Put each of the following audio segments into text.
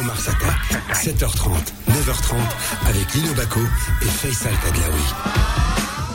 Attack. 7h30, 9h30 avec Lino Baco et Faisal Tadlaoui.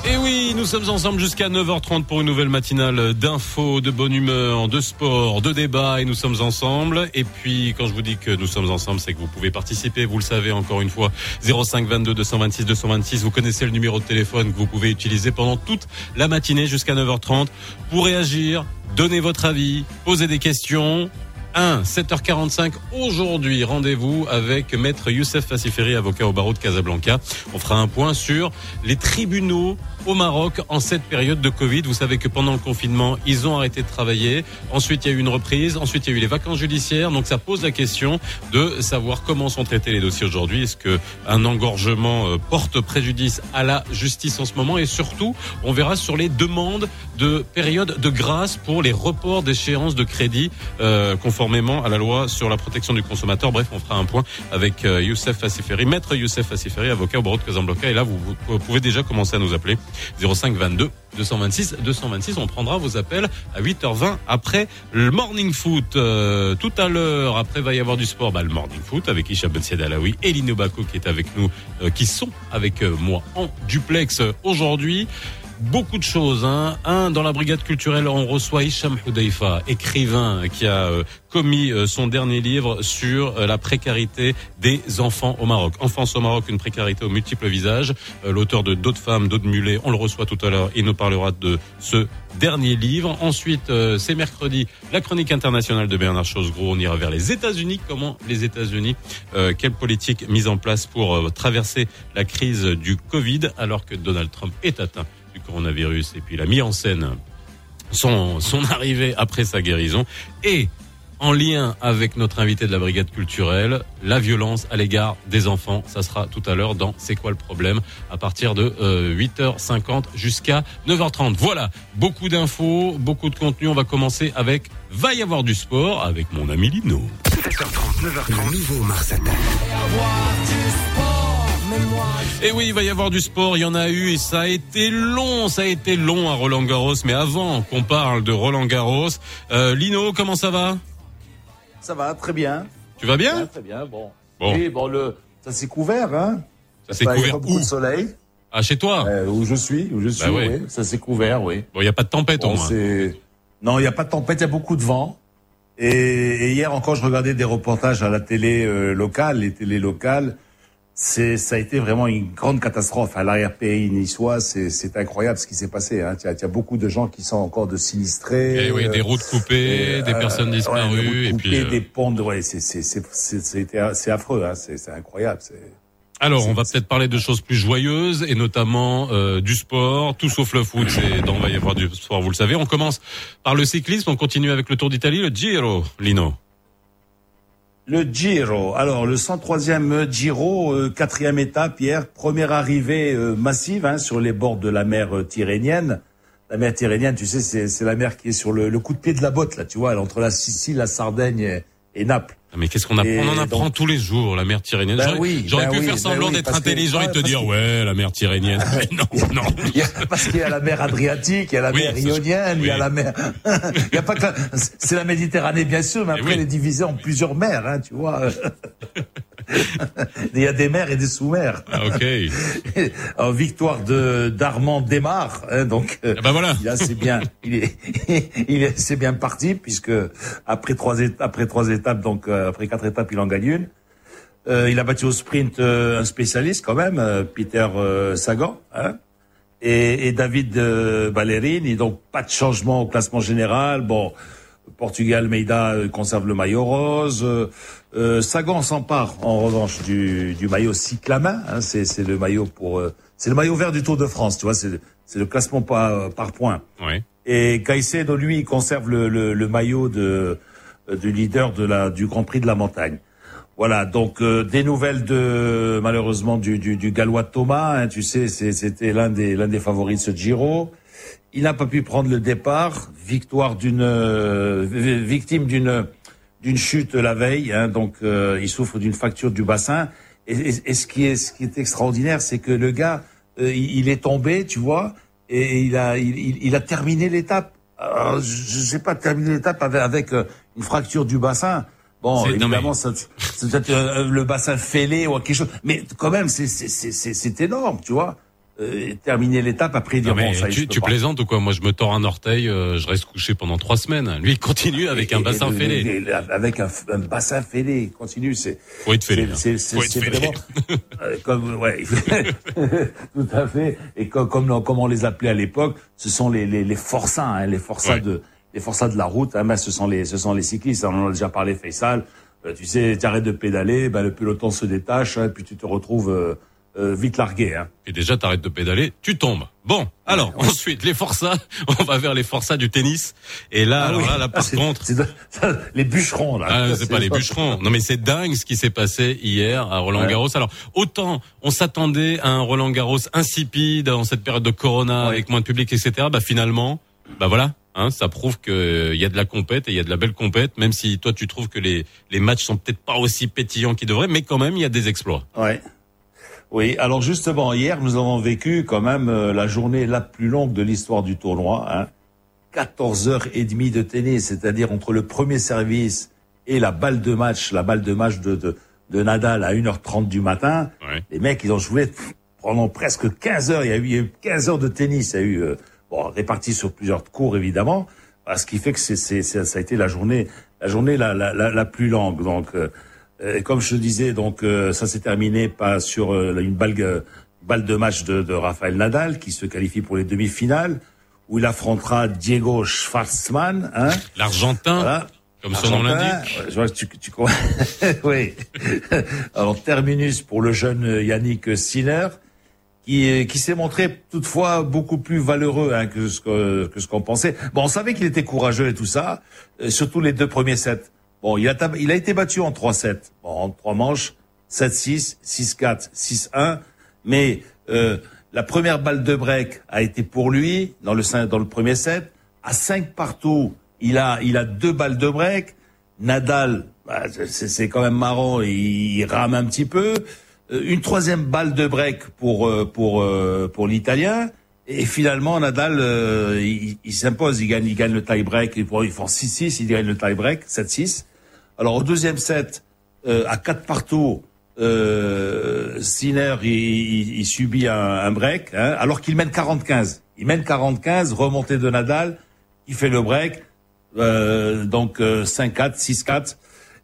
Et oui, nous sommes ensemble jusqu'à 9h30 pour une nouvelle matinale d'infos, de bonne humeur, de sport, de débat et nous sommes ensemble. Et puis quand je vous dis que nous sommes ensemble, c'est que vous pouvez participer, vous le savez encore une fois, 05 22 226 226, vous connaissez le numéro de téléphone que vous pouvez utiliser pendant toute la matinée jusqu'à 9h30 pour réagir, donner votre avis, poser des questions 1, 7h45 aujourd'hui. Rendez-vous avec maître Youssef Fassiferi, avocat au barreau de Casablanca. On fera un point sur les tribunaux au Maroc en cette période de Covid. Vous savez que pendant le confinement, ils ont arrêté de travailler. Ensuite, il y a eu une reprise. Ensuite, il y a eu les vacances judiciaires. Donc, ça pose la question de savoir comment sont traités les dossiers aujourd'hui. Est-ce que un engorgement euh, porte préjudice à la justice en ce moment? Et surtout, on verra sur les demandes de période de grâce pour les reports d'échéance de crédit, euh, conformément à la loi sur la protection du consommateur. Bref, on fera un point avec euh, Youssef Fassiferi, maître Youssef Fassiferi, avocat au barreau de Casablanca. Et là, vous, pouvez déjà commencer à nous appeler 05 22 226 226. On prendra vos appels à 8h20 après le morning foot. Euh, tout à l'heure, après va y avoir du sport, bah, le morning foot avec Isha Ben Alaoui et Lino Bako qui est avec nous, euh, qui sont avec moi en duplex aujourd'hui beaucoup de choses. Hein. Un, dans la brigade culturelle, on reçoit Hicham Houdeifa, écrivain qui a euh, commis euh, son dernier livre sur euh, la précarité des enfants au Maroc. Enfance au Maroc, une précarité aux multiples visages. L'auteur de D'autres femmes, d'autres mulets, on le reçoit tout à l'heure. Il nous parlera de ce dernier livre. Ensuite, c'est mercredi, la chronique internationale de Bernard Chosgros. On ira vers les États-Unis. Comment les États-Unis, quelle politique mise en place pour traverser la crise du Covid alors que Donald Trump est atteint du coronavirus et puis il a mis en scène son, son arrivée après sa guérison et en lien avec notre invité de la brigade culturelle, la violence à l'égard des enfants. Ça sera tout à l'heure dans C'est quoi le problème à partir de 8h50 jusqu'à 9h30. Voilà, beaucoup d'infos, beaucoup de contenu. On va commencer avec Va y avoir du sport avec mon ami Lino. 7h30, 9h30, nouveau Mars. Et oui, il va y avoir du sport, il y en a eu et ça a été long, ça a été long à Roland Garros. Mais avant qu'on parle de Roland Garros, euh, Lino, comment ça va? Ça va, très bien. Tu vas bien? Très bien, bon. Bon. Oui, bon, le, ça s'est couvert, hein Ça s'est Bah, il y a couvert pas beaucoup de soleil. Ah, chez toi? Euh, où je suis, où je suis, Bah ouais. oui. Ça s'est couvert, oui. Bon, il n'y a pas de tempête au Bon, moins. c'est- non, il n'y a pas de tempête, il y a beaucoup de vent. Et, et hier encore, je regardais des reportages à la télé euh, locale, les télés locales. C'est, ça a été vraiment une grande catastrophe. À l'arrière-pays niçois, c'est, c'est incroyable ce qui s'est passé. Hein. Il y, a- il y a beaucoup de gens qui sont encore de sinistrés. Eh oui, des euh, routes coupées, et, des euh, personnes ouais, disparues, des routes et puis. coupées, euh, des ponts. de- Ouais, c'est, c'est, c'est, c'est, c'était- c'est affreux. Hein. C'est, c'est incroyable. C'est... Alors, on va peut-être parler de choses plus joyeuses et notamment euh, du sport, tout sauf le foot. C'est dans va y avoir du sport, vous le savez. On commence par le cyclisme, on continue avec le Tour d'Italie, le Giro, Lino. Le Giro. Alors, le 103e Giro, euh, quatrième étape hier, première arrivée euh, massive hein, sur les bords de la mer euh, Tyrrhénienne. La mer Tyrrhénienne, tu sais, c'est, la mer qui est sur le, coup de pied de la botte, là, tu vois, entre la Sicile, la Sardaigne et Naples. Ah, Mais qu'est-ce qu'on apprend? On en apprend donc- tous les jours, la mer Tyrrhénienne. Ben J'aurais oui, j'aurais ben pu oui, faire ben semblant oui, d'être que- intelligent et te dire, que- ouais, la mer Tyrrhénienne. Mais non, non. Parce qu'il y a la mer Adriatique, il y a la mer Ionienne, il y a la mer... il y a pas que la- C'est la Méditerranée, bien sûr, mais après, elle est divisée en plusieurs mers, hein, tu vois. il y a des mers et des sous-mers. Ah, ok. en victoire de d'Armand Desmar, hein, donc euh, Ah bah voilà. là c'est bien, il est, il est, c'est bien parti puisque après trois après trois étapes, donc euh, après quatre étapes, il en gagne une. Euh, il a battu au sprint euh, un spécialiste quand même, euh, Peter euh, Sagan, hein, et, et David Ballerini. Donc pas de changement au classement général. Bon, Portugal, Meida conserve le maillot rose. Euh, euh, Sagan s'empare en revanche du, du maillot cyclamin. Hein, c'est, c'est le maillot pour, euh, c'est le maillot vert du Tour de France. Tu vois, c'est, c'est le classement par, par points. Ouais. Et Caicedo, lui, il conserve le, le, le maillot de, euh, du leader de la, du Grand Prix de la montagne. Voilà, donc euh, des nouvelles de malheureusement du, du, du gallois Thomas. hein, tu sais, c'est- c'était l'un des l'un des favoris de ce Giro. Il n'a pas pu prendre le départ. Victoire d'une euh, vi- victime d'une d'une chute la veille. hein, donc euh, il souffre d'une fracture du bassin. Et, et- et ce qui est ce qui est extraordinaire, c'est que le gars, euh, il, il est tombé, tu vois, et il a il, il- il a terminé l'étape. Je je sais pas terminer l'étape avec, avec euh, une fracture du bassin. Bon, évidemment, mais- ça, c'est peut-être le bassin fêlé ou quelque chose. Mais quand même, c'est c'est c'est c'est- c'est énorme, tu vois. Euh, terminer l'étape après dire Non, bon, ça tu, tu plaisantes ou quoi? Moi, je me tords un orteil, euh, je reste couché pendant trois semaines. Lui, il continue avec Et- un bassin fêlé. Avec un, un bassin fêlé, continue, c'est Faut être fêlé. c'est hein. vraiment euh, comme ouais tout à fait et comme comme, comme on les appelait à l'époque, ce sont les les, les forçats, hein, les forçats Ouais. de les forçats de la route. Hein, mais ce sont les ce sont les cyclistes. On en a déjà parlé, Faisal. Euh, tu sais, tu arrêtes de pédaler, ben, le peloton se détache, hein, puis tu te retrouves euh, euh, vite largué. Hein. Et déjà, t'arrêtes de pédaler, tu tombes. Bon, alors ensuite, les forçats, on va vers les forçats du tennis. Et là, alors oui. là, là, par Ah, c'est- contre, c'est de- ça, les bûcherons là. Ah, c'est pas les bûcherons. Non, mais c'est dingue ce qui s'est passé hier à Roland Ouais. Garros. Alors, autant on s'attendait à un Roland Garros insipide en cette période de Corona avec moins de public, etc. Bah finalement, bah voilà. Hein, ça prouve qu'il y a de la compète et il y a de la belle compète, même si toi tu trouves que les, les matchs sont peut-être pas aussi pétillants qu'ils devraient, mais quand même il y a des exploits. Ouais. Oui, alors justement, hier, nous avons vécu quand même euh, la journée la plus longue de l'histoire du tournoi. Hein. 14 heures et demie de tennis, c'est-à-dire entre le premier service et la balle de match, la balle de match de, de, de Nadal à 1h30 du matin. Ouais. Les mecs, ils ont joué pendant presque 15 heures. Il y a eu, il y a eu 15 heures de tennis. Il y a eu, euh, bon, réparti sur plusieurs cours, évidemment. Ah, Ce qui fait que c'est, c'est, c'est- ça a été la journée, la journée la, la, la, la plus longue. Donc, euh, et comme je le disais, donc euh, ça s'est terminé pas sur euh, une balle, euh, balle de match de, de Rafael Nadal qui se qualifie pour les demi-finales où il affrontera Diego Schwartzmann. Hein, L'Argentin, voilà. comme son nom l'indique. Je vois que tu, tu oui. Alors terminus pour le jeune Yannick Sinner, qui, euh, qui s'est montré toutefois beaucoup plus valeureux hein, que ce que, que ce qu'on pensait. Bon, on savait qu'il était courageux et tout ça, euh, surtout les deux premiers sets. Bon, il a, il a été battu en 3-7, bon, en trois manches, 7-6, 6-4, 6-1, mais euh, la première balle de break a été pour lui dans le dans premier set. À 5 partout, il a il a deux balles de break. Nadal, bah, c'est quand même marrant, il, il rame un petit peu. Euh, Une troisième balle de break pour euh, pour euh, pour l'Italien. Et finalement, Nadal, euh, il, il s'impose, il gagne, il le tie-break. Font ils font 6-6, il gagne le tie-break, 7-6. Alors au deuxième set, euh, à 4 partout, euh, Sinner, il, subit un, break, hein, alors qu'il mène 40-15. Il mène 40-15, remontée de Nadal, il fait le break, euh, donc euh, 5-4, 6-4.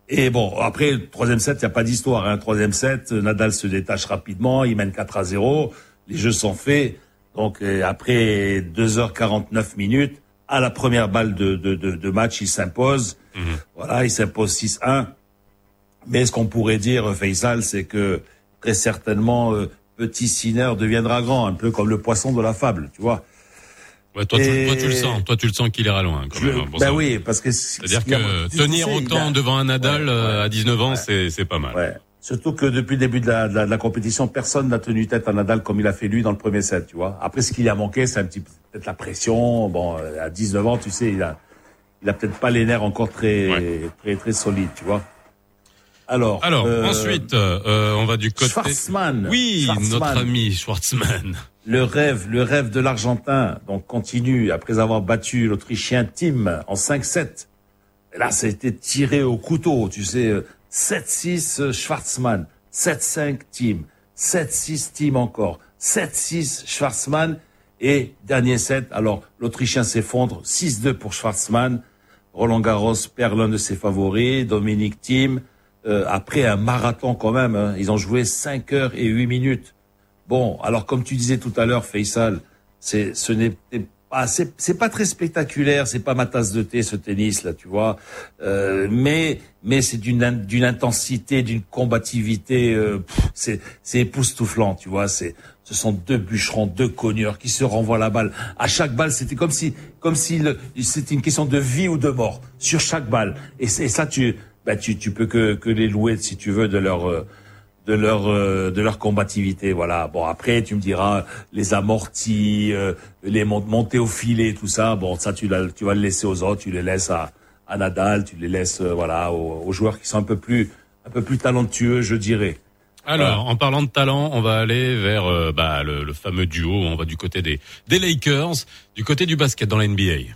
Et bon, après, le troisième set, il n'y a pas d'histoire. Hein. Troisième set, Nadal se détache rapidement, il mène 4 à 0, les jeux sont faits. Donc euh, après 2h49 minutes, à la première balle de, de, de, de match, il s'impose. Voilà, il s'impose 6-1. Mais ce qu'on pourrait dire, Faisal, c'est que très certainement, euh, petit Sinner deviendra grand, un peu comme le poisson de la fable, tu vois. Ouais, toi, tu, toi, tu le sens. Toi, tu le sens qu'il ira loin. Quand même, hein, ben oui, parce que C'est-à-dire que tenir autant a- devant un Nadal Ouais, euh, ouais. à 19 ans, c'est c'est pas mal. Surtout que depuis le début de la, de la, de la compétition, personne n'a tenu tête à Nadal comme il a fait lui dans le premier set, tu vois. Après, ce qu'il a manqué, c'est un petit peu peut-être la pression. Bon, euh, à 19 ans, tu sais, il a, il a peut-être pas les nerfs encore très, Ouais. très, très solides, tu vois. Alors. Alors, euh, ensuite, euh, on va du côté... Schwarzmann. Oui, notre ami Schwartzmann. Le rêve, le rêve de l'Argentin, donc continue après avoir battu l'Autrichien Tim en 5-7. Et là, ça a été tiré au couteau, tu sais, euh, 7-6 euh, Schwarzmann, 7-5 Tim, 7-6 Tim encore, 7-6 Schwarzmann et dernier set. Alors, l'Autrichien s'effondre, 6-2 pour Schwarzmann. Roland Garros perd l'un de ses favoris, Dominique Thiem. Euh, après un marathon quand même, hein, ils ont joué 5 heures et 8 minutes. Bon, alors comme tu disais tout à l'heure, Faisal, c'est ce n'est pas c'est pas très spectaculaire, c'est pas ma tasse de thé ce tennis là, tu vois. Euh, mais mais c'est d'une d'une intensité, d'une combativité, euh, c'est c'est époustouflant, tu vois. C'est ce sont deux bûcherons, deux cogneurs qui se renvoient la balle. À chaque balle, c'était comme si comme si c'était une question de vie ou de mort sur chaque balle. Et, et ça, tu bah tu tu peux que que les louer si tu veux de leur euh, de leur euh, de leur combativité voilà bon après tu me diras les amortis euh, les mont montées au filet tout ça bon ça tu vas le laisser aux autres tu les laisses à, à Nadal tu les laisses euh, voilà aux, aux joueurs qui sont un peu plus un peu plus talentueux je dirais Alors, en parlant de talent, on va aller vers euh, bah, le, le fameux duo. On va du côté des, des Lakers, du côté du basket dans la NBA.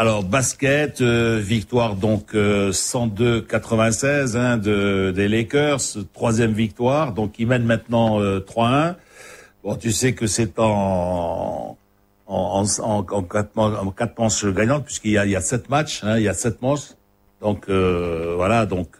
Alors basket, euh, victoire donc 102-96 hein, de, des Lakers, troisième victoire, donc ils mènent maintenant 3-1. Bon, tu sais que c'est en en, quatre, manches gagnantes puisqu'il y a, il sept matchs, hein, il y a sept manches. Donc voilà, donc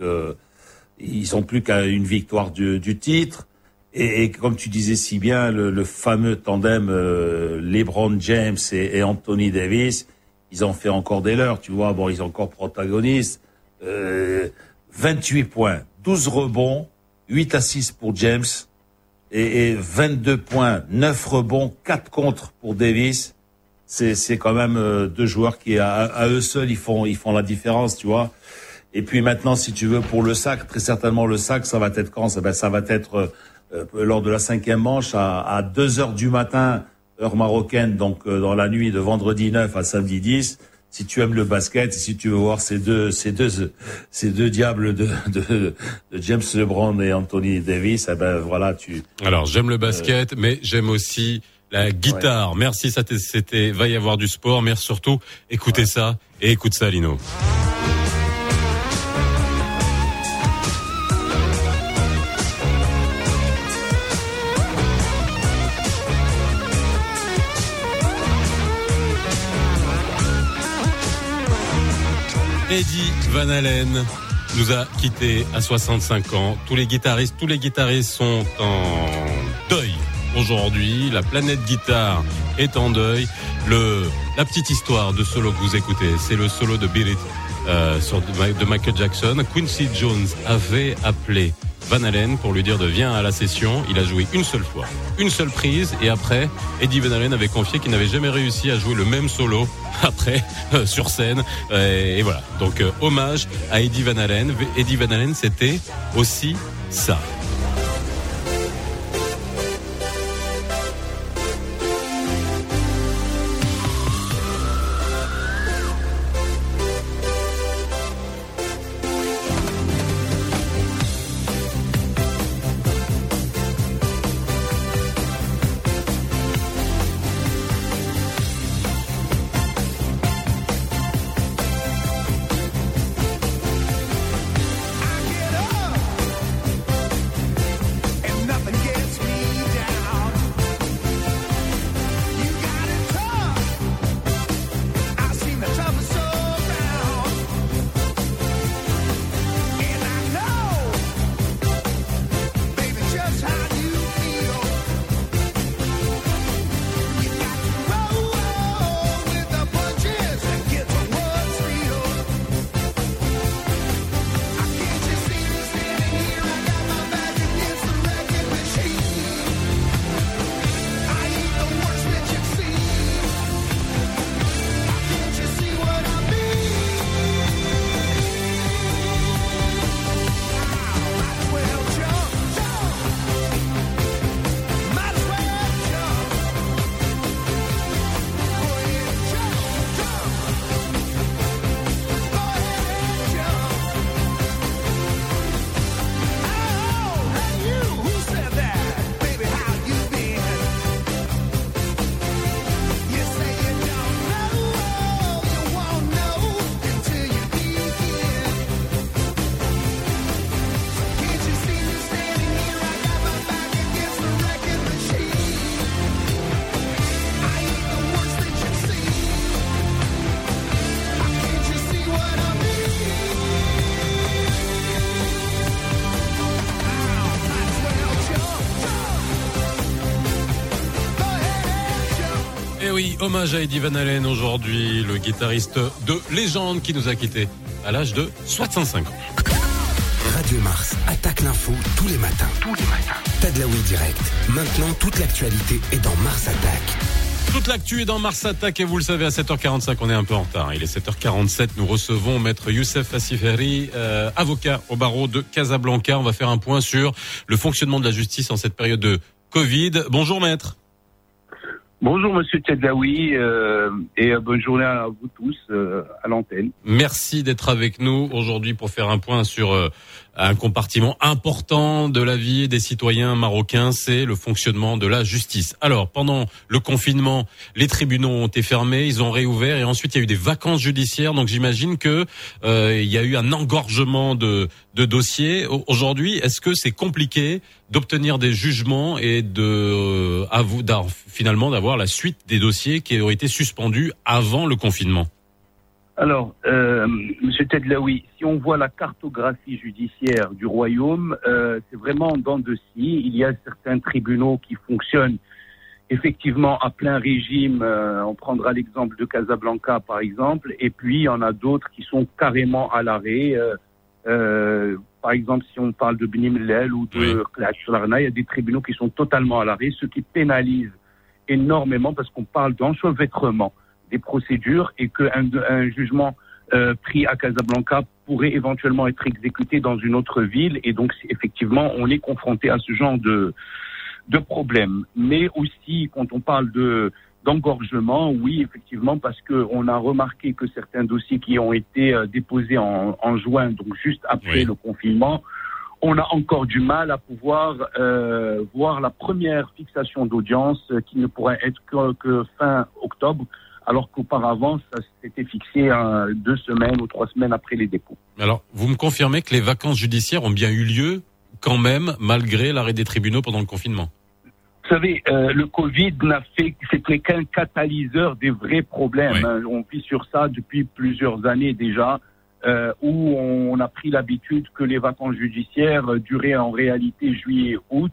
ils sont plus qu'à une victoire du, titre. Et, comme tu disais si bien, le, fameux tandem euh, LeBron James et, Anthony Davis, ils ont fait encore des leurs, tu vois. Bon, ils sont encore protagonistes. Euh, 28 points, 12 rebonds, 8 à 6 pour James et, et 22 points, 9 rebonds, 4 contre pour Davis. C'est quand même euh, deux joueurs qui, à, eux seuls, ils font, ils font la différence, tu vois. Et puis maintenant, si tu veux, pour le sac, très certainement le sac, ça va être quand? Ça, ben, ça va être euh, lors de la cinquième manche à, à 2 heures du matin, heure marocaine, donc euh, dans la nuit de vendredi 9 à samedi 10. Si tu aimes le basket, si tu veux voir ces deux, ces deux, ces deux diables de, de, de James LeBron et Anthony Davis, eh ben voilà, tu. Alors j'aime le basket, mais j'aime aussi la guitare. Ouais. Merci, ça c'était va y avoir du sport. Merci surtout. Écoutez ouais. ça et écoute ça, Lino. Eddie Van Halen nous a quittés à 65 ans. Tous les guitaristes, tous les guitaristes sont en deuil aujourd'hui. La planète guitare est en deuil. La petite histoire de solo que vous écoutez, c'est le solo de Bill euh, de Michael Jackson. Quincy Jones avait appelé Van Halen pour lui dire de viens à la session. Il a joué une seule fois, une seule prise, et après, Eddie Van Halen avait confié qu'il n'avait jamais réussi à jouer le même solo après euh, sur scène. Et voilà. Donc euh, hommage à Eddie Van Halen. Eddie Van Halen, c'était aussi ça. Hommage à Eddie Van Halen aujourd'hui, le guitariste de légende qui nous a quittés à l'âge de 65 ans. Radio Mars attaque l'info tous les matins. Tous les matins. Tadlaoui direct. Maintenant, toute l'actualité est dans Mars Attack. Toute l'actu est dans Mars Attack et vous le savez à 7h45 on est un peu en retard. Il est 7h47, nous recevons maître Youssef Assiferi, euh, avocat au barreau de Casablanca. On va faire un point sur le fonctionnement de la justice en cette période de Covid. Bonjour maître. Bonjour Monsieur Tedlaoui euh, et euh, bonne journée à vous tous euh, à l'antenne. Merci d'être avec nous aujourd'hui pour faire un point sur euh, un compartiment important de la vie des citoyens marocains, c'est le fonctionnement de la justice. Alors, pendant le confinement, les tribunaux ont été fermés, ils ont réouvert et ensuite il y a eu des vacances judiciaires. Donc j'imagine que euh, il y a eu un engorgement de, dossiers. Aujourd'hui, est-ce que c'est compliqué d'obtenir des jugements et de euh, finalement d'avoir la suite des dossiers qui ont été suspendus avant le confinement? Alors, euh, Monsieur Tedlaoui, si on voit la cartographie judiciaire du royaume, euh, c'est vraiment dans de scie. Il y a certains tribunaux qui fonctionnent effectivement à plein régime. Euh, on prendra l'exemple de Casablanca, par exemple, et puis il y en a d'autres qui sont carrément à l'arrêt. Euh, euh, par exemple, si on parle de Benimlel ou de Larna, il y a des tribunaux qui sont totalement à l'arrêt, ce qui pénalise énormément parce qu'on parle d'enchevêtrement des procédures et qu'un un jugement euh, pris à Casablanca pourrait éventuellement être exécuté dans une autre ville. Et donc, effectivement, on est confronté à ce genre de, de problème. Mais aussi, quand on parle de d'engorgement, oui, effectivement, parce que on a remarqué que certains dossiers qui ont été euh, déposés en, en, juin, donc juste après le confinement, on a encore du mal à pouvoir euh, voir la première fixation d'audience euh, qui ne pourrait être que, que fin octobre alors qu'auparavant, ça s'était fixé euh, deux semaines ou trois semaines après les dépôts. Alors, vous me confirmez que les vacances judiciaires ont bien eu lieu quand même, malgré l'arrêt des tribunaux pendant le confinement? Vous savez, euh, le Covid n'a fait, c'était qu'un catalyseur des vrais problèmes. Hein. On vit sur ça depuis plusieurs années déjà, euh, où on a pris l'habitude que les vacances judiciaires duraient en réalité juillet-août,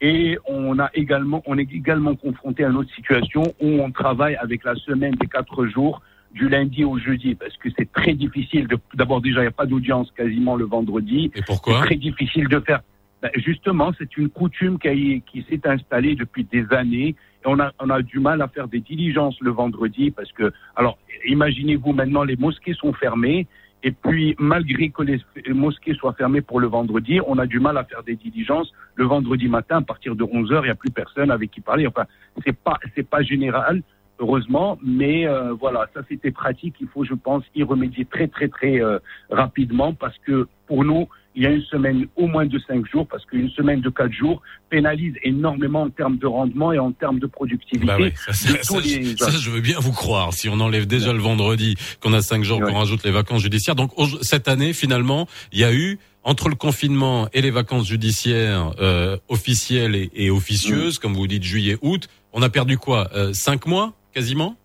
et on a également, on est également confronté à une autre situation où on travaille avec la semaine des quatre jours du lundi au jeudi parce que c'est très difficile de, d'abord déjà il n'y a pas d'audience quasiment le vendredi. Et pourquoi? C'est très difficile de faire. Ben, justement, c'est une coutume qui, qui s'est installée depuis des années et on a, on a du mal à faire des diligences le vendredi parce que, alors, imaginez-vous maintenant les mosquées sont fermées et puis, malgré que les mosquées soient fermées pour le vendredi, on a du mal à faire des diligences le vendredi matin à partir de 11 heures. Il n'y a plus personne avec qui parler. Enfin, c'est pas c'est pas général, heureusement, mais euh, voilà, ça c'était pratique. Il faut, je pense, y remédier très très très euh, rapidement parce que pour nous, il y a une semaine au moins de cinq jours, parce qu'une semaine de quatre jours pénalise énormément en termes de rendement et en termes de productivité. Bah oui, ça, ça, je veux bien vous croire. Si on enlève déjà le vendredi, qu'on a cinq jours, qu'on rajoute les vacances judiciaires. Donc cette année, finalement, il y a eu entre le confinement et les vacances judiciaires euh, officielles et, et officieuses, mm. comme vous dites juillet-août, on a perdu quoi euh, Cinq mois, quasiment?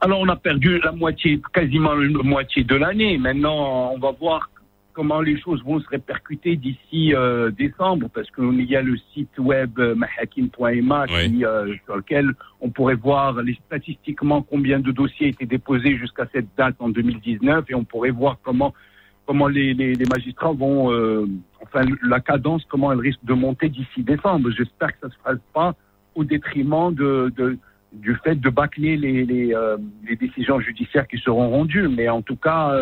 Alors on a perdu la moitié, quasiment la moitié de l'année. Maintenant, on va voir comment les choses vont se répercuter d'ici euh, décembre, parce qu'il y a le site web euh, mahakim.ma euh, sur lequel on pourrait voir les, statistiquement combien de dossiers étaient déposés jusqu'à cette date en 2019, et on pourrait voir comment comment les, les, les magistrats vont, euh, enfin la cadence, comment elle risque de monter d'ici décembre. J'espère que ça se fasse pas au détriment de, de du fait de bâcler les, les, euh, les, décisions judiciaires qui seront rendues, mais en tout cas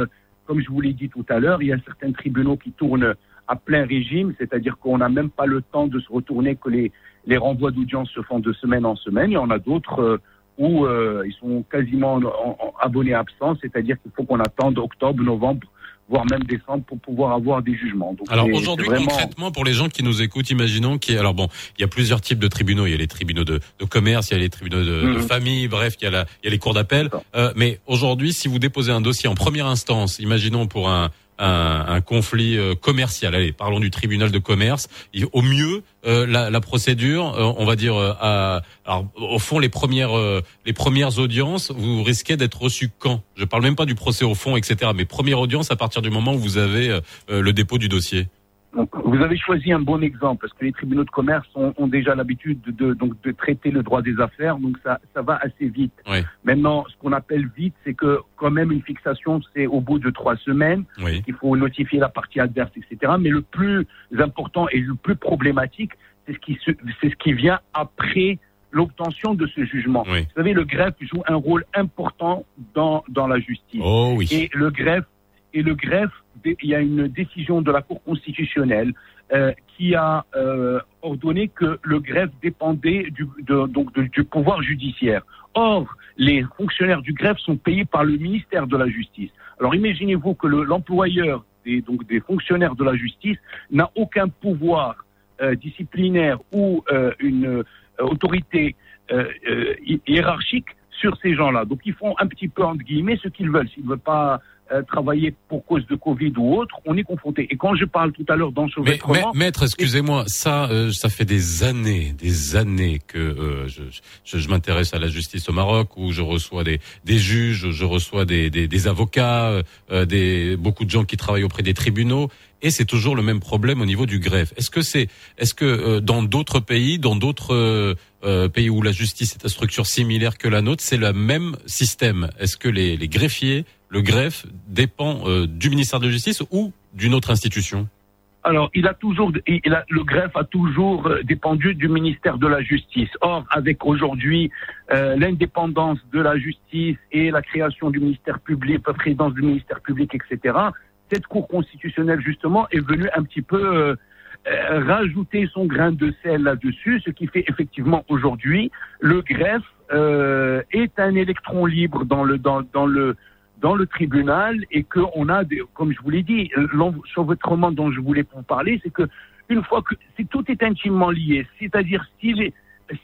comme je vous l'ai dit tout à l'heure, il y a certains tribunaux qui tournent à plein régime, c'est-à-dire qu'on n'a même pas le temps de se retourner, que les, les renvois d'audience se font de semaine en semaine. Il y en a d'autres euh, où euh, ils sont quasiment abonnés absents, c'est-à-dire qu'il faut qu'on attende octobre, novembre voire même décembre pour pouvoir avoir des jugements. Donc alors aujourd'hui concrètement pour les gens qui nous écoutent, imaginons qu'il alors bon, il y a plusieurs types de tribunaux. Il y a les tribunaux de, de commerce, il y a les tribunaux de, de mhm. famille, bref, il y a, la, il y a les cours d'appel. Euh, mais aujourd'hui, si vous déposez un dossier en première instance, imaginons pour un un, un, conflit euh, commercial. Allez, parlons du tribunal de commerce. Au mieux, euh, la, la, procédure, euh, on va dire, à, alors, au fond, les premières, les premières audiences, vous risquez d'être reçu quand? Je parle même pas du procès au fond, etc. Mais première audience à partir du moment où vous avez le dépôt du dossier. Donc, vous avez choisi un bon exemple parce que les tribunaux de commerce ont, ont déjà l'habitude de, donc, de traiter le droit des affaires, donc ça, ça va assez vite. Oui. Maintenant, ce qu'on appelle vite, c'est que quand même une fixation, c'est au bout de trois semaines oui. qu'il faut notifier la partie adverse, etc. Mais le plus important et le plus problématique, c'est ce qui c'est ce qui vient après l'obtention de ce jugement. Oui. Vous savez, le greffe joue un rôle important dans dans la justice. Oh oui. Et le greffe et le greffe, il y a une décision de la Cour constitutionnelle euh, qui a euh, ordonné que le greffe dépendait du, donc du pouvoir judiciaire. Or, les fonctionnaires du greffe sont payés par le ministère de la Justice. Alors imaginez-vous que l'employeur des, donc des fonctionnaires de la justice n'a aucun pouvoir euh, disciplinaire ou euh, une euh, autorité hiérarchique sur ces gens-là. Donc ils font un petit peu entre guillemets ce qu'ils veulent. S'ils ne veulent pas euh, travailler pour cause de Covid ou autre, on est confronté. Et quand je parle tout à l'heure d'enchevêtrement... Mais, maître, excusez-moi, ça, euh, ça fait des années, des années que euh, je, je, je m'intéresse à la justice au Maroc, où je reçois des, des juges, je reçois des, des, des avocats, des, beaucoup de gens qui travaillent auprès des tribunaux, et c'est toujours le même problème au niveau du greffe. Est-ce que c'est, est-ce que dans d'autres pays, dans d'autres pays où la justice est à structure similaire que la nôtre, c'est le même système? Est-ce que les, les greffiers le greffe dépend euh, du ministère de la Justice ou d'une autre institution? Alors, il a toujours, le greffe a toujours euh, dépendu du ministère de la Justice. Or, avec aujourd'hui euh, l'indépendance de la justice et la création du ministère public, la présidence du ministère public, etc., cette Cour constitutionnelle, justement, est venue un petit peu rajouter son grain de sel là-dessus, ce qui fait effectivement aujourd'hui le greffe est un électron libre dans le, dans, dans le dans le tribunal et qu'on a, des, comme je vous l'ai dit, l'enchevêtrement dont je voulais vous parler, c'est que une fois que si tout est intimement lié, c'est-à-dire si,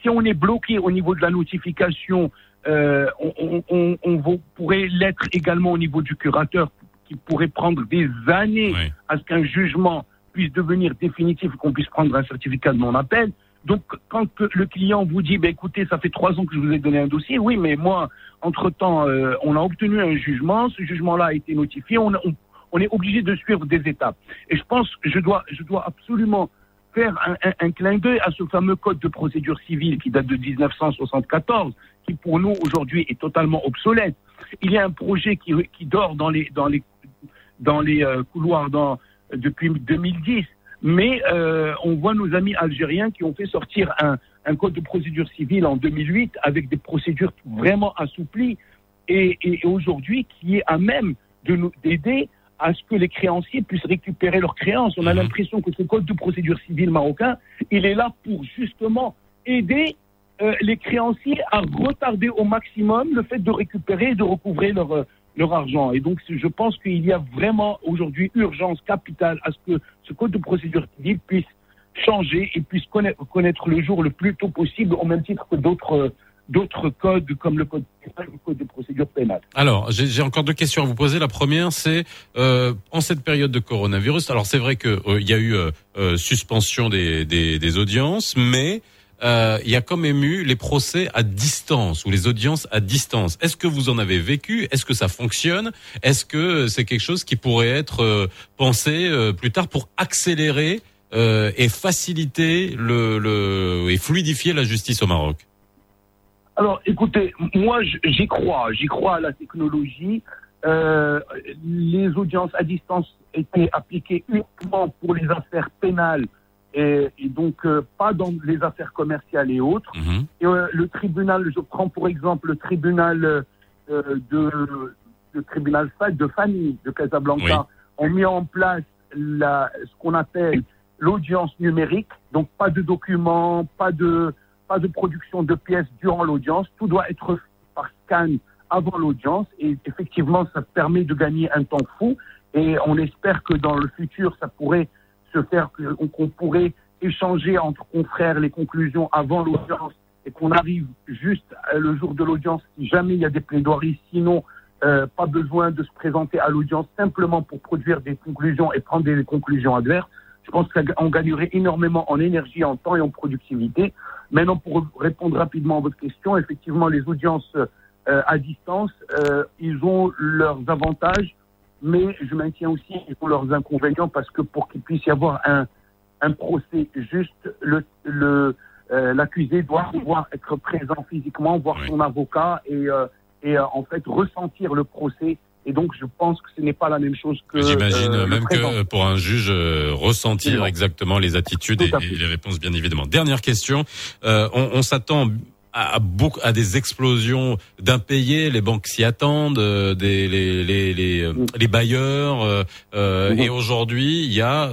si on est bloqué au niveau de la notification, euh, on, on, on, pourrait l'être également au niveau du curateur, qui pourrait prendre des années à ce qu'un jugement puisse devenir définitif, qu'on puisse prendre un certificat de non-appel. Donc, quand le client vous dit, bah, écoutez, ça fait trois ans que je vous ai donné un dossier, oui, mais moi, entre-temps, euh, on a obtenu un jugement, ce jugement-là a été notifié, on, est obligé de suivre des étapes. Et je pense que je dois, je dois absolument faire un, un, un clin d'œil à ce fameux code de procédure civile qui date de 1974, qui pour nous aujourd'hui est totalement obsolète. Il y a un projet qui, qui dort dans les, dans les, dans les euh, couloirs dans, depuis 2010 mais euh, on voit nos amis algériens qui ont fait sortir un, un, code de procédure civile en 2008 avec des procédures vraiment assouplies et, et aujourd'hui qui est à même de nous d'aider à ce que les créanciers puissent récupérer leurs créances. On a mhm. l'impression que ce code de procédure civile marocain, il est là pour justement aider euh, les créanciers à retarder au maximum le fait de récupérer et de recouvrer leur, euh, leur argent. Et donc, je pense qu'il y a vraiment aujourd'hui urgence capitale à ce que ce code de procédure civile puisse changer et puisse connaître, le jour le plus tôt possible, au même titre que d'autres d'autres codes comme le code, de procédure pénale. Alors, j'ai encore deux questions à vous poser. La première, c'est euh, en cette période de coronavirus. Alors, c'est vrai que euh, y a eu euh, suspension des, des audiences, mais euh, il y a quand même eu les procès à distance ou les audiences à distance. Est-ce que vous en avez vécu? Est-ce que ça fonctionne? Est-ce que c'est quelque chose qui pourrait être euh, pensé euh, plus tard pour accélérer et faciliter le, le, et fluidifier la justice au Maroc? Alors, écoutez, moi j'y crois, j'y crois à la technologie. les audiences à distance étaient appliquées uniquement pour les affaires pénales et, donc euh, pas dans les affaires commerciales et autres. Mhm. Et, euh, le tribunal, je prends pour exemple le tribunal euh, de le tribunal de famille de Casablanca, ont mis en place la, ce qu'on appelle l'audience numérique, donc pas de documents, pas de pas de production de pièces durant l'audience, tout doit être par scan avant l'audience. Et effectivement ça permet de gagner un temps fou. Et on espère que dans le futur ça pourrait se faire qu'on pourrait échanger entre confrères les conclusions avant l'audience et qu'on arrive juste euh, le jour de l'audience si jamais il y a des plaidoiries. Sinon, euh, pas besoin de se présenter à l'audience simplement pour produire des conclusions et prendre des conclusions adverses. Je pense qu'on gagnerait énormément en énergie, en temps et en productivité. Maintenant, pour répondre rapidement à votre question, effectivement, les audiences euh, à distance, euh, ils ont leurs avantages mais je maintiens aussi qu'ils ont leurs inconvénients parce que pour qu'il puisse y avoir un, un procès juste, le, le, euh, l'accusé doit pouvoir être présent physiquement, voir son avocat et, euh, et euh, en fait ressentir le procès. Et donc, je pense que ce n'est pas la même chose que. J'imagine même que pour un juge ressentir exactement les attitudes et, les réponses, bien évidemment. Dernière question. on, on s'attend à, beaucoup, à des explosions d'impayés, les banques s'y attendent, euh, des, les, les, les, euh, les bailleurs. Euh, mhm. Et aujourd'hui, il y a,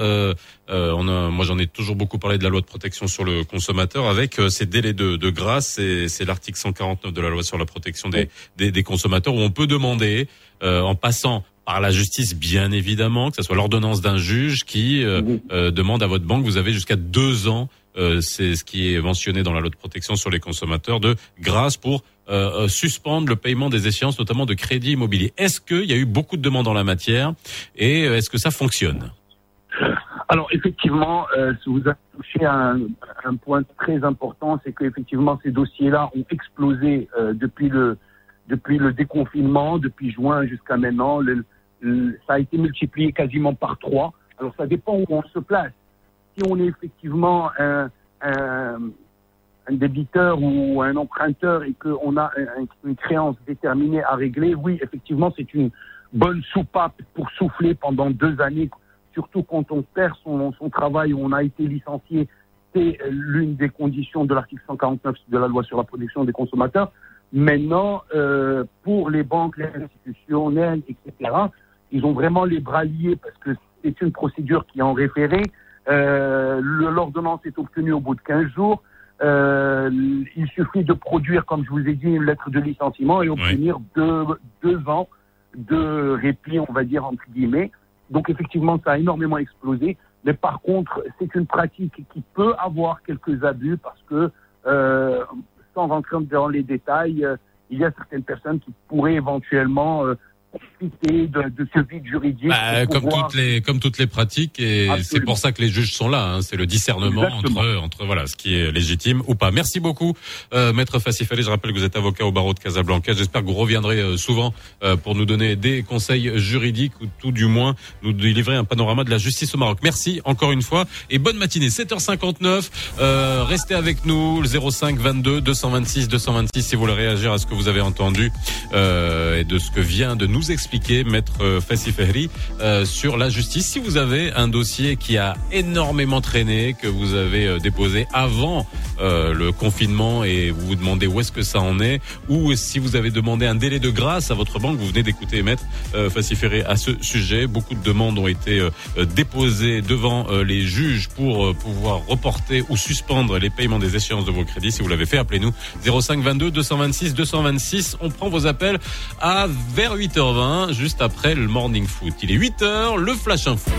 on a, moi j'en ai toujours beaucoup parlé de la loi de protection sur le consommateur avec ces délais de, de grâce. C'est l'article 149 de la loi sur la protection des, des, des consommateurs où on peut demander, en passant par la justice, bien évidemment, que ce soit l'ordonnance d'un juge qui demande à votre banque, vous avez jusqu'à deux ans euh, c'est ce qui est mentionné dans la loi de protection sur les consommateurs, de grâce pour euh, euh, suspendre le paiement des échéances, notamment de crédit immobilier. Est-ce qu'il y a eu beaucoup de demandes en la matière et est-ce que ça fonctionne? Alors effectivement, vous avez touché à un, point très important, c'est qu'effectivement ces dossiers-là ont explosé depuis le depuis le déconfinement, depuis juin jusqu'à maintenant. ça a été multiplié quasiment par trois. Alors ça dépend où on se place si on est effectivement un, débiteur ou un emprunteur et qu'on a une créance déterminée à régler, oui, effectivement, c'est une bonne soupape pour souffler pendant deux années, surtout quand on perd son, travail ou on a été licencié. C'est l'une des conditions de l'article 149 de la loi sur la protection des consommateurs. Maintenant, euh, pour les banques, les institutionnels, etc., ils ont vraiment les bras liés parce que c'est une procédure qui est en référé. Euh, L'ordonnance est obtenue au bout de 15 jours. Euh, il suffit de produire, comme je vous ai dit, une lettre de licenciement et obtenir deux, deux ans de répit, on va dire, entre guillemets. Donc effectivement, ça a énormément explosé. Mais par contre, c'est une pratique qui peut avoir quelques abus parce que, euh, sans rentrer dans les détails, euh, il y a certaines personnes qui pourraient éventuellement euh, de, de, ce vide juridique. Bah, comme toutes les comme toutes les pratiques et c'est pour ça que les juges sont là. Hein. c'est le discernement entre entre voilà ce qui est légitime ou pas. Merci beaucoup, euh, maître Fassifali. Je rappelle que vous êtes avocat au barreau de Casablanca. J'espère que vous reviendrez euh, souvent euh, pour nous donner des conseils juridiques ou tout du moins nous délivrer un panorama de la justice au Maroc. Merci encore une fois et bonne matinée. 7h59. Euh, restez avec nous. Le 05 22 226 226 si vous voulez réagir à ce que vous avez entendu et de ce que vient de nous expliquer, maître euh, Fassi euh, sur la justice. Si vous avez un dossier qui a énormément traîné, que vous avez euh, déposé avant le confinement et vous vous demandez où est-ce que ça en est, ou si vous avez demandé un délai de grâce à votre banque, vous venez d'écouter maître euh, à ce sujet. Beaucoup de demandes ont été déposées devant les juges pour pouvoir reporter ou suspendre les paiements des échéances de vos crédits. Si vous l'avez fait, appelez-nous 05 22 226 226. On prend vos appels à vers 8h juste après le morning foot. Il est 8h, le flash info.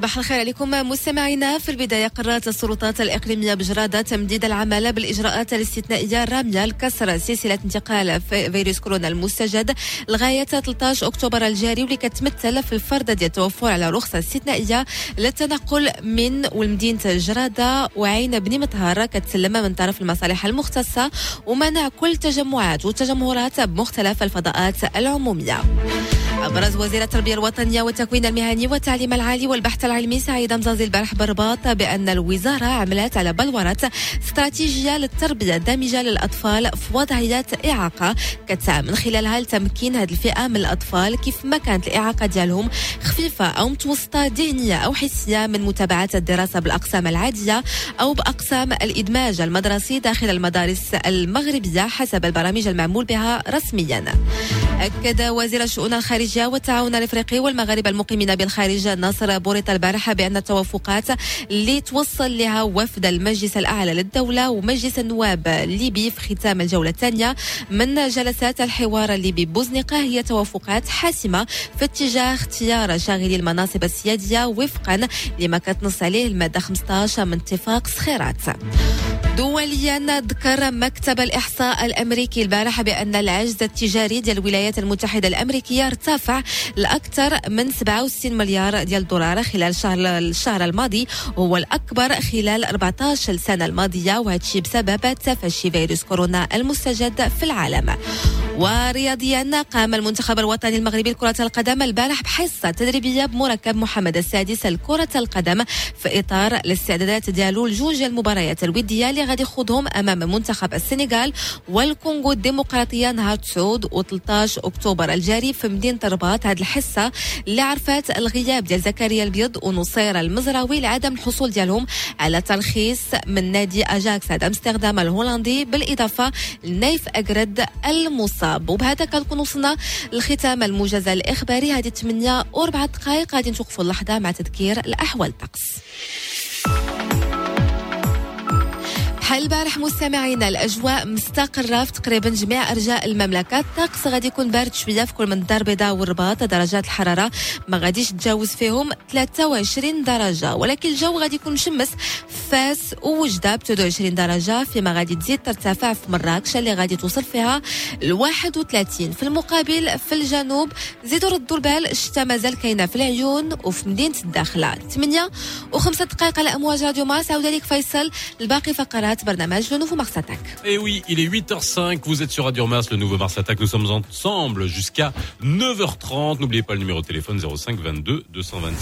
صباح الخير عليكم مستمعينا. في البداية قررت السلطات الإقليمية بجرادة تمديد العمل بالإجراءات الاستثنائية الرامية لكسر سلسلة انتقال فيروس كورونا المستجد لغاية 13 أكتوبر الجاري واللي كتمثل في الفرض ديال التوفر على رخصة استثنائية للتنقل من والمدينة جرادة وعين بني مطهر. كتسلم من طرف المصالح المختصة ومنع كل تجمعات والتجمهرات بمختلف الفضاءات العمومية. أبرز وزير التربية الوطنية والتكوين المهني والتعليم العالي والبحث العلمي سعيد مزازي البارح بالرباط بأن الوزارة عملت على بلورة استراتيجية للتربية الدامجة للأطفال في وضعيات إعاقة كتسعى من خلالها لتمكين هذه الفئة من الأطفال كيف ما كانت الإعاقة ديالهم خفيفة أو متوسطة ذهنية أو حسية من متابعة الدراسة بالأقسام العادية أو بأقسام الإدماج المدرسي داخل المدارس المغربية حسب البرامج المعمول بها رسميا. أكد وزير الشؤون الخارجية والتعاون الإفريقي والمغاربة المقيمين بالخارج ناصر بوريط البارحة بأن التوافقات اللي توصل لها وفد المجلس الأعلى للدولة ومجلس النواب الليبي في ختام الجولة الثانية من جلسات الحوار الليبي بوزنقة هي توافقات حاسمة في اتجاه اختيار شاغلي المناصب السيادية وفقا لما كتنص عليه المادة 15 من اتفاق صخيرات دوليا ذكر مكتب الإحصاء الأمريكي البارحة بأن العجز التجاري ديال الولايات المتحدة الأمريكية ارتفع لأكثر من 67 مليار ديال الدولار خلال شهر الشهر الماضي وهو الأكبر خلال 14 سنة الماضية وهذا بسبب تفشي فيروس كورونا المستجد في العالم. ورياضيا قام المنتخب الوطني المغربي لكرة القدم البارح بحصة تدريبية بمركب محمد السادس لكرة القدم في إطار الاستعدادات ديالو لجوج المباريات الودية اللي غادي يخوضهم أمام منتخب السنغال والكونغو الديمقراطية نهار 9 و13 أكتوبر الجاري في مدينة الرباط هذه الحصة اللي عرفت الغياب ديال زكريا البيض ونصير المزراوي لعدم الحصول ديالهم على ترخيص من نادي أجاكس. أمستردام الهولندي بالإضافة لنايف أجرد المصاب. وبهذا كنكون وصلنا لختام الموجز الإخباري. هذه 8 و4 دقائق. غادي نتوقفوا اللحظة مع تذكير الأحوال. الطقس بحال البارح مستمعينا الأجواء مستقرة في تقريبا جميع أرجاء المملكة. الطقس غادي يكون بارد شوية في كل من الدار البيضاء والرباط درجات الحرارة ما غاديش تجاوز فيهم 23 درجة. ولكن الجو غادي يكون مشمس فاس ووجدة ب 22 درجة فيما غادي تزيد ترتفع في مراكش اللي غادي توصل فيها ل 31 في المقابل في الجنوب زيدوا ردوا البال الشتاء مازال كاينة في العيون وفي مدينة الداخلة. 8 و5 دقائق على أمواج راديو ماس. عاود عليك فيصل. الباقي فقرات le nouveau. Et eh oui, il est 8h05, vous êtes sur Radio Mars, le nouveau Mars Attack. Nous sommes ensemble jusqu'à 9h30. N'oubliez pas le numéro de téléphone 05 22 226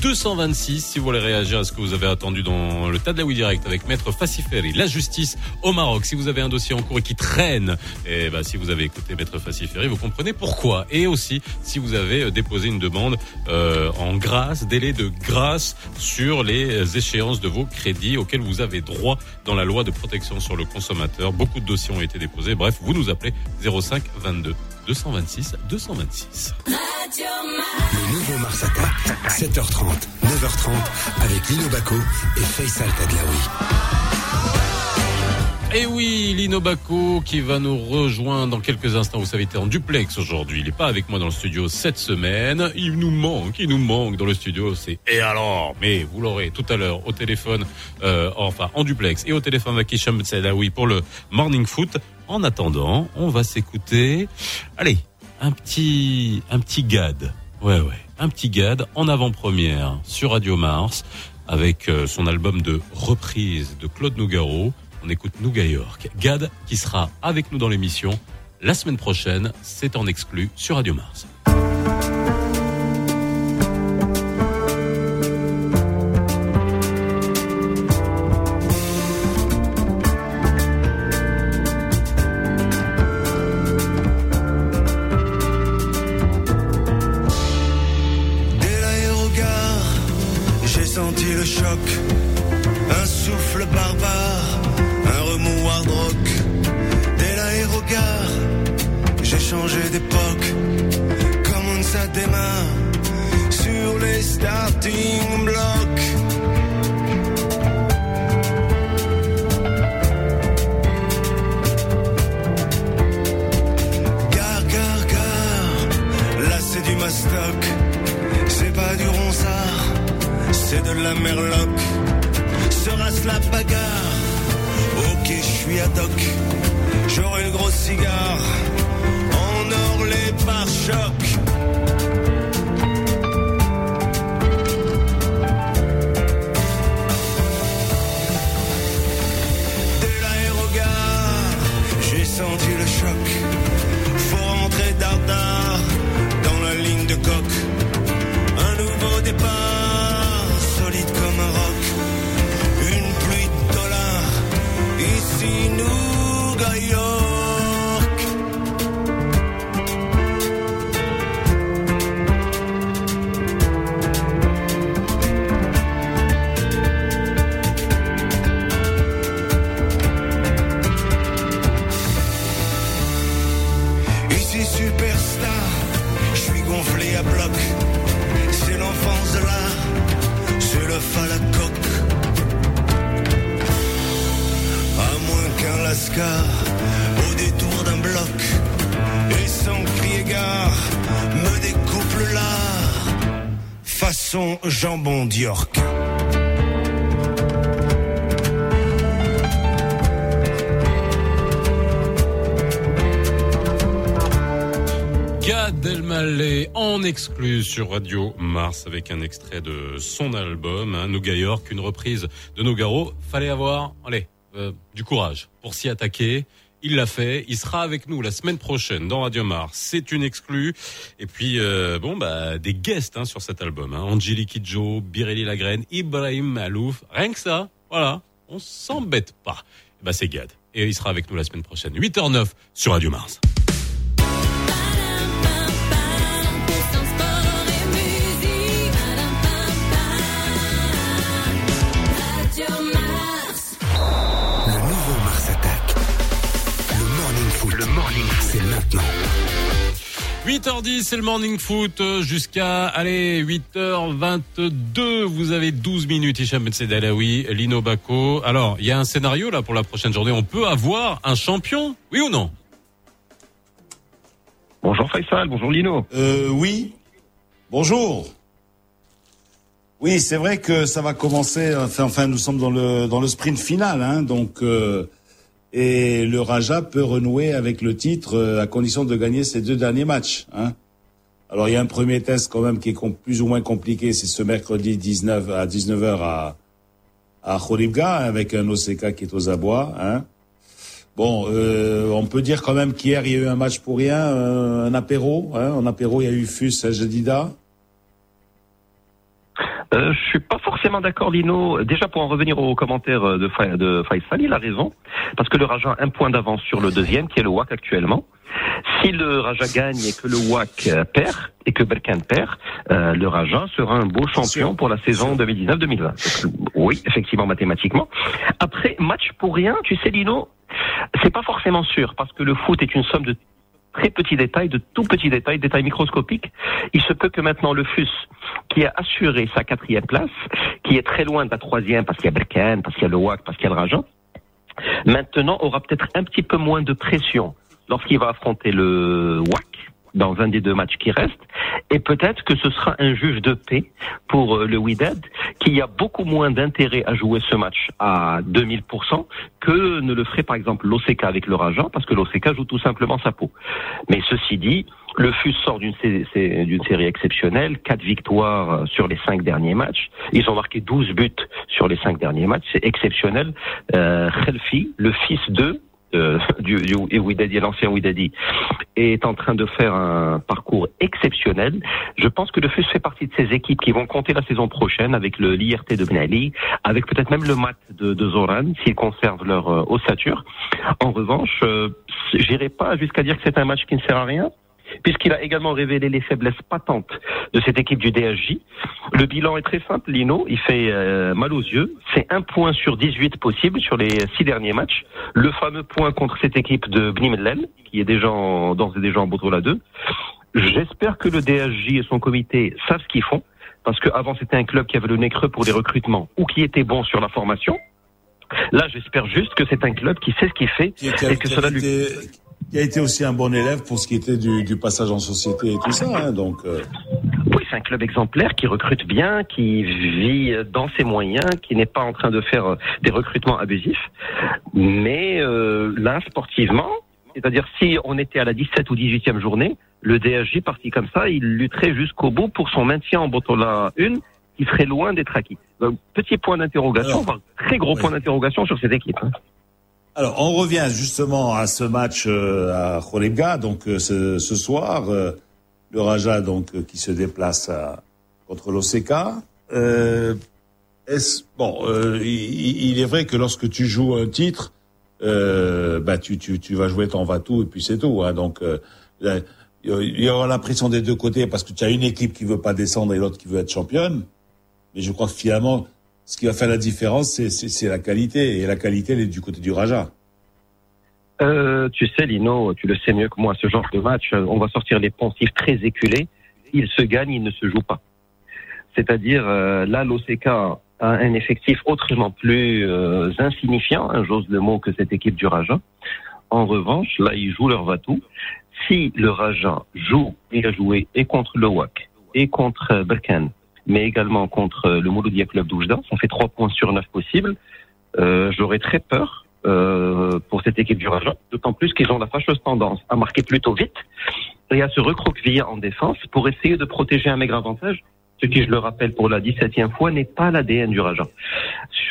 226 si vous voulez réagir à ce que vous avez attendu dans le tas de la Wii Direct avec Maître Faciferi, la justice au Maroc. Si vous avez un dossier en cours et qui traîne, et eh ben, si vous avez écouté Maître Faciferi, vous comprenez pourquoi. Et aussi, si vous avez euh, déposé une demande euh, en grâce, délai de grâce sur les échéances de vos crédits auxquels vous avez droit la loi de protection sur le consommateur. Beaucoup de dossiers ont été déposés. Bref, vous nous appelez 05 22 226 226. Le nouveau Mars Attack, 7h30, 9h30 avec Lino Baco et Faisal Tadlaoui. Et oui, Lino Baco qui va nous rejoindre dans quelques instants. Vous savez, il était en duplex aujourd'hui. Il n'est pas avec moi dans le studio cette semaine. Il nous manque, il nous manque dans le studio. C'est et alors Mais vous l'aurez tout à l'heure au téléphone, euh, enfin en duplex et au téléphone avec Hicham oui pour le Morning Foot. En attendant, on va s'écouter. Allez, un petit, un petit gad. Ouais, ouais, un petit gad en avant-première sur Radio Mars avec euh, son album de reprise de Claude Nougaro on écoute Nouga York. Gad qui sera avec nous dans l'émission la semaine prochaine. C'est en exclu sur Radio Mars. d'York. Gad Elmaleh en exclu sur Radio Mars avec un extrait de son album, hein, Nouga York, une reprise de Nougaro. Fallait avoir, euh, du courage pour s'y attaquer Il l'a fait. Il sera avec nous la semaine prochaine dans Radio Mars. C'est une exclue. Et puis euh, bon bah des guests hein, sur cet album. Hein. Angelique Kidjo, Birelli Lagraine, Ibrahim Malouf. Rien que ça. Voilà. On s'embête pas. Bah c'est Gad. Et il sera avec nous la semaine prochaine. 8h09 sur Radio Mars. 8h10, c'est le morning foot euh, jusqu'à allez 8h22. Vous avez 12 minutes. Hicham Ben Sedalawi, Lino Bako. Alors, il y a un scénario là pour la prochaine journée. On peut avoir un champion, oui ou non? Bonjour Faisal, bonjour Lino. Euh, oui. Bonjour. Oui, c'est vrai que ça va commencer. Enfin, enfin, nous sommes dans le dans le sprint final, hein, donc euh, et le Raja peut renouer avec le titre euh, à condition de gagner ses deux derniers matchs. Hein. Alors il y a un premier test quand même qui est plus ou moins compliqué, c'est ce mercredi 19 à 19h à à Khoribga avec un OCK qui est aux abois. Hein. Bon, euh, on peut dire quand même qu'hier il y a eu un match pour rien, euh, un apéro. Hein. En apéro, il y a eu Fus Jadida. Euh, je suis pas forcément d'accord Lino. Déjà pour en revenir aux commentaires de, Fa- de Faisal, il a raison. Parce que le Raja a un point d'avance sur le deuxième, qui est le WAC actuellement. Si le Raja gagne et que le WAC euh, perd, et que Berkane perd, euh, le Raja sera un beau champion pour la saison 2019-2020. Donc, Oui, effectivement, mathématiquement. Après, match pour rien, tu sais Lino, c'est pas forcément sûr, parce que le foot est une somme de très petits détails, de tout petits détails, détails microscopiques. Il se peut que maintenant le FUS, qui a assuré sa quatrième place, qui est très loin de la troisième parce qu'il y a Berkane, parce qu'il y a le WAC, parce qu'il y a le Rajan, maintenant aura peut-être un petit peu moins de pression lorsqu'il va affronter le WAC dans un des deux matchs qui restent, et peut-être que ce sera un juge de paix pour euh, le Wydad, qui a beaucoup moins d'intérêt à jouer ce match à 2000% que ne le ferait par exemple l'OCK avec le Rajan, parce que l'OCK joue tout simplement sa peau. Mais ceci dit, le FUS sort d'une série exceptionnelle, quatre victoires euh, sur les cinq derniers matchs. Ils ont marqué 12 buts sur les cinq derniers matchs, c'est exceptionnel. Euh, Khelfi, le fils d'eux, euh, du, du Ouidadi, l'ancien Ouidadi, est en train de faire un parcours exceptionnel. Je pense que le FUS fait partie de ces équipes qui vont compter la saison prochaine avec le l'IRT de Ben Ali, avec peut-être même le MAT de, de Zoran, s'ils conservent leur euh, ossature. En revanche, euh, j'irai pas jusqu'à dire que c'est un match qui ne sert à rien, puisqu'il a également révélé les faiblesses patentes de cette équipe du DSJ. Le bilan est très simple, Lino, il fait euh, mal aux yeux. C'est un point sur 18 possible sur les six derniers matchs. Le fameux point contre cette équipe de Bnimlel, qui est déjà en, d'ores et déjà en Botola 2. J'espère que le DSJ et son comité savent ce qu'ils font, parce qu'avant c'était un club qui avait le nez creux pour les recrutements ou qui était bon sur la formation. Là, j'espère juste que c'est un club qui sait ce qu'il fait et que cela lui qui a été aussi un bon élève pour ce qui était du, du passage en société et tout ça. Hein, donc, euh, Oui, c'est un club exemplaire qui recrute bien, qui vit dans ses moyens, qui n'est pas en train de faire euh, des recrutements abusifs. Mais euh, là, sportivement, c'est-à-dire si on était à la 17 ou 18e journée, le DSJ parti comme ça, il lutterait jusqu'au bout pour son maintien en Botola 1, qui serait loin d'être acquis. Donc, petit point d'interrogation, voire très gros point d'interrogation sur cette équipe. hein. Alors, on revient justement à ce match euh, à Khoribga, donc euh, ce, soir, euh, le Raja donc qui se déplace contre l'OCK. Est-ce- bon, il, est vrai que lorsque tu joues un titre, bah tu, tu, tu vas jouer ton va-tout et puis c'est tout. Hein, donc il y aura la pression des deux côtés parce que tu as une équipe qui veut pas descendre et l'autre qui veut être championne. Mais je crois que finalement, ce qui va faire la différence, c'est- la qualité. Et la qualité, elle est du côté du Raja. Euh, tu sais, Lino, tu le sais mieux que moi, ce genre de match, on va sortir les poncifs très éculés. Il se gagne, il ne se joue pas. C'est-à-dire, euh, là, l'OCK a un effectif autrement plus euh, insignifiant, hein, j'ose le mot, que cette équipe du Raja. En revanche, là, ils jouent leur va-tout. Si le Raja joue et a joué et contre le WAC et contre Berkane, mais également contre euh, le Mouloudia Club d'Oujda, ça fait trois points sur neuf possibles, euh, j'aurais très peur euh, pour cette équipe du Raja, d'autant plus qu'ils ont la fâcheuse tendance à marquer plutôt vite et à se recroqueviller en défense pour essayer de protéger un maigre avantage, ce qui, je le rappelle pour la 17e fois, n'est pas l'ADN du Raja.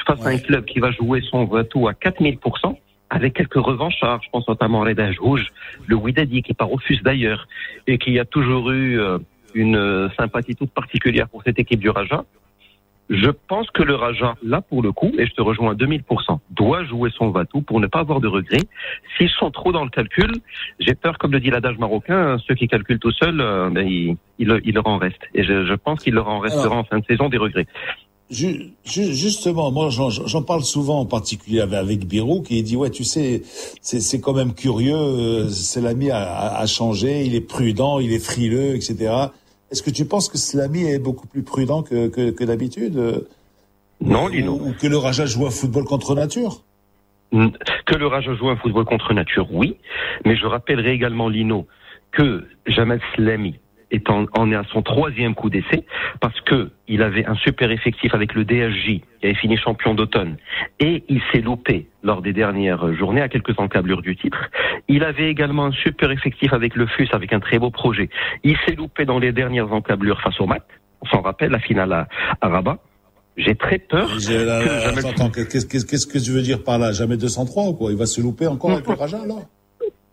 Face à un Ouais. club qui va jouer son tout à 4000%, avec quelques revanchards. Je pense notamment à Reda Rouge, le Widadi qui part au FUS d'ailleurs et qui a toujours eu euh, une sympathie toute particulière pour cette équipe du Raja. Je pense que le Raja, là pour le coup, et je te rejoins à 2000%, doit jouer son Vatou pour ne pas avoir de regrets. S'ils sont trop dans le calcul, j'ai peur, comme le dit l'adage marocain, ceux qui calculent tout seuls, euh, ben, il, il, leur en reste. Et je, je pense qu'il leur en restera en fin de saison des regrets. Justement, moi j'en parle souvent en particulier avec Birou qui dit ouais tu sais c'est quand même curieux, euh, Selami a, a, changé, il est prudent, il est frileux, etc. Est-ce que tu penses que Selami est beaucoup plus prudent que, que, que d'habitude euh, Non, Lino. Ou, que le Raja joue un football contre nature? Que le Raja joue un football contre nature, oui. Mais je rappellerai également, Lino, que Jamal Slami est en, est à son troisième coup d'essai parce que il avait un super effectif avec le DSJ qui avait fini champion d'automne et il s'est loupé lors des dernières journées à quelques encablures du titre. Il avait également un super effectif avec le FUS avec un très beau projet. Il s'est loupé dans les dernières encablures face au MAT. On s'en rappelle la finale à, Rabat. J'ai très peur. Qu'est-ce que tu veux dire par là? Jamais 203 ou quoi? Il va se louper encore avec le Raja là?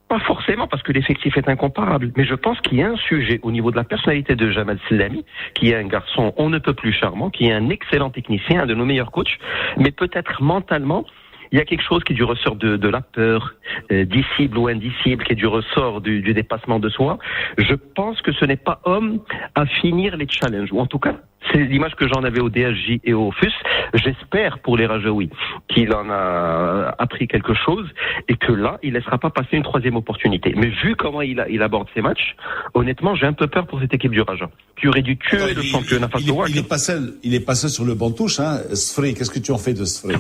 Pas forcément parce que l'effectif est incomparable, mais je pense qu'il y a un sujet au niveau de la personnalité de Jamal Slami, qui est un garçon on ne peut plus charmant, qui est un excellent technicien, un de nos meilleurs coachs, mais peut-être mentalement, il y a quelque chose qui est du ressort de, de la peur, euh, disciple ou indicible, qui est du ressort du, du dépassement de soi. Je pense que ce n'est pas homme à finir les challenges, ou en tout cas, c'est l'image que j'en avais au DSJ et au FUS. J'espère pour les Rajaouis qu'il en a appris quelque chose et que là, il ne laissera pas passer une troisième opportunité. Mais vu comment il, a, il aborde ses matchs, honnêtement, j'ai un peu peur pour cette équipe du Raja, qui aurait dû tuer le championnat face il, il, il est pas seul, il est pas seul sur le banc touche. Hein. Sfrey, qu'est-ce que tu en fais de Sfrey?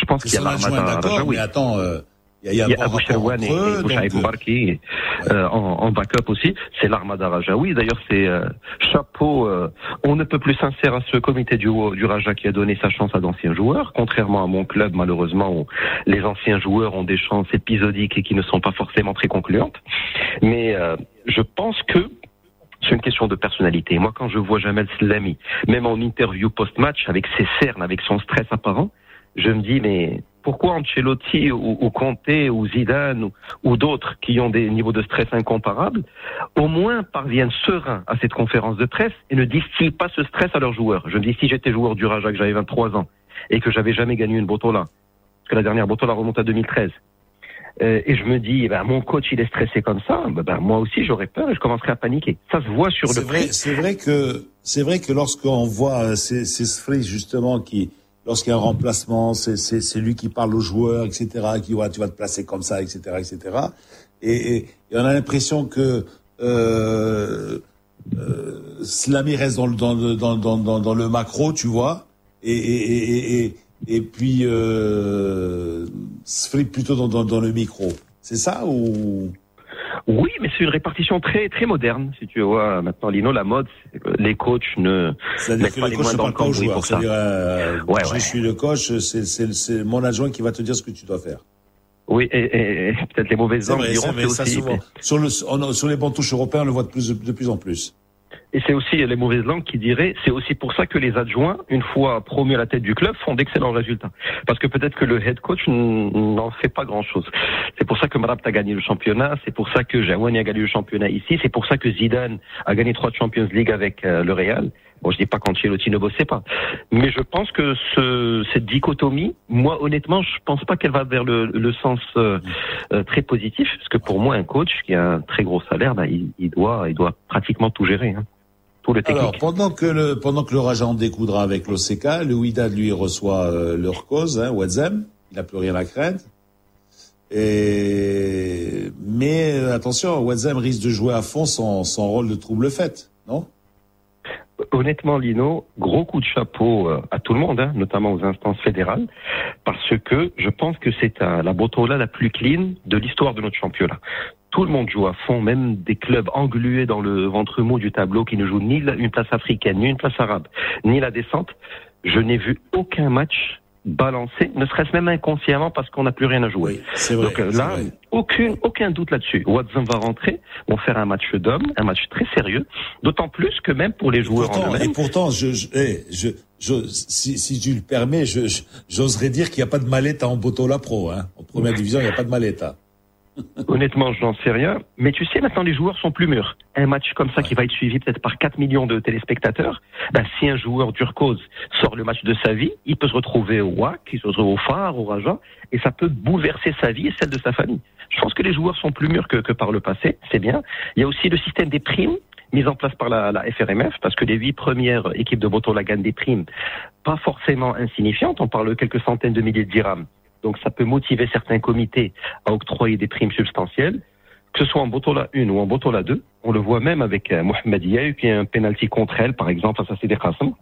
Je pense qu'il y a l'armada Rajaoui. Mais attends. Euh... Il y a, il y a Abou et, Mbarki euh, en, en, backup aussi. C'est l'armada Rajaoui. D'ailleurs, c'est euh, chapeau. Euh, on ne peut plus sincère à ce comité du, du Raja qui a donné sa chance à d'anciens joueurs, contrairement à mon club malheureusement où les anciens joueurs ont des chances épisodiques et qui ne sont pas forcément très concluantes. Mais euh, je pense que c'est une question de personnalité. Moi, quand je vois Jamel Slami, même en interview post-match, avec ses cernes, avec son stress apparent, je me dis, mais pourquoi Ancelotti ou, ou Conte ou Zidane ou, d'autres qui ont des niveaux de stress incomparables, au moins parviennent sereins à cette conférence de presse et ne distillent pas ce stress à leurs joueurs. Je me dis, si j'étais joueur du Raja, que j'avais 23 ans et que j'avais jamais gagné une Botola, parce que la dernière Botola remonte à 2013, euh, et je me dis, ben, mon coach il est stressé comme ça, ben, ben, moi aussi j'aurais peur et je commencerai à paniquer. Ça se voit sur le vrai, C'est vrai que c'est vrai que lorsqu'on voit euh, ces, ces justement qui lorsqu'il y a un remplacement, c'est lui qui parle aux joueurs, etc., qui ouais, tu vas te placer comme ça, etc., etc. Et, et, on a l'impression que euh, euh, reste dans le, dans, dans, le macro, tu vois, et, et, et, et puis euh, plutôt dans, dans, dans le micro. C'est ça ou? Oui, mais c'est une répartition très très moderne. Si tu vois, maintenant Lino, la mode, les coachs ne mettent pas les mains dans le cambouis pour ça. Euh, ouais, je suis le coach, c'est mon adjoint qui va te dire ce que tu dois faire. Oui, et, et, peut-être les mauvaises langues diront aussi. Souvent. Sur, le, sur les bancs touches européens, on le voit de plus, de plus en plus. Et c'est aussi les mauvaises langues qui diraient, c'est aussi pour ça que les adjoints, une fois promus à la tête du club, font d'excellents résultats. Parce que peut-être que le head coach n'en fait pas grand-chose. C'est pour ça que Marabt a gagné le championnat, c'est pour ça que Jawani a gagné le championnat ici, c'est pour ça que Zidane a gagné trois Champions League avec euh, le Real. Bon, je dis pas qu'Ancelotti ne bossait pas, mais je pense que ce, cette dichotomie, moi honnêtement, je pense pas qu'elle va vers le, le sens euh, euh, très positif, parce que pour moi, un coach qui a un très gros salaire, bah, il, il, doit, il doit pratiquement tout gérer. Hein. Alors, pendant que le, pendant que Rajan découdra avec l'OCK, le Ouidad, lui, reçoit euh, leur cause, hein, Wadzem. Il n'a plus rien à craindre. Et, mais attention, Wadzem risque de jouer à fond son, son rôle de trouble fait, non? Honnêtement, Lino, gros coup de chapeau euh, à tout le monde, hein, notamment aux instances fédérales, parce que je pense que c'est la Botola la plus clean de l'histoire de notre championnat tout le monde joue à fond, même des clubs englués dans le ventre mou du tableau qui ne jouent ni une place africaine, ni une place arabe, ni la descente. Je n'ai vu aucun match balancé, ne serait-ce même inconsciemment parce qu'on n'a plus rien à jouer. Oui, vrai. Donc euh, là, vrai. aucun, aucun doute là-dessus. Watson va rentrer, vont faire un match d'homme, un match très sérieux, d'autant plus que même pour les joueurs en et pourtant, je, je, eh, je, je- si, si tu le permets, j'oserais dire qu'il n'y a pas de mallette en Botola Pro. Hein. En première division, il n'y a pas de mallette. hein. Honnêtement, je n'en sais rien. Mais tu sais, maintenant, les joueurs sont plus mûrs. Un match comme ça qui va être suivi peut-être par 4 millions de téléspectateurs, ben, si un joueur d'Urcos sort le match de sa vie, il peut se retrouver au WAC, il se retrouver au Phare, au Raja, et ça peut bouleverser sa vie et celle de sa famille. Je pense que les joueurs sont plus mûrs que, que par le passé, c'est bien. Il y a aussi le système des primes mis en place par la, la FRMF, parce que les huit premières équipes de Botola gagnent des primes pas forcément insignifiantes, on parle de quelques centaines de milliers de dirhams. Donc ça peut motiver certains comités à octroyer des primes substantielles, que ce soit en Botola 1 ou en Botola 2. On le voit même avec euh, Mohamed Yahu qui a un penalty contre elle, par exemple, face à Sidi Qassem.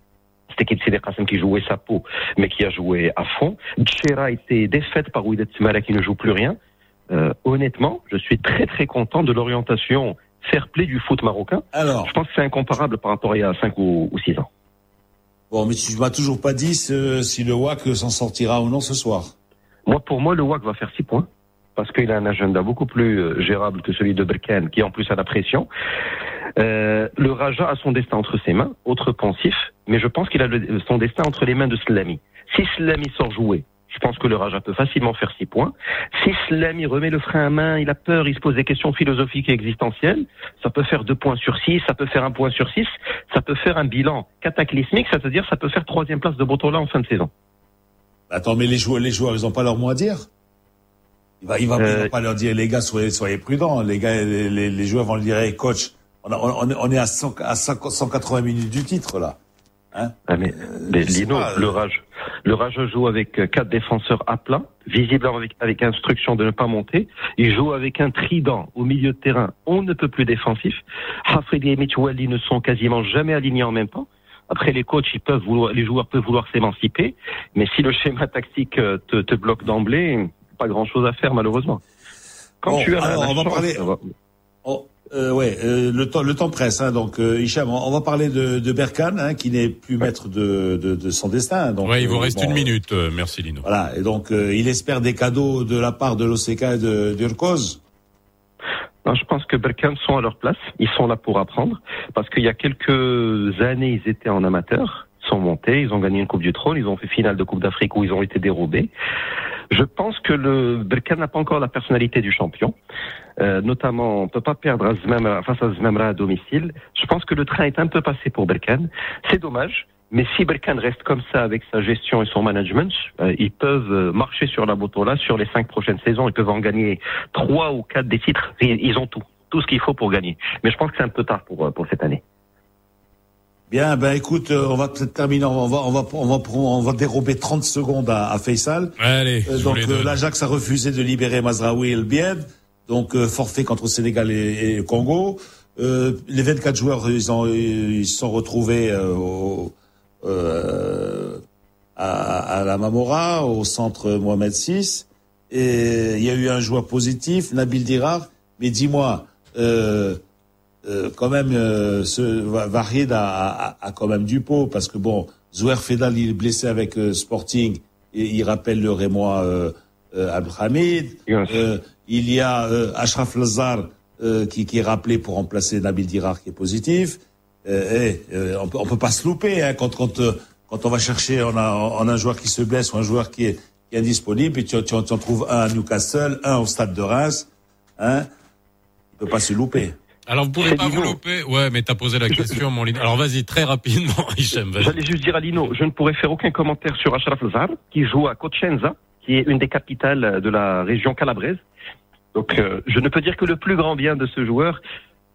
C'était équipe Sidi Qassem qui jouait sa peau, mais qui a joué à fond. Tchera a été défaite par Ouidet Smala qui ne joue plus rien. Euh, honnêtement, je suis très très content de l'orientation fair play du foot marocain. Alors, Je pense que c'est incomparable par rapport à il y a 5 ou, ou 6 ans. bon, mais tu m'as toujours pas dit ce- si le WAC s'en sortira ou non ce soir. Moi, pour moi, le WAC va faire 6 points. Parce qu'il a un agenda beaucoup plus euh, gérable que celui de Berken, qui en plus a la pression. Euh, le Raja a son destin entre ses mains, autre pensif, mais je pense qu'il a son destin entre les mains de Slami. Si Slami sort jouer, je pense que le Raja peut facilement faire 6 points. Si Slami remet le frein à main, il a peur, il se pose des questions philosophiques et existentielles, ça peut faire 2 points sur 6, ça peut faire 1 point sur 6, ça peut faire un bilan cataclysmique, c'est-à-dire ça peut faire troisième place de Botola en fin de saison. Attends, mais les joueurs, les joueurs, ils ont pas leur mot à dire. Il va, il va, il va Euh, pas leur dire, les gars, soyez, soyez prudents. Les gars, les, les- les joueurs vont lui dire, hey, coach, on, a- on, est- on est à, 100 à 50 180 minutes du titre là. Hein Ah, mais, sais Lino, pas, euh, le Rage, le Rage joue avec euh, quatre défenseurs à plat, visiblement avec, avec instruction de ne pas monter. Il joue avec un trident au milieu de terrain. On ne peut plus défensif. Hafidi et Mitchouali ne sont quasiment jamais alignés en même temps. Après, les coachs, ils peuvent vouloir, les joueurs peuvent vouloir s'émanciper, mais si le schéma tactique euh, te, te bloque d'emblée, pas grand chose à faire malheureusement. Quand Bon, tu as alors, on va parler- Oh, euh, ouais, euh, le temps, le temps presse. Hein, donc, euh, Hicham, on, on va parler de, de Berkane, hein, qui n'est plus maître de, de, de son destin. Donc, Ouais, il vous euh, reste bon, une minute. euh, Merci Lino. Voilà, et donc euh, il espère des cadeaux de la part de l'OCK et de d'Urkoz. Non, je pense que Berkane sont à leur place. Ils sont là pour apprendre. Parce qu'il y a quelques années, ils étaient en amateur, ils sont montés, ils ont gagné une Coupe du Trône, ils ont fait finale de Coupe d'Afrique où ils ont été dérobés. Je pense que le Berkane n'a pas encore la personnalité du champion. Euh, notamment, on peut pas perdre à Zmamra, face à Zmamra à domicile. Je pense que le train est un peu passé pour Berkane. C'est dommage. Mais si Berkane reste comme ça avec sa gestion et son management, euh, ils peuvent euh, marcher sur la là sur les cinq prochaines saisons. Ils peuvent en gagner trois ou quatre des titres. Ils, ils ont tout, tout ce qu'il faut pour gagner. Mais je pense que c'est un peu tard pour, euh, pour cette année. Bien, ben écoute, euh, on va peut-être terminer, on va, on va, on va, on va dérober 30 secondes à, à Faisal. Allez, Euh, donc l'Ajax a refusé de libérer Mazraoui et El Bied, donc euh, forfait contre le Sénégal et, et Congo. Euh, les 24 joueurs, ils ont, ils se sont retrouvés euh, au, euh, à, à la Mamora, au centre Mohamed VI. Et il y a eu un joueur positif, Nabil Dirar. Mais dis-moi, euh, euh, quand même, ce Vahid a, a, a quand même du pot parce que bon, Zouer Fedal il est blessé avec Sporting et il rappelle le Rémois Abdelhamid. Euh, il y a Ashraf Lazar qui, qui est rappelé pour remplacer Nabil Dirar qui est positif. Euh, eh, euh, on, peut, on peut pas se louper hein, quand quand euh, quand on va chercher on a on a un joueur qui se blesse ou un joueur qui est, qui est indisponible et tu, tu, tu en trouves un à Newcastle, un au stade de Reims. Hein, il peut pas se louper. Alors vous pouvez C'est pas vous Lino. louper. Ouais, mais t'as posé la question, mon Lino. Alors vas-y, très rapidement, Hichem. J'allais juste dire à Lino, je ne pourrais faire aucun commentaire sur Ashraf Lazar, qui joue à Cosenza, qui est une des capitales de la région calabraise. Donc, euh, je ne peux dire que le plus grand bien de ce joueur,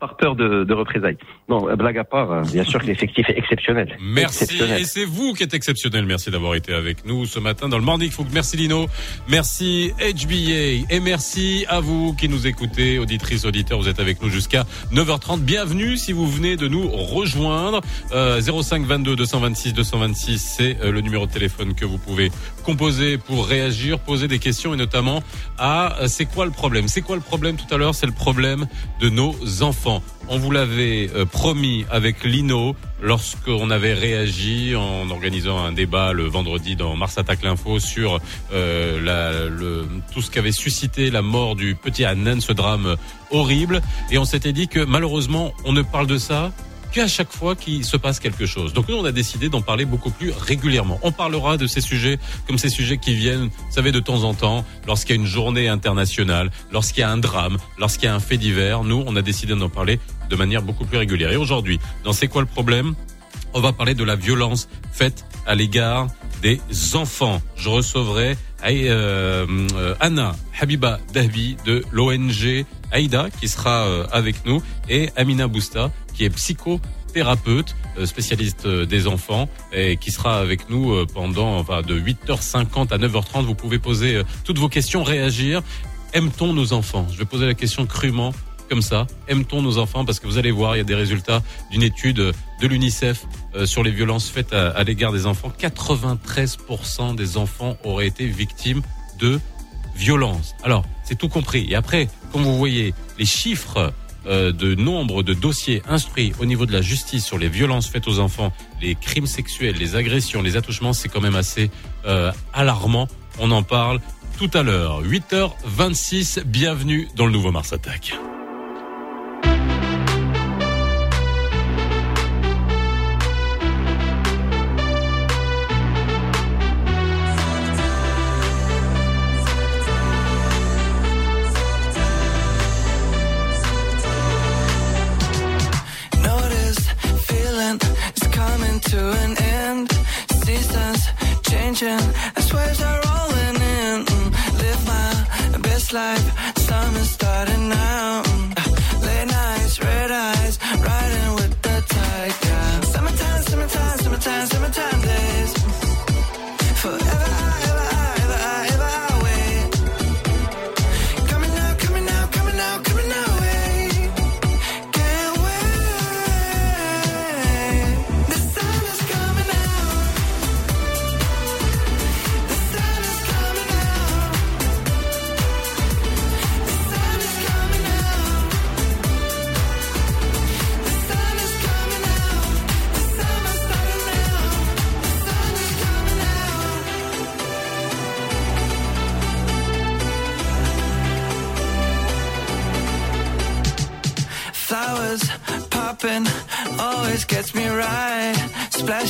par peur de, de représailles. Non, euh, blague à part, euh, bien sûr que l'effectif est exceptionnel. Merci. Exceptionnel. Et c'est vous qui êtes exceptionnel. Merci d'avoir été avec nous ce matin dans le Morning Fook. Merci Lino. Merci HBA. Et merci à vous qui nous écoutez, auditrices, auditeurs. Vous êtes avec nous jusqu'à 9h30. Bienvenue si vous venez de nous rejoindre. Euh, 05 22 226 226, c'est euh, le numéro de téléphone que vous pouvez composer pour réagir, poser des questions et notamment à euh, c'est quoi le problème? C'est quoi le problème? Tout à l'heure C'est le problème de nos enfants. On vous l'avait euh, promis avec Lino lorsqu'on avait réagi en organisant un débat le vendredi dans Mars Attaque l'info sur euh, la, le, tout ce qu'avait suscité la mort du petit Annan, ce drame horrible. Et on s'était dit que malheureusement, on ne parle de ça qu'à chaque fois qu'il se passe quelque chose. Donc nous, on a décidé d'en parler beaucoup plus régulièrement. On parlera de ces sujets comme ces sujets qui viennent, vous savez, de temps en temps, lorsqu'il y a une journée internationale, lorsqu'il y a un drame, lorsqu'il y a un fait divers. Nous, on a décidé d'en parler de manière beaucoup plus régulière. Et aujourd'hui, dans C'est quoi le problème? On va parler de la violence faite à l'égard des enfants. Je recevrai euh, Anna Habiba Dahbi de l'ONG Aïda qui sera euh, avec nous et Amina Bousta qui est psychothérapeute, euh, spécialiste euh, des enfants et qui sera avec nous pendant enfin, de 8h50 à 9h30. Vous pouvez poser toutes vos questions, réagir. Aime-t-on nos enfants? Je vais poser la question crûment comme ça. Aime-t-on nos enfants? Parce que vous allez voir, il y a des résultats d'une étude de l'UNICEF sur les violences faites à, à l'égard des enfants. 93% des enfants auraient été victimes de violences. Alors, c'est tout compris. Et après, comme vous voyez, les chiffres euh, de nombre de dossiers instruits au niveau de la justice sur les violences faites aux enfants, les crimes sexuels, les agressions, les attouchements, c'est quand même assez euh, alarmant. On en parle tout à l'heure. 8h26, bienvenue dans le nouveau Mars Attack. to an end. Seasons changing as waves are rolling in. Live my best life. Summer's starting now.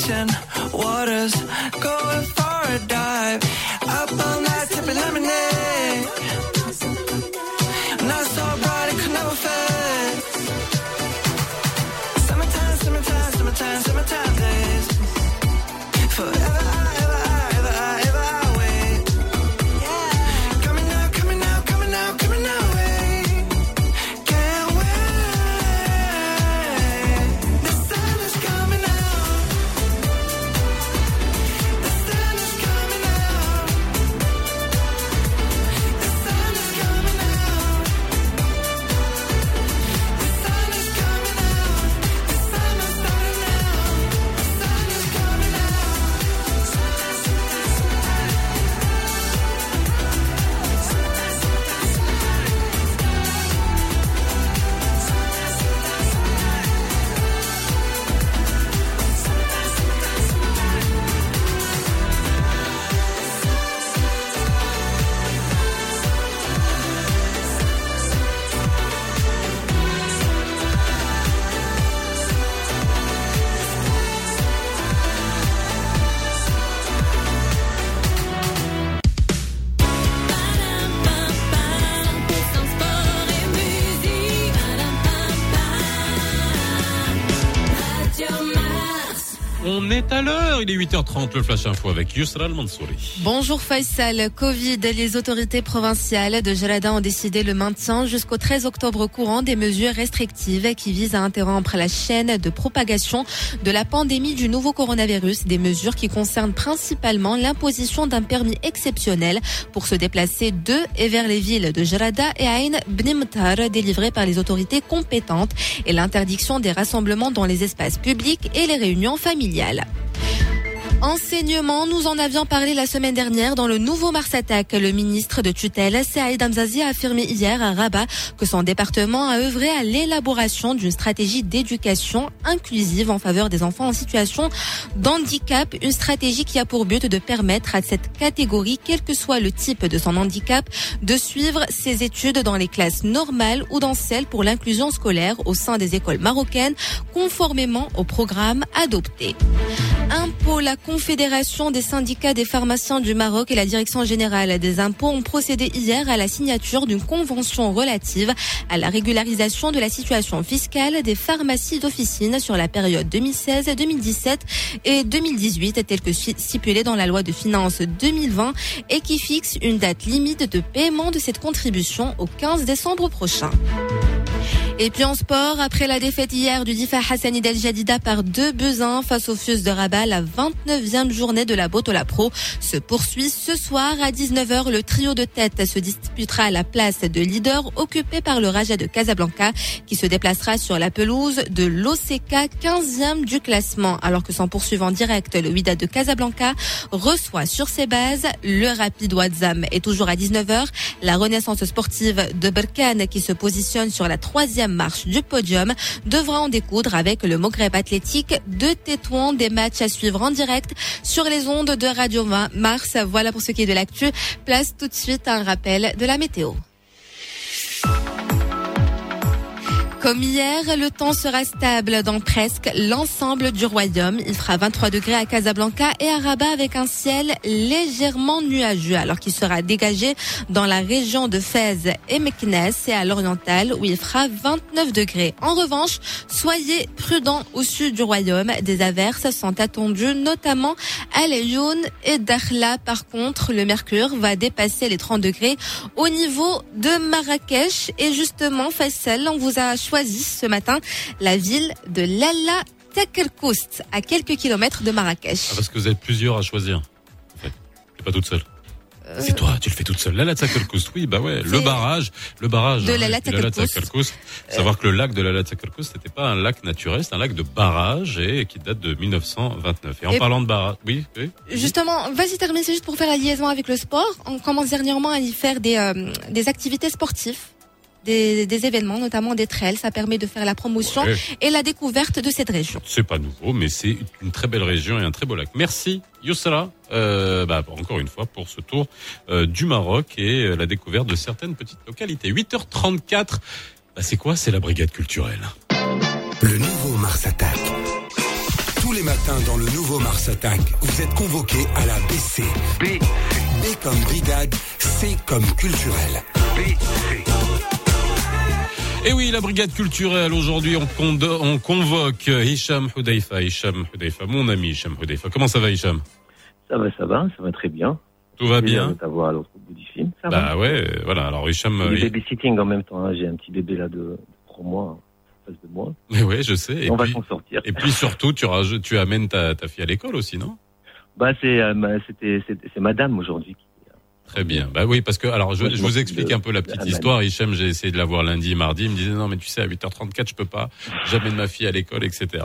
vacation tout il est 8h30, le Flash Info avec Yusra Al-Mansouri. Bonjour Faisal. Covid, les autorités provinciales de Jalada ont décidé le maintien jusqu'au 13 octobre courant des mesures restrictives qui visent à interrompre la chaîne de propagation de la pandémie du nouveau coronavirus. Des mesures qui concernent principalement l'imposition d'un permis exceptionnel pour se déplacer de et vers les villes de Jalada et Ain Bnimtar délivrées par les autorités compétentes et l'interdiction des rassemblements dans les espaces publics et les réunions familiales. Enseignement, nous en avions parlé la semaine dernière dans le nouveau Mars Attack. Le ministre de tutelle, Saïd Amzazi, a affirmé hier à Rabat que son département a œuvré à l'élaboration d'une stratégie d'éducation inclusive en faveur des enfants en situation d'handicap. Une stratégie qui a pour but de permettre à cette catégorie, quel que soit le type de son handicap, de suivre ses études dans les classes normales ou dans celles pour l'inclusion scolaire au sein des écoles marocaines, conformément au programme adopté. Confédération des syndicats des pharmaciens du Maroc et la Direction générale des impôts ont procédé hier à la signature d'une convention relative à la régularisation de la situation fiscale des pharmacies d'officine sur la période 2016, 2017 et 2018, telle que stipulée dans la loi de finances 2020 et qui fixe une date limite de paiement de cette contribution au 15 décembre prochain. Et puis en sport, après la défaite hier du Difa Hassani Del Jadida par deux buts face au Fus de Rabat, la 29e journée de la Botola Pro se poursuit ce soir à 19h. Le trio de tête se disputera à la place de leader occupé par le Raja de Casablanca qui se déplacera sur la pelouse de l'OCK 15e du classement. Alors que son poursuivant direct, le Wida de Casablanca, reçoit sur ses bases le Rapid Wadzam. Et toujours à 19h, la renaissance sportive de Berkane qui se positionne sur la troisième marche du podium devra en découdre avec le Moghreb athlétique de Tétouan. Des matchs à suivre en direct sur les ondes de Radio Mars. Voilà pour ce qui est de l'actu. Place tout de suite un rappel de la météo. Comme hier, le temps sera stable dans presque l'ensemble du royaume. Il fera 23 degrés à Casablanca et à Rabat avec un ciel légèrement nuageux alors qu'il sera dégagé dans la région de Fès et Meknes et à l'oriental où il fera 29 degrés. En revanche, soyez prudents au sud du royaume. Des averses sont attendues notamment à Lyoun et Dakhla. Par contre, le mercure va dépasser les 30 degrés au niveau de Marrakech et justement Faisal, on vous a choisi ce matin la ville de Lala Takelkoust, à quelques kilomètres de Marrakech. Ah, parce que vous êtes plusieurs à choisir. En fait, pas toute seule. Euh, c'est toi, tu le fais toute seule. Lala Takelkoust, oui, bah ouais. Le barrage, le barrage de Lala Takelkoust. Savoir que le lac de Lala Takelkoust n'était pas un lac naturel, c'est un lac de barrage et qui date de 1929. Et en parlant de barrage, oui, oui. Justement, vas-y termine, c'est juste pour faire la liaison avec le sport. On commence dernièrement à y faire des, euh, des activités sportives des, événements, notamment des trails. Ça permet de faire la promotion et la découverte de cette région. C'est pas nouveau, mais c'est une très belle région et un très beau lac. Merci Youssala, euh, bah, encore une fois pour ce tour euh, du Maroc et euh, la découverte de certaines petites localités. 8h34, bah, c'est quoi? C'est la brigade culturelle. Le nouveau Mars Attack. Tous les matins dans le nouveau Mars Attack, vous êtes convoqués à la BC. B. B comme brigade, C comme culturel. BC. Et oui, la brigade culturelle, aujourd'hui, on, on, convoque Hicham Hudaifa. Hicham Hudaifa, mon ami Hicham Hudaifa. Comment ça va, Hicham? Ça va, ça va, ça va très bien. Tout va bien? à l'autre bout du film. Ça bah ouais, voilà. Alors, Hicham. Il est babysitting en même temps. Hein. J'ai un petit bébé là de trois mois face de moi. Mais ouais, je sais. Et on va s'en sortir. Et puis surtout, tu, tu amènes ta, ta fille à l'école aussi, non? Bah c'est euh, c'était c'est madame aujourd'hui qui Très bien. Bah oui, parce que alors je, vous explique un peu la petite histoire. Hichem, j'ai essayé de la voir lundi, mardi. Il me disait non, mais tu sais, à 8h34, je peux pas. J'amène ma fille à l'école, etc.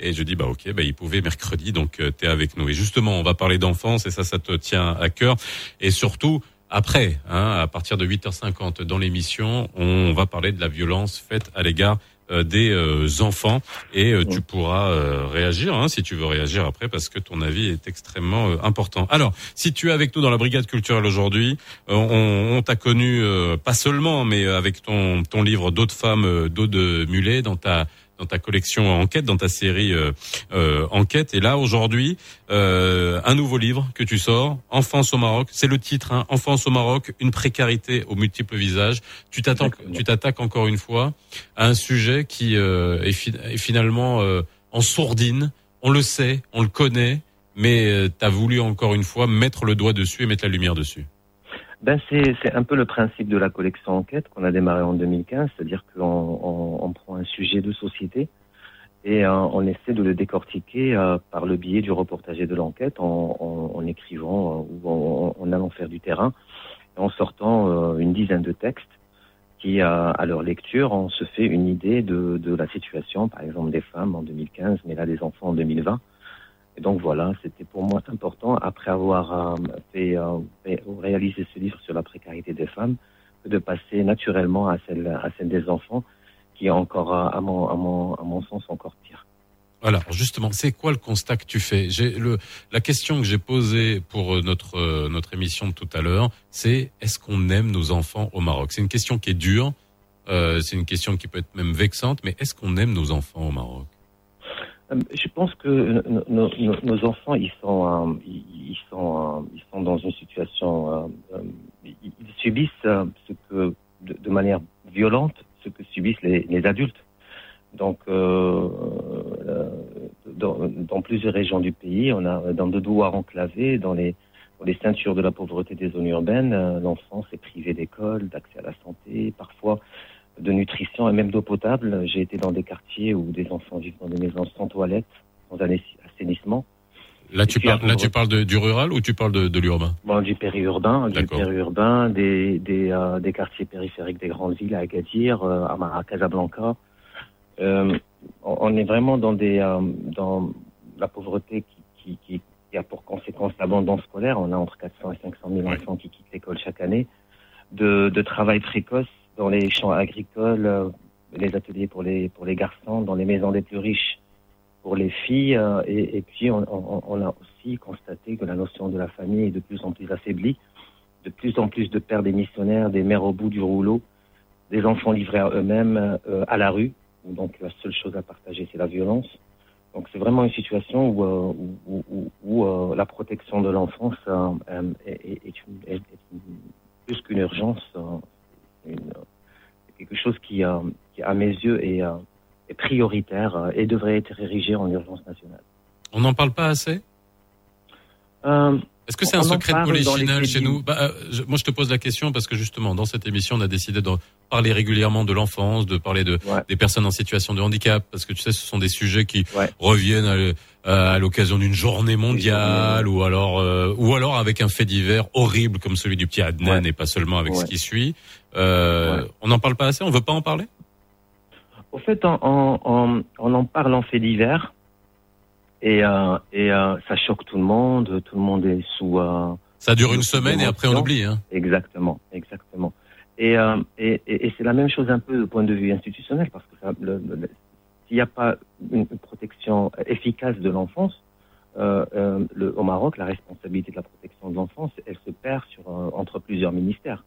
Et je dis bah ok, bah il pouvait mercredi, donc euh, t'es avec nous. Et justement, on va parler d'enfance et ça, ça te tient à cœur. Et surtout. Après, hein, à partir de 8h50 dans l'émission, on va parler de la violence faite à l'égard des euh, enfants et euh, tu pourras réagir hein, si tu veux réagir après parce que ton avis est extrêmement important. Alors, si tu es avec nous dans la brigade culturelle aujourd'hui, on, on t'a connu pas seulement mais avec ton ton livre d'autres femmes d'Aude Mulet dans ta dans ta collection Enquête, dans ta série euh, euh, Enquête. Et là, aujourd'hui, euh, un nouveau livre que tu sors, Enfance au Maroc. C'est le titre, hein, Enfance au Maroc, une précarité aux multiples visages. Tu t'attends, tu t'attaques encore une fois à un sujet qui est, est, finalement en sourdine. On le sait, on le connaît, mais tu as voulu encore une fois mettre le doigt dessus et mettre la lumière dessus ben c'est un peu le principe de la collection enquête qu'on a démarré en 2015, c'est-à-dire qu'on on, on, prend un sujet de société et euh, on essaie de le décortiquer euh, par le biais du reportage et de l'enquête en, en, écrivant euh, ou en, allant faire du terrain en sortant une dizaine de textes qui, à leur lecture, on se fait une idée de, de la situation, par exemple des femmes en 2015, mais là des enfants en 2020 Et donc voilà, c'était pour moi important, après avoir fait, fait, réalisé ce livre sur la précarité des femmes, de passer naturellement à celle, des enfants, qui est encore, à mon, à mon, sens, encore pire. Voilà, justement, c'est quoi le constat que tu fais? La question que j'ai posée pour euh, notre euh, émission de tout à l'heure, c'est est-ce qu'on aime nos enfants au Maroc? C'est une question qui est dure, euh, c'est une question qui peut être même vexante, mais est-ce qu'on aime nos enfants au Maroc? Je pense que nos, enfants, ils sont ils sont ils sont dans une situation, ils subissent ce que de, manière violente ce que subissent les, les adultes. Donc, euh, euh, dans, dans, plusieurs régions du pays, on a dans de douars enclavés, dans les, dans les ceintures de la pauvreté des zones urbaines, euh, l'enfance est privé d'école, d'accès à la santé, parfois de nutrition et même d'eau potable. J'ai été dans des quartiers où des enfants vivent dans des maisons sans toilettes, sans assainissement. Là, tu parles, là, tu parles de, du rural ou tu parles de, de l'urbain? Bon, Du périurbain, du périurbain, des, des, euh, des quartiers périphériques des grandes villes, à Agadir, euh, à, Casablanca. Euh, on est vraiment dans des dans la pauvreté qui, qui, qui, a pour conséquence l'abandon scolaire. On a entre 400 et 500 000 enfants qui quittent l'école chaque année. De, de travail précoce dans les champs agricoles, euh, les ateliers pour les pour les garçons, dans les maisons des plus riches pour les filles. Euh, et, puis on, a aussi constaté que la notion de la famille est de plus en plus affaiblie. De plus en plus de pères démissionnaires, des mères au bout du rouleau, des enfants livrés à eux-mêmes à la rue donc la seule chose à partager, c'est la violence. Donc c'est vraiment une situation où, euh, où, euh, la protection de l'enfance euh, est, est, plus qu'une urgence, une, quelque chose qui, qui, à mes yeux, est, est prioritaire et devrait être érigé en urgence nationale. On n'en parle pas assez? Est-ce que c'est un secret de polichinelle chez nous? Bah, euh, Moi, je te pose la question parce que justement, dans cette émission, on a décidé de parler régulièrement de l'enfance, de parler de des personnes en situation de handicap, parce que tu sais, ce sont des sujets qui reviennent à, l'occasion d'une journée mondiale, ou alors, euh, ou alors avec un fait divers horrible comme celui du petit Adnan, et pas seulement avec ce qui suit. Euh, on n'en parle pas assez. On veut pas en parler? Au fait, on, on, on en parle en fait divers et, euh, et euh, ça choque tout le monde. Tout le monde est sous. Ça dure une semaine et après on oublie. Hein. Exactement, exactement. Et, et, et, c'est la même chose un peu du point de vue institutionnel parce que s'il n'y a pas une protection efficace de l'enfance, euh, euh, le, au Maroc, la responsabilité de la protection de l'enfance, elle se perd sur, entre plusieurs ministères.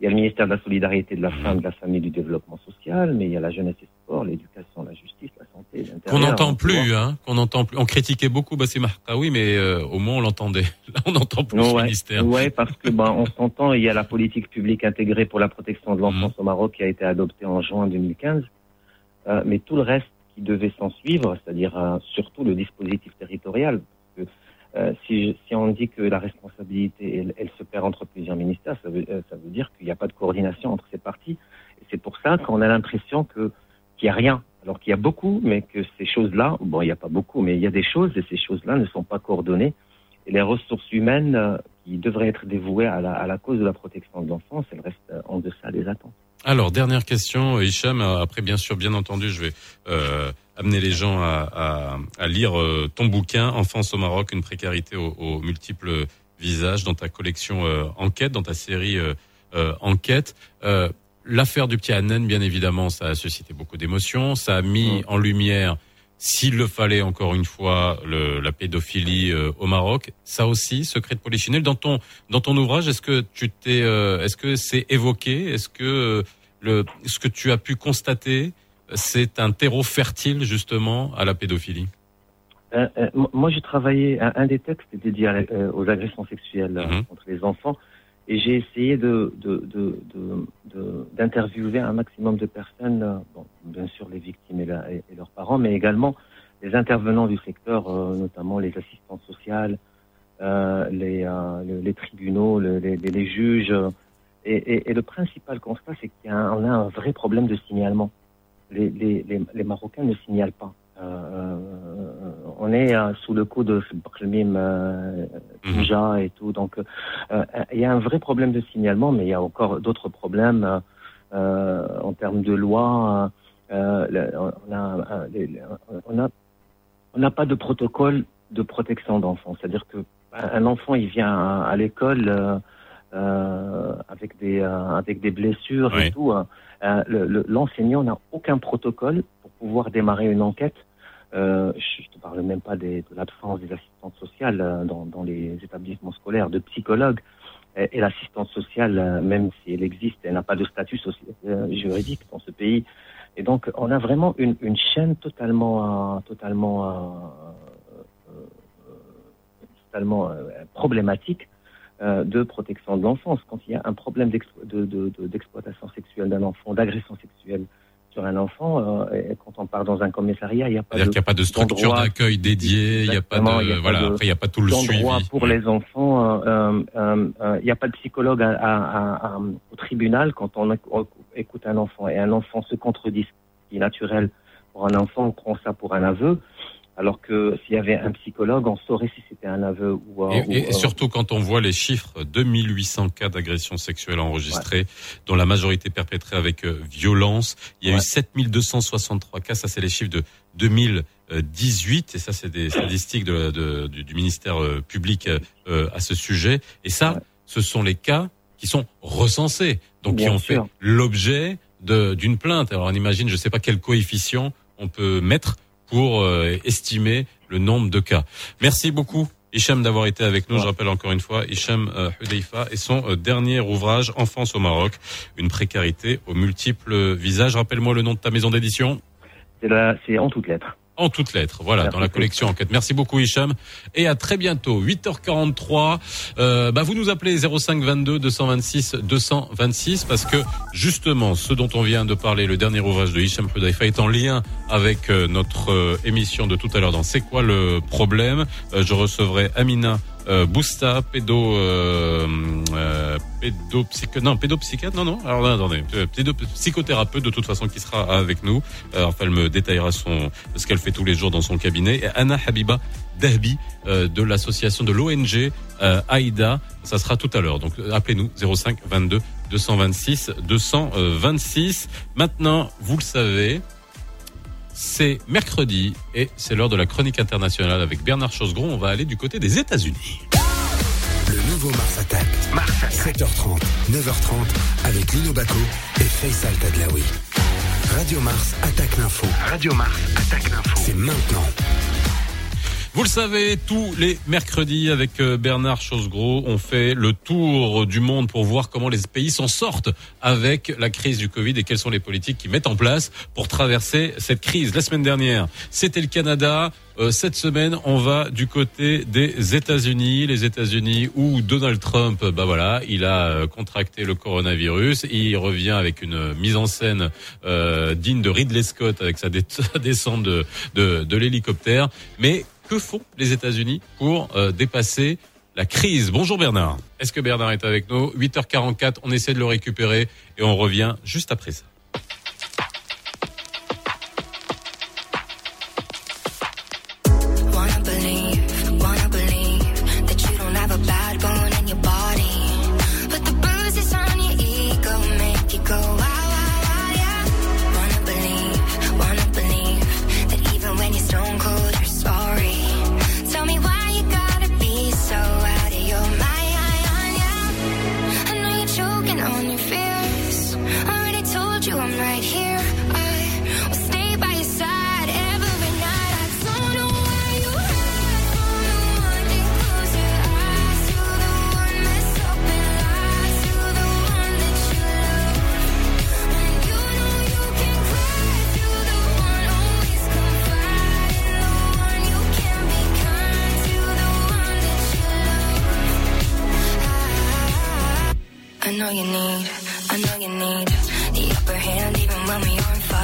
Il y a le ministère de la Solidarité, de la Femme, de la Famille du Développement Social, mais il y a la jeunesse et sport, l'éducation, la justice, la santé, Qu'on n'entend plus, hein, qu'on entend plus. On critiquait beaucoup Bassim oui, mais euh, au moins on l'entendait. Là, on n'entend plus ouais, ministère. Oui, parce que ben, on s'entend, il y a la politique publique intégrée pour la protection de l'enfance mmh. au Maroc qui a été adoptée en juin 2015, euh, mais tout le reste qui devait s'en suivre, c'est-à-dire euh, surtout le dispositif territorial, euh, si, on dit que la responsabilité, elle, se perd entre plusieurs ministères, ça veut, euh, dire qu'il n'y a pas de coordination entre ces partis. Et c'est pour ça qu'on a l'impression que qu'il n'y a rien, alors qu'il y a beaucoup, mais que ces choses-là, bon, il n'y a pas beaucoup, mais il y a des choses, et ces choses-là ne sont pas coordonnées. Et les ressources humaines euh, qui devraient être dévouées à la, à la cause de la protection de l'enfance, elles restent en deçà des attentes. Alors, dernière question, Hicham. Après, bien sûr, bien entendu, je vais amener les gens à, à, à lire euh, ton bouquin Enfance au Maroc, une précarité aux, aux multiples visages dans ta collection euh, Enquête, dans ta série euh, euh Enquête. L'affaire du petit Hanan, bien évidemment, ça a suscité beaucoup d'émotions. Ça a mis en lumière, s'il le fallait encore une fois, le, la pédophilie au Maroc. Ça aussi, secret de polichinelle. Dans ton dans ton ouvrage, est-ce que tu t'es, est-ce que c'est évoqué? Est-ce que le, ce que tu as pu constater c'est un terreau fertile justement à la pédophilie euh, euh, Moi, j'ai travaillé un, des textes dédié euh, aux agressions sexuelles mhm. contre les enfants et j'ai essayé de, d'interviewer un maximum de personnes, bien sûr les victimes et, leurs parents, mais également les intervenants du secteur, notamment les assistantes sociales, les, les, tribunaux, les, juges. Et, le principal constat, c'est a a un vrai problème de signalement les, les, les, Marocains ne signalent pas. Euh, euh on est euh, sous le coup de Brahim euh, mhm. et tout. Donc, il y a un vrai problème de signalement, mais il y a encore d'autres problèmes en termes de loi. on a, on a, on n'a pas de protocole de protection d'enfants. C'est-à-dire que un enfant, il vient à, l'école avec des avec des blessures et tout. L'enseignant n'a aucun protocole pour pouvoir démarrer une enquête. je ne parle même pas de l'absence des assistantes sociales dans, dans, les établissements scolaires, de psychologues. Et, et l'assistante sociale, même si elle existe, elle n'a pas de statut juridique dans ce pays. Et donc, on a vraiment une, une chaîne totalement, totalement totalement euh, problématique euh, de protection de l'enfance. Quand il y a un problème d'exploitation sexuelle d'un enfant, d'agression sexuelle sur un enfant, euh, quand on part dans un commissariat, il n'y a pas de, a pas de structure d'accueil dédiée, il n'y a pas de, voilà, après il n'y a pas tout le suivi. pour les enfants, il n'y a pas de psychologue à, au tribunal quand on, écoute un enfant et un enfant se contredit, ce qui est naturel pour un enfant, on prend ça pour un aveu. Alors que s'il y avait un psychologue, on saurait si c'était un aveu ou. Et, et, et, surtout quand on voit les chiffres, 2800 cas d'agression sexuelle enregistrés, dont la majorité perpétrée avec euh, violence. Il y a eu 7263 cas, ça c'est les chiffres de 2018, et ça c'est des statistiques de, de, du, ministère euh, public euh, à ce sujet. Et ça, ce sont les cas qui sont recensés, donc qui ont fait l'objet d'une plainte. Alors on imagine, je ne sais pas quel coefficient on peut mettre pour euh, estimer le nombre de cas. Merci beaucoup. Hicham d'avoir été avec nous. Je rappelle encore une fois, Hicham euh, Hudeifa et son euh, dernier ouvrage, Enfance au Maroc, une précarité aux multiples visages. Rappelle-moi le nom de ta maison d'édition. C'est en toutes lettres en toutes lettres. Voilà, dans la collection enquête. Merci beaucoup Hicham et à très bientôt. 8h43. Euh, bah vous nous appelez 05 22 226 226 parce que justement ce dont on vient de parler, le dernier ouvrage de Hicham Hudaifa est en lien avec euh, notre euh, émission de tout à l'heure dans C'est quoi le problème? Euh, Je recevrai Amina euh, Bousta, pédo, euh, euh, non, pédopsychiatre, non, non, alors attendez, euh, psychothérapeute de toute façon qui sera avec nous. enfin, elle me détaillera son, ce qu'elle fait tous les jours dans son cabinet. Et Anna Habiba Dahbi de l'association de l'ONG Aïda, ça sera tout à l'heure. Donc appelez-nous 05 22 226 226. Maintenant, vous le savez, c'est mercredi et c'est l'heure de la chronique internationale avec Bernard Chosgron. On va aller du côté des États-Unis. Le nouveau Mars Attack. Mars 7h30, 9h30 avec Lino Baco et Faisal Tadlaoui. Radio Mars attaque l'info. Radio Mars attaque l'info. C'est maintenant. Vous le savez, tous les mercredis avec euh, Bernard Chosgros, on fait le tour du monde pour voir comment les pays s'en sortent avec la crise du Covid et quelles sont les politiques qu'ils mettent en place pour traverser cette crise. La semaine dernière, c'était le Canada. Euh, cette semaine, on va du côté des États-Unis, les États-Unis où Donald Trump, bah voilà, il a euh, contracté le coronavirus, il revient avec une mise en scène digne de Ridley Scott avec sa, descente de, de, de l'hélicoptère, mais que font les États-Unis pour euh, dépasser la crise Bonjour Bernard. Est-ce que Bernard est avec nous? 8h44, on essaie de le récupérer et on revient juste après ça.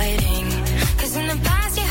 fighting. Cause in the past,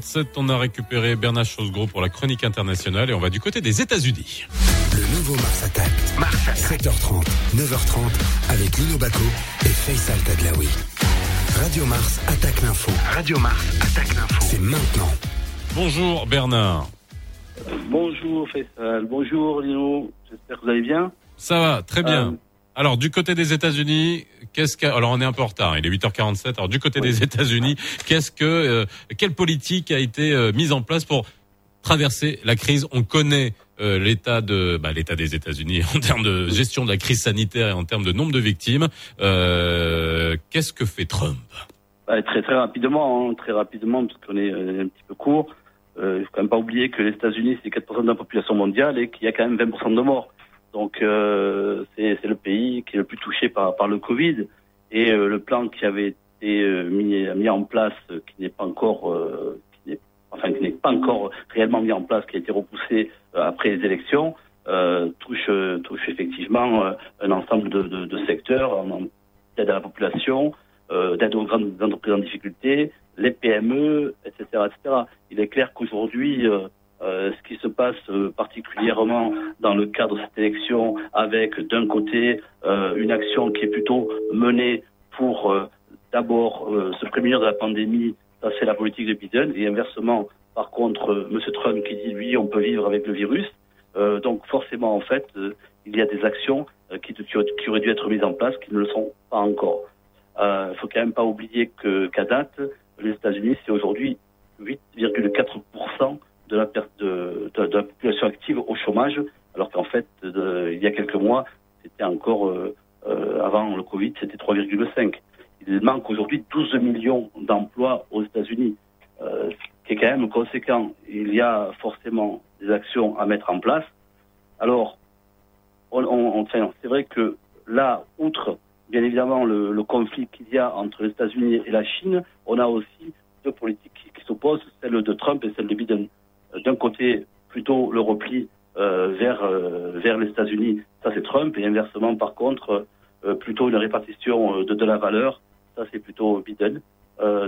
8h47, on a récupéré Bernard Chosgros pour la chronique internationale et on va du côté des États-Unis. Le nouveau Mars Attack. Mars Attack. 7h30, 9h30 avec Lino Baco et Faisal Tadlaoui. Radio Mars attaque l'info. Radio Mars attaque l'info. C'est maintenant. Bonjour Bernard. Bonjour Faisal, bonjour Lino, j'espère que vous allez bien. Ça va, très bien. Euh, Alors du côté des États-Unis, qu'est-ce que alors on est un peu en retard, il est 8h47. Alors du côté des États-Unis, qu'est-ce que euh, quelle politique a été euh, mise en place pour traverser la crise? On connaît euh, l'état de bah, l'état des États-Unis en termes de gestion de la crise sanitaire et en termes de nombre de victimes. Qu'est-ce que fait Trump? Bah, très très rapidement, hein, très rapidement, parce qu'on est un petit peu court. Il faut quand même pas oublier que les États-Unis c'est 4% de la population mondiale et qu'il y a quand même 20% de morts. Donc euh, c'est le pays qui est le plus touché par par le Covid et euh, le plan qui avait été euh, mis mis en place, euh, qui n'est pas encore euh, qui enfin qui n'est pas encore réellement mis en place, qui a été repoussé après les élections, touche touche effectivement un ensemble de, de, de secteurs, d'aide à la population, d'aide aux grandes entreprises en difficulté, les PME, etc., etc. Il est clair qu'aujourd'hui, euh, ce qui se passe euh, particulièrement dans le cadre de cette élection, avec d'un côté euh, une action qui est plutôt menée pour d'abord se prémunir de la pandémie, c'est la politique de Biden, et inversement, par contre, euh, M. Trump qui dit lui, on peut vivre avec le virus. Donc forcément, en fait, il y a des actions qui, auraient- dû être mises en place qui ne le sont pas encore. Il faut quand même pas oublier qu'à date, les États-Unis, c'est aujourd'hui 8,4% de la, de, de, de la population active au chômage, alors qu'en fait, il y a quelques mois, c'était encore, euh, euh, avant le Covid, c'était 3,5. Il manque aujourd'hui 12 millions d'emplois aux États-Unis, euh, ce qui est quand même conséquent. Il y a forcément des actions à mettre en place. Alors, on, c'est vrai que là, outre bien évidemment le, conflit qu'il y a entre les États-Unis et la Chine, on a aussi deux politiques qui s'opposent, celle de Trump et celle de Biden. D'un côté, plutôt le repli euh, vers euh, vers les États-Unis, ça c'est Trump, et inversement par contre, euh, plutôt une répartition de, de la valeur, ça c'est plutôt Biden.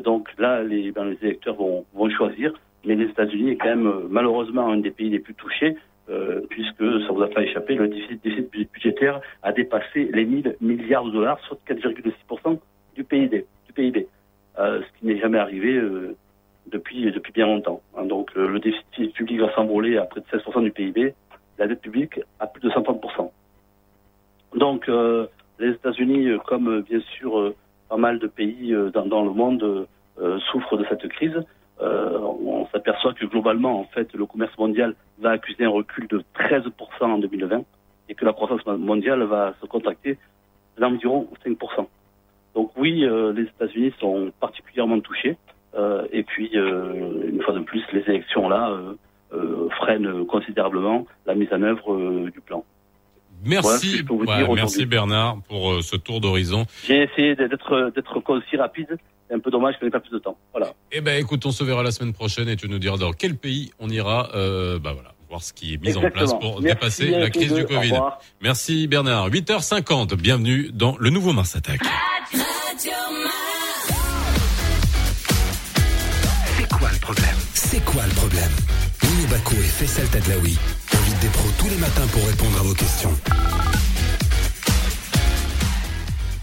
Donc là, les, ben, les électeurs vont, vont choisir, mais les États-Unis est quand même malheureusement un des pays les plus touchés, euh, puisque ça vous a pas échappé, le déficit, déficit bu- budgétaire a dépassé les 1000 milliards de dollars, soit 4,6% du PIB. Du PIB euh, ce qui n'est jamais arrivé euh, depuis depuis bien longtemps. hein. Donc euh, le déficit public va s'envoler à près de 16% du PIB, la dette publique à plus de 130%. Donc euh, les États-Unis, euh, comme euh, bien sûr pas mal de pays dans, le monde, souffrent de cette crise. On s'aperçoit que globalement, en fait, le commerce mondial va accuser un recul de 13% en 2020 et que la croissance mondiale va se contracter d'environ 5%. Donc oui, les États-Unis sont particulièrement touchés. Euh, et puis, euh, une fois de plus, les élections là euh, euh, freinent considérablement la mise en œuvre euh, du plan. Merci, Ouais, merci. Bernard pour euh, ce tour d'horizon. J'ai essayé d'être d'être concis, rapide. C'est un peu dommage que n'ait pas plus de temps. Voilà. Eh ben, écoute, on se verra la semaine prochaine et tu nous diras dans quel pays on ira. Euh, bah voilà, voir ce qui est mis en place pour Merci dépasser la crise du Covid. Merci Bernard. 8h50, bienvenue dans le nouveau Mars Attack. C'est quoi le problème Lino Baco et Faisal Tadlaoui invitent des pros tous les matins pour répondre à vos questions.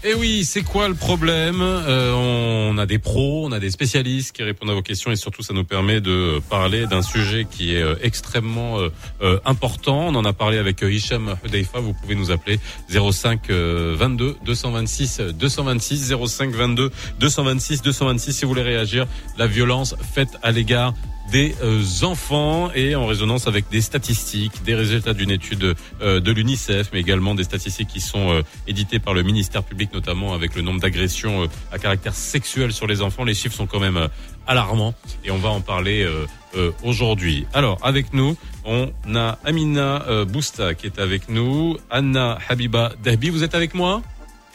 Et Eh oui, c'est quoi le problème Euh, On a des pros, on a des spécialistes qui répondent à vos questions et surtout ça nous permet de parler d'un sujet qui est euh, extrêmement euh, important. On en a parlé avec Hicham Hudeifa. Vous pouvez nous appeler 05 euh, 22 226 226 05 22 226 226 si vous voulez réagir. La violence faite à l'égard des euh, enfants et en résonance avec des statistiques, des résultats d'une étude euh, de l'UNICEF, mais également des statistiques qui sont euh, éditées par le ministère public, notamment avec le nombre d'agressions euh, à caractère sexuel sur les enfants. Les chiffres sont quand même euh, alarmants et on va en parler euh, euh, aujourd'hui. Alors, avec nous, on a Amina Bousta qui est avec nous, Anna Habiba Dahbi, vous êtes avec moi?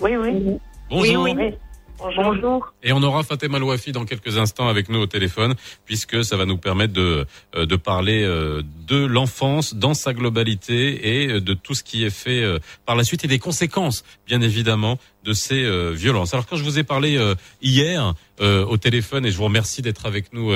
Oui, oui. Bonjour. Oui, oui. Bonjour. Et on aura Fatima Louafi dans quelques instants avec nous au téléphone, puisque ça va nous permettre de, euh, de parler euh, de l'enfance dans sa globalité et euh, de tout ce qui est fait euh, par la suite et des conséquences, bien évidemment, de ces euh, violences. Alors quand je vous ai parlé euh, hier euh, au téléphone et je vous remercie d'être avec nous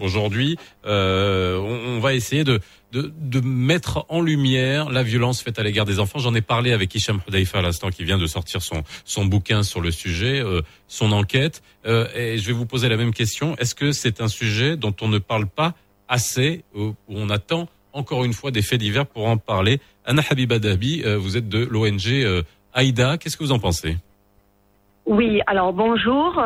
aujourd'hui, on, va essayer de, de, mettre en lumière la violence faite à l'égard des enfants. J'en ai parlé avec Hicham Hudaifa à l'instant qui vient de sortir son son bouquin sur le sujet, son enquête. et je vais vous poser la même question. Est-ce que c'est un sujet dont on ne parle pas assez, où on attend encore une fois des faits divers pour en parler? Anna Habiba Dabi, euh, vous êtes de l'ONG euh, Aïda. Qu'est-ce que vous en pensez? Oui, alors bonjour.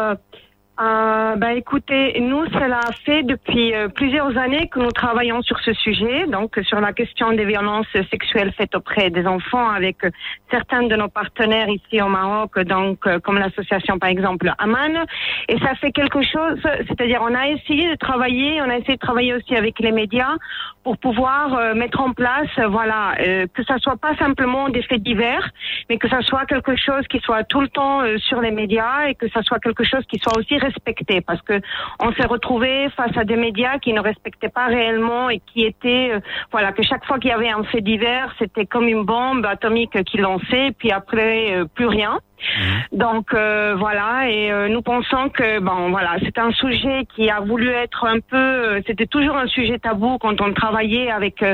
Euh, euh, bah, écoutez, nous, cela fait depuis euh, plusieurs années que nous travaillons sur ce sujet, donc sur la question des violences sexuelles faites auprès des enfants avec euh, certains de nos partenaires ici au Maroc, donc comme l'association par exemple Aman. Et ça fait quelque chose, c'est-à-dire on a essayé de travailler, on a essayé de travailler aussi avec les médias pour pouvoir mettre en place, voilà, que ça soit pas simplement des faits divers, mais que ça soit quelque chose qui soit tout le temps sur les médias et que ça soit quelque chose qui soit aussi parce que on s'est retrouvé face à des médias qui ne respectaient pas réellement et qui étaient euh, voilà que chaque fois qu'il y avait un fait divers c'était comme une bombe atomique qui lançait puis après euh, plus rien Mhm. Donc euh, voilà, et euh, nous pensons que bon voilà, c'est un sujet qui a voulu être un peu, euh, c'était toujours un sujet tabou quand on travaillait avec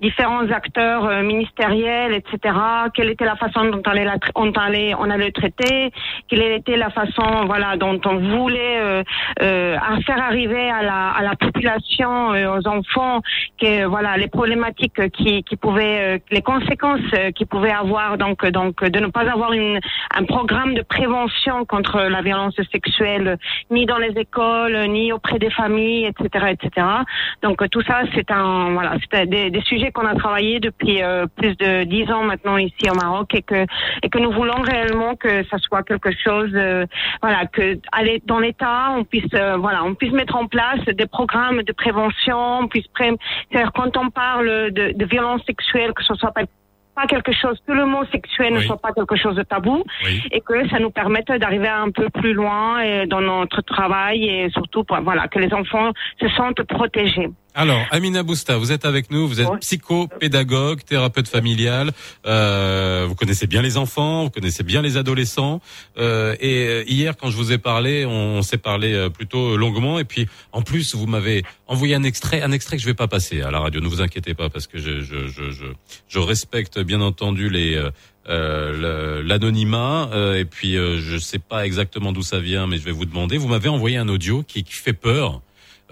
différents acteurs ministériels, etc. Quelle était la façon dont on allait, la, on allait, on allait traiter, quelle était la façon voilà dont on voulait faire arriver à la, à la population, aux enfants, que voilà les problématiques qui, qui pouvaient, les conséquences qui pouvaient avoir donc donc de ne pas avoir une un programme de prévention contre la violence sexuelle, ni dans les écoles, ni auprès des familles, etc., etc. Donc tout ça, c'est un voilà, c'est des, des, sujets qu'on a travaillé depuis euh, plus de dix ans maintenant ici au Maroc et que et que nous voulons réellement que ça soit quelque chose, euh, voilà, que aller dans l'État, on puisse euh, voilà, on puisse mettre en place des programmes de prévention, on puisse c'est-à-dire quand on parle de, de violence sexuelle, que ce soit pas pas quelque chose, que le mot sexuel ne soit pas quelque chose de tabou et que ça nous permette d'arriver un peu plus loin et dans notre travail et surtout voilà que les enfants se sentent protégés. Alors, Amina Bousta, vous êtes avec nous, vous êtes psychopédagogue, thérapeute familial, euh, vous connaissez bien les enfants, vous connaissez bien les adolescents. Euh, et euh, hier, quand je vous ai parlé, on, s'est parlé euh, plutôt longuement. Et puis, en plus, vous m'avez envoyé un extrait, un extrait que je vais pas passer à la radio. Ne vous inquiétez pas, parce que je, je, je, je, je respecte bien entendu les euh, l'anonymat. et puis, je sais pas exactement d'où ça vient, mais je vais vous demander. Vous m'avez envoyé un audio qui, qui fait peur.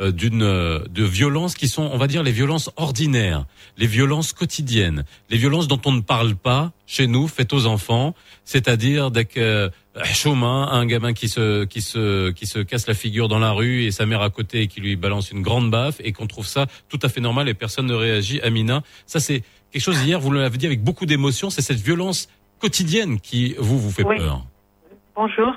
Euh, d'une euh, de violences qui sont, on va dire, les violences ordinaires, les violences quotidiennes, les violences dont on ne parle pas chez nous, faites aux enfants, c'est-à-dire dès que euh, chemin, un gamin qui se qui se qui se casse la figure dans la rue et sa mère à côté et qui lui balance une grande baffe et qu'on trouve ça tout à fait normal et personne ne réagit. Amina, ça c'est quelque chose hier, vous l'avez dit avec beaucoup d'émotion, c'est cette violence quotidienne qui vous vous fait peur. Bonjour.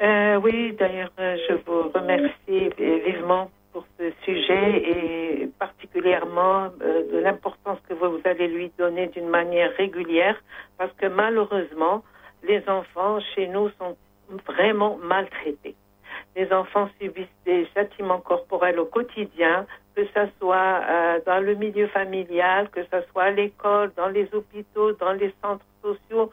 Euh, oui, d'ailleurs, je vous remercie vivement pour ce sujet et particulièrement euh, de l'importance que vous allez lui donner d'une manière régulière parce que malheureusement, les enfants chez nous sont vraiment maltraités. Les enfants subissent des châtiments corporels au quotidien, que ce soit euh, dans le milieu familial, que ce soit à l'école, dans les hôpitaux, dans les centres sociaux,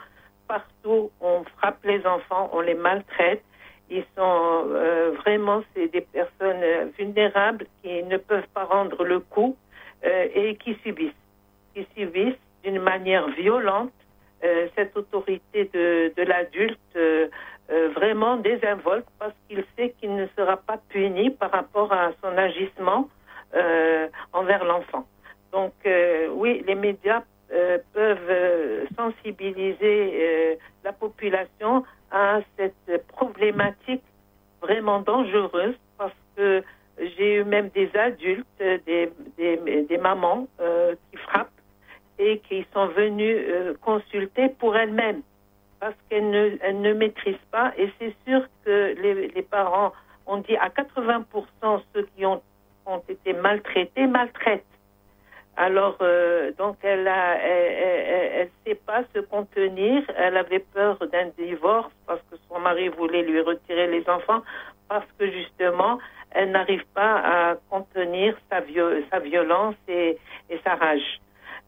partout, on frappe les enfants, on les maltraite ils sont euh, vraiment c'est des personnes euh, vulnérables qui ne peuvent pas rendre le coup euh, et qui subissent, qui subissent d'une manière violente cette autorité de, de l'adulte vraiment désinvolte parce qu'il sait qu'il ne sera pas puni par rapport à son agissement envers l'enfant. Donc oui, les médias peuvent sensibiliser la population à cette problématique vraiment dangereuse parce que j'ai eu même des adultes, des, des, mamans euh, qui frappent et qui sont venues euh, consulter pour elles-mêmes parce qu'elles ne, ne maîtrisent pas et c'est sûr que les, les parents ont dit à 80% ceux qui ont, ont été maltraités maltraitent. Alors, euh, donc, elle a, sait pas se contenir. Elle avait peur d'un divorce parce que son mari voulait lui retirer les enfants parce que justement, elle n'arrive pas à contenir sa, violence et, sa rage.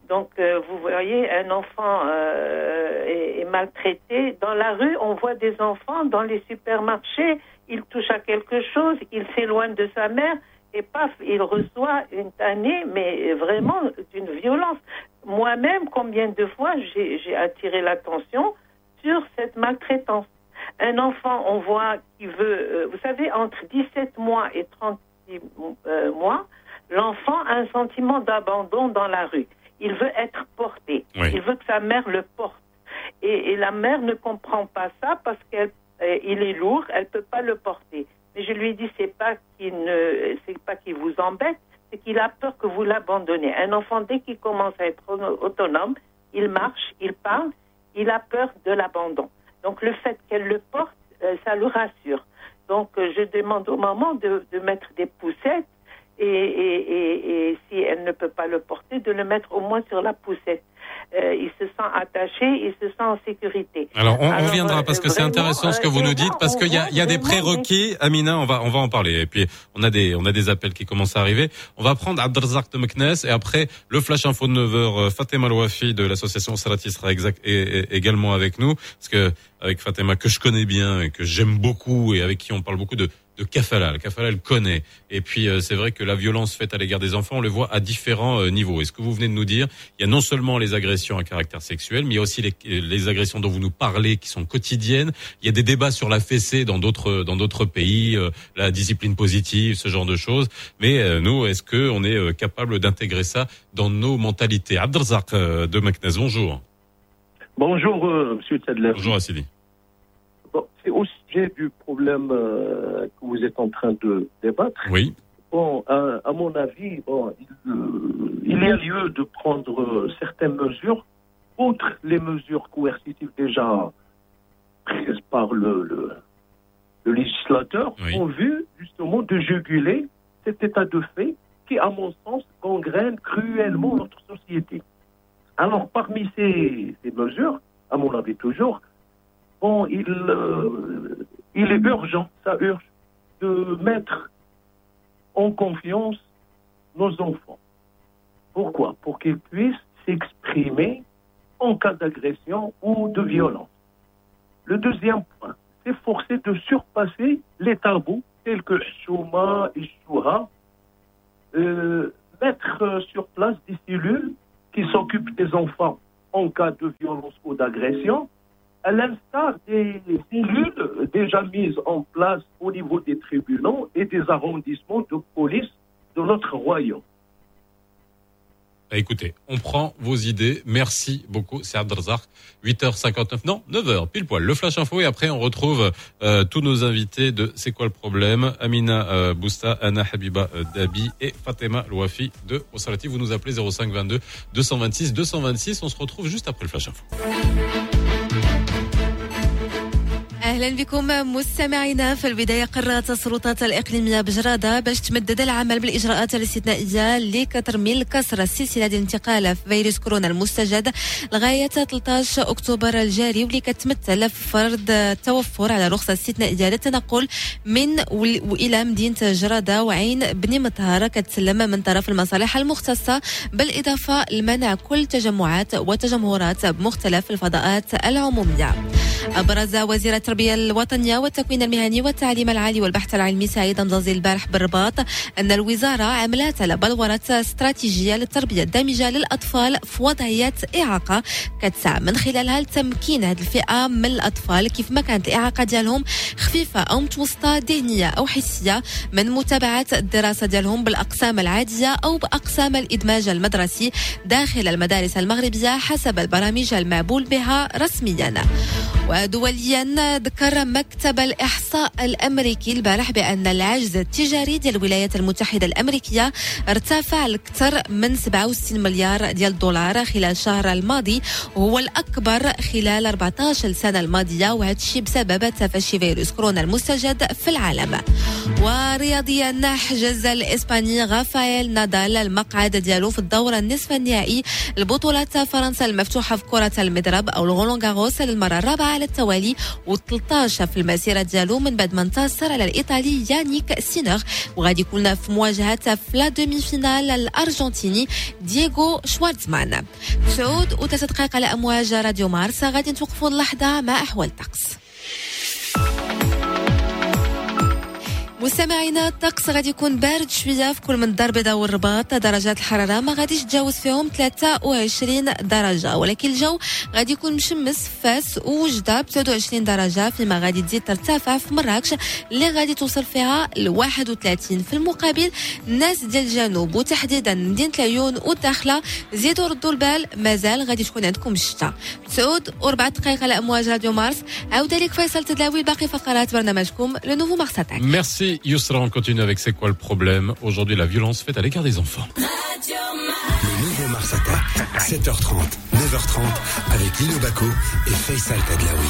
Donc, euh, vous voyez, un enfant euh, est maltraité. Dans la rue, on voit des enfants dans les supermarchés. Il touche à quelque chose, il s'éloigne de sa mère et paf, il reçoit une tannée, mais vraiment d'une violence. Moi-même, combien de fois j'ai attiré l'attention sur cette maltraitance? Un enfant, on voit qui veut, euh, vous savez, entre 17 mois et 36 euh, mois, l'enfant a un sentiment d'abandon dans la rue. Il veut être porté. Oui. Il veut que sa mère le porte. Et, et la mère ne comprend pas ça parce qu'elle euh, est lourd, elle peut pas le porter. Mais je lui dis c'est pas qu'il ne c'est pas qu'il vous embête, c'est qu'il a peur que vous l'abandonnez. Un enfant dès qu'il commence à être auto- autonome, il marche, il parle, il a peur de l'abandon. Donc le fait qu'elle le porte, euh, ça le rassure. Donc euh, je demande aux mamans de, mettre des poussettes et, et, et, et si elle ne peut pas le porter, de le mettre au moins sur la poussette. Euh, il se sent attaché, il se sent en sécurité. Alors, on, on Alors, euh, parce que c'est intéressant ce que euh, vous nous dites parce qu'il y a, y a des prérequis. Amina, on va, on va en parler. Et puis, on a des, on a des appels qui commencent à arriver. On va prendre Abdelrazak de Meknes et après, le flash info de 9h, Fatima Louafi de l'association Salati sera exact, et, et- également avec nous. Parce que, avec Fatima, que je connais bien et que j'aime beaucoup et avec qui on parle beaucoup de, de Kafala. Le Kafala, elle connaît. Et puis, euh, c'est vrai que la violence faite à l'égard des enfants, on le voit à différents euh, niveaux. Et ce que vous venez de nous dire, il y a non seulement les agressions à caractère sexuel, mais il y a aussi les, les agressions dont vous nous parlez qui sont quotidiennes. Il y a des débats sur la fessée dans d'autres dans d'autres pays, euh, la discipline positive, ce genre de choses. Mais euh, nous, est-ce que on est euh, capable d'intégrer ça dans nos mentalités? Abdelzak euh, de Meknes, bonjour. Bonjour, euh, Monsieur Tadler. Bonjour Assili. Bon, c'est au du problème euh, que vous êtes en train de débattre. Oui. Bon, à, à mon avis, bon, il, euh, il y a lieu de prendre euh, certaines mesures, outre les mesures coercitives déjà prises par le, le, le législateur, en vue justement de juguler cet état de fait qui, à mon sens, gangrène cruellement notre société. Alors, parmi ces, ces mesures, à mon avis toujours, bon, il, euh, il est urgent, ça urge, de mettre en confiance nos enfants. Pourquoi? Pour qu'ils puissent s'exprimer en cas d'agression ou de violence. Le deuxième point, c'est forcer de surpasser les tabous tels que Chouma et Choura, euh, mettre sur place des cellules qui s'occupent des enfants en cas de violence ou d'agression, à l'instar des cellules déjà mises en place au niveau des tribunaux et des arrondissements de police de notre royaume. Bah, écoutez, on prend vos idées. Merci beaucoup, Abdelzak. 8h59, non, 9h, pile poil. Le Flash Info et après on retrouve euh, tous nos invités de C'est quoi le problème? Amina euh, Bousta, Anna Habiba euh, Dabi et Fatima Louafi de Osalati. Vous nous appelez 05 22 226 226. On se retrouve juste après le Flash Info. أهلا بكم مستمعينا. في البداية قررت السلطات الاقليميه بجرادة باش تمدد العمل بالإجراءات الاستثنائية لترميل كسر السلسلة ديال الانتقال في فيروس كورونا المستجد لغاية 13 أكتوبر الجاري واللي كتمثل في فرض التوفر على رخصة استثنائية للتنقل من وال- وإلى مدينة جرادة. وعين بني مطهر كتسلم من طرف المصالح المختصة بالإضافة لمنع كل تجمعات وتجمهرات بمختلف الفضاءات العمومية. أبرز وزير التربية الوطنية والتكوين المهني والتعليم العالي والبحث العلمي سعيد مضازي البارح بالرباط أن الوزارة عملت على بلورة استراتيجية للتربية الدامجة للأطفال في وضعية إعاقة كتسعى من خلالها لتمكين هذه الفئة من الأطفال كيف ما كانت الإعاقة ديالهم خفيفة أو متوسطة ذهنية أو حسية من متابعة الدراسة ديالهم بالأقسام العادية أو بأقسام الإدماج المدرسي داخل المدارس المغربية حسب البرامج المعبول بها رسميا. ودوليا ذكر مكتب الإحصاء الأمريكي البارح بأن العجز التجاري ديال الولايات المتحدة الأمريكية ارتفع لأكثر من 67 مليار ديال الدولار خلال الشهر الماضي وهو الأكبر خلال 14 سنة الماضية وهذا الشيء بسبب تفشي فيروس كورونا المستجد في العالم. ورياضيا حجز الإسباني غافايل نادال المقعد ديالو في الدورة النصف النهائي لبطولة فرنسا المفتوحة في كرة المضرب أو الغولون غاروس للمرة الرابعة على التوالي و13 في المسيرة ديالو من بعد ما انتصر على الإيطالي يانيك سينر. وغادي يكون في مواجهة في لا دومي فينال الأرجنتيني دييغو شوارتزمان. سعود وثلاث دقائق على أمواج راديو مارس. غادي نتوقفوا اللحظة مع أحوال الطقس مستمعينا الطقس غادي يكون بارد شوية في كل من الدار البيضاء والرباط. درجات الحرارة ما غاديش تجاوز فيهم 23 درجة. ولكن الجو غادي يكون مشمس في فاس ووجده ب 29 درجة. فيما غادي تزيد ترتفع. في مراكش اللي غادي توصل فيها ل 31 في المقابل الناس ديال الجنوب وتحديدا مدينة العيون والداخلة زيدوا ردوا البال. مازال غادي تكون عندكم الشتاء سعود واربع دقائق على أمواج راديو مارس. عاود لك فيصل تداوي باقي فقرات برنامجكم لو نوفو مارس اتاك Merci Yousra, on continue avec C'est quoi le problème Aujourd'hui, la violence faite à l'égard des enfants. Le nouveau Mars Attack, 7h30, 9h30, avec Lino Baco et Faisal Tadlaoui.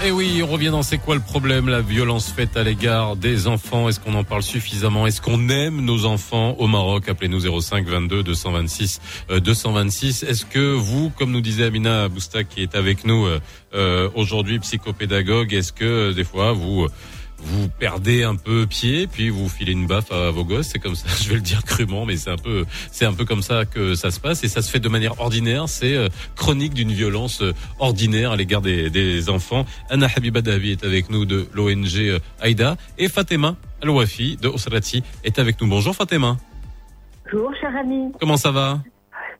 Et Eh oui, on revient dans C'est quoi le problème La violence faite à l'égard des enfants. Est-ce qu'on en parle suffisamment Est-ce qu'on aime nos enfants au Maroc Appelez-nous 05 22 226 euh, 226. Est-ce que vous, comme nous disait Amina Bousta qui est avec nous euh, euh, aujourd'hui, psychopédagogue, est-ce que euh, des fois vous vous perdez un peu pied, puis vous filez une baffe à vos gosses. C'est comme ça, je vais le dire crûment, mais c'est un peu, c'est un peu comme ça que ça se passe et ça se fait de manière ordinaire. C'est euh, chronique d'une violence euh, ordinaire à l'égard des, des enfants. Anna Habiba Davi est avec nous de l'ONG euh, Aïda et Fatima Al-Wafi de Osrati est avec nous. Bonjour Fatima. Bonjour, cher ami. Comment ça va?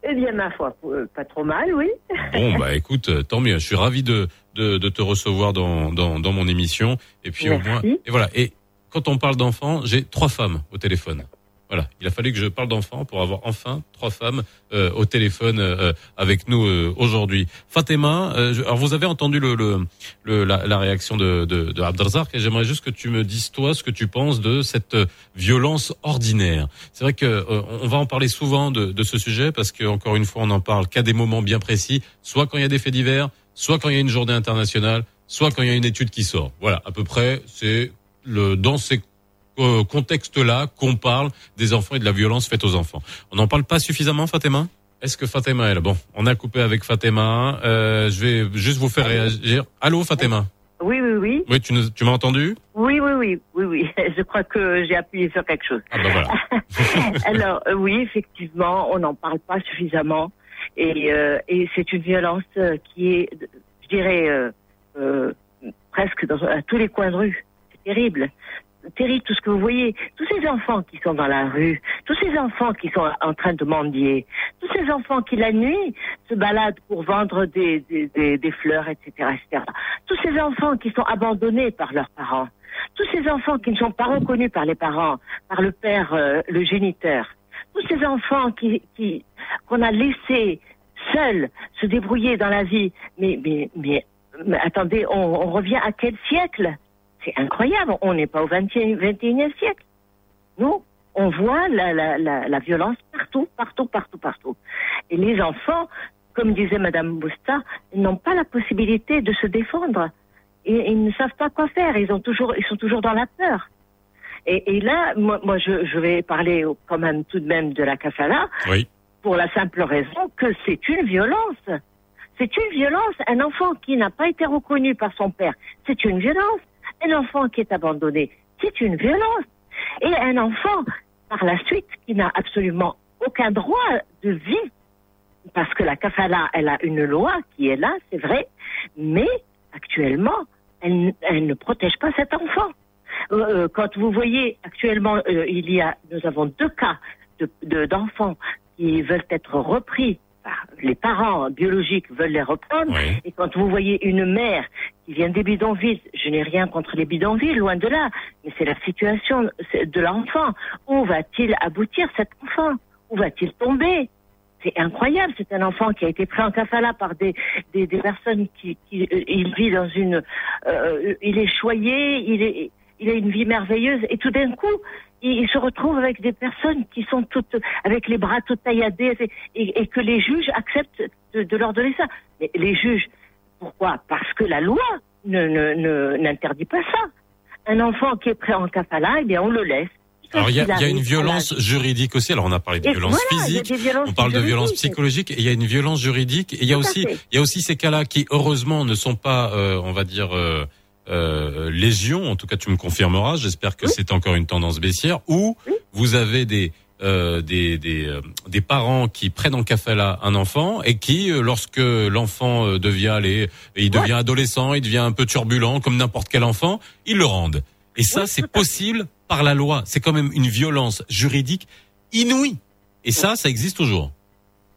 Eh bien, ma foi, pas trop mal, oui. Bon bah écoute, tant mieux. Je suis ravi de de, de te recevoir dans, dans dans mon émission. Et puis au moins et voilà. Et quand on parle d'enfants, j'ai trois femmes au téléphone. Voilà, il a fallu que je parle d'enfants pour avoir enfin trois femmes euh, au téléphone euh, avec nous euh, aujourd'hui. Fatima, euh, je- alors vous avez entendu le, le, le- la, la réaction de, de, de et j'aimerais juste que tu me dises toi ce que tu penses de cette euh, violence ordinaire. C'est vrai que euh, on va en parler souvent de, de ce sujet parce que encore une fois on en parle qu'à des moments bien précis, soit quand il y a des faits divers, soit quand il y a une journée internationale, soit quand il y a une étude qui sort. Voilà, à peu près c'est le dans ces euh, contexte-là qu'on parle des enfants et de la violence faite aux enfants. On n'en parle pas suffisamment, Fatima? Est-ce que Fatima est là? Bon, on a coupé avec Fatima. Euh, je vais juste vous faire réagir. Allô, Fatima? Oui, oui, oui. Oui, tu, tu m'as entendu? Oui, oui, oui, oui, oui. Je crois que j'ai appuyé sur quelque chose. Ah ben voilà. Alors, euh, oui, effectivement, on n'en parle pas suffisamment. Et, euh, et c'est une violence euh, qui est, je dirais, euh, presque dans, à tous les coins de rue. C'est terrible. Terrible tout ce que vous voyez. Tous ces enfants qui sont dans la rue, tous ces enfants qui sont en train de mendier, tous ces enfants qui la nuit se baladent pour vendre des, fleurs, etc.. Tous ces enfants qui sont abandonnés par leurs parents. Tous ces enfants qui ne sont pas reconnus par les parents, par le père, le géniteur. Tous ces enfants qui, qu'on a laissés seuls se débrouiller dans la vie. Mais, mais, mais, attendez, on, revient à quel siècle? C'est incroyable. On n'est pas au 21 21e siècle. Nous, on voit la, la, la, la violence partout, partout, partout, partout. Et les enfants, comme disait Madame Bousta, n'ont pas la possibilité de se défendre. Ils ne savent pas quoi faire. Ils ont toujours, ils sont toujours dans la peur. Et, et là, moi, moi je, je vais parler quand même tout de même de la kafala Oui. pour la simple raison que c'est une violence. C'est une violence. Un enfant qui n'a pas été reconnu par son père, c'est une violence. Un enfant qui est abandonné, c'est une violence. Et un enfant, par la suite, qui n'a absolument aucun droit de vie, parce que la kafala, elle a une loi qui est là, c'est vrai, mais actuellement, elle, elle ne protège pas cet enfant. Euh, euh, quand vous voyez actuellement, euh, il y a, nous avons deux cas de- de- d'enfants qui veulent être repris. par Les parents biologiques veulent les reprendre. Et quand vous voyez une mère qui vient des bidonvilles, je n'ai rien contre les bidonvilles, loin de là, mais c'est la situation de l'enfant. Où va-t-il aboutir cet enfant? Où va-t-il tomber? C'est incroyable, c'est un enfant qui a été pris en kafala par des, des, des personnes qui, qui euh, il vit dans une, euh, il est choyé, il est, il a une vie merveilleuse et tout d'un coup, il, se retrouve avec des personnes qui sont toutes avec les bras tout tailladés et, et que les juges acceptent de, de leur donner ça. Les juges, pourquoi? Parce que la loi ne ne- ne- n'interdit pas ça. Un enfant qui est pris en kafala, eh bien on le laisse. Alors il y a, y a une violence juridique aussi. Alors on a parlé de Et violence voilà, physique, on parle de violence psychologique, et il y a une violence juridique. Et il y a aussi, il y a aussi ces cas-là qui heureusement ne sont pas, euh, on va dire. Euh, euh, légion, en tout cas tu me confirmeras, j'espère que c'est encore une tendance baissière, où vous avez des euh, des des, euh, des parents qui prennent en cafala un enfant et qui, euh, lorsque l'enfant euh, devient les, il devient adolescent, il devient un peu turbulent comme n'importe quel enfant, ils le rendent. Et ça, c'est possible par la loi. C'est quand même une violence juridique inouïe. Et ça, ça existe toujours.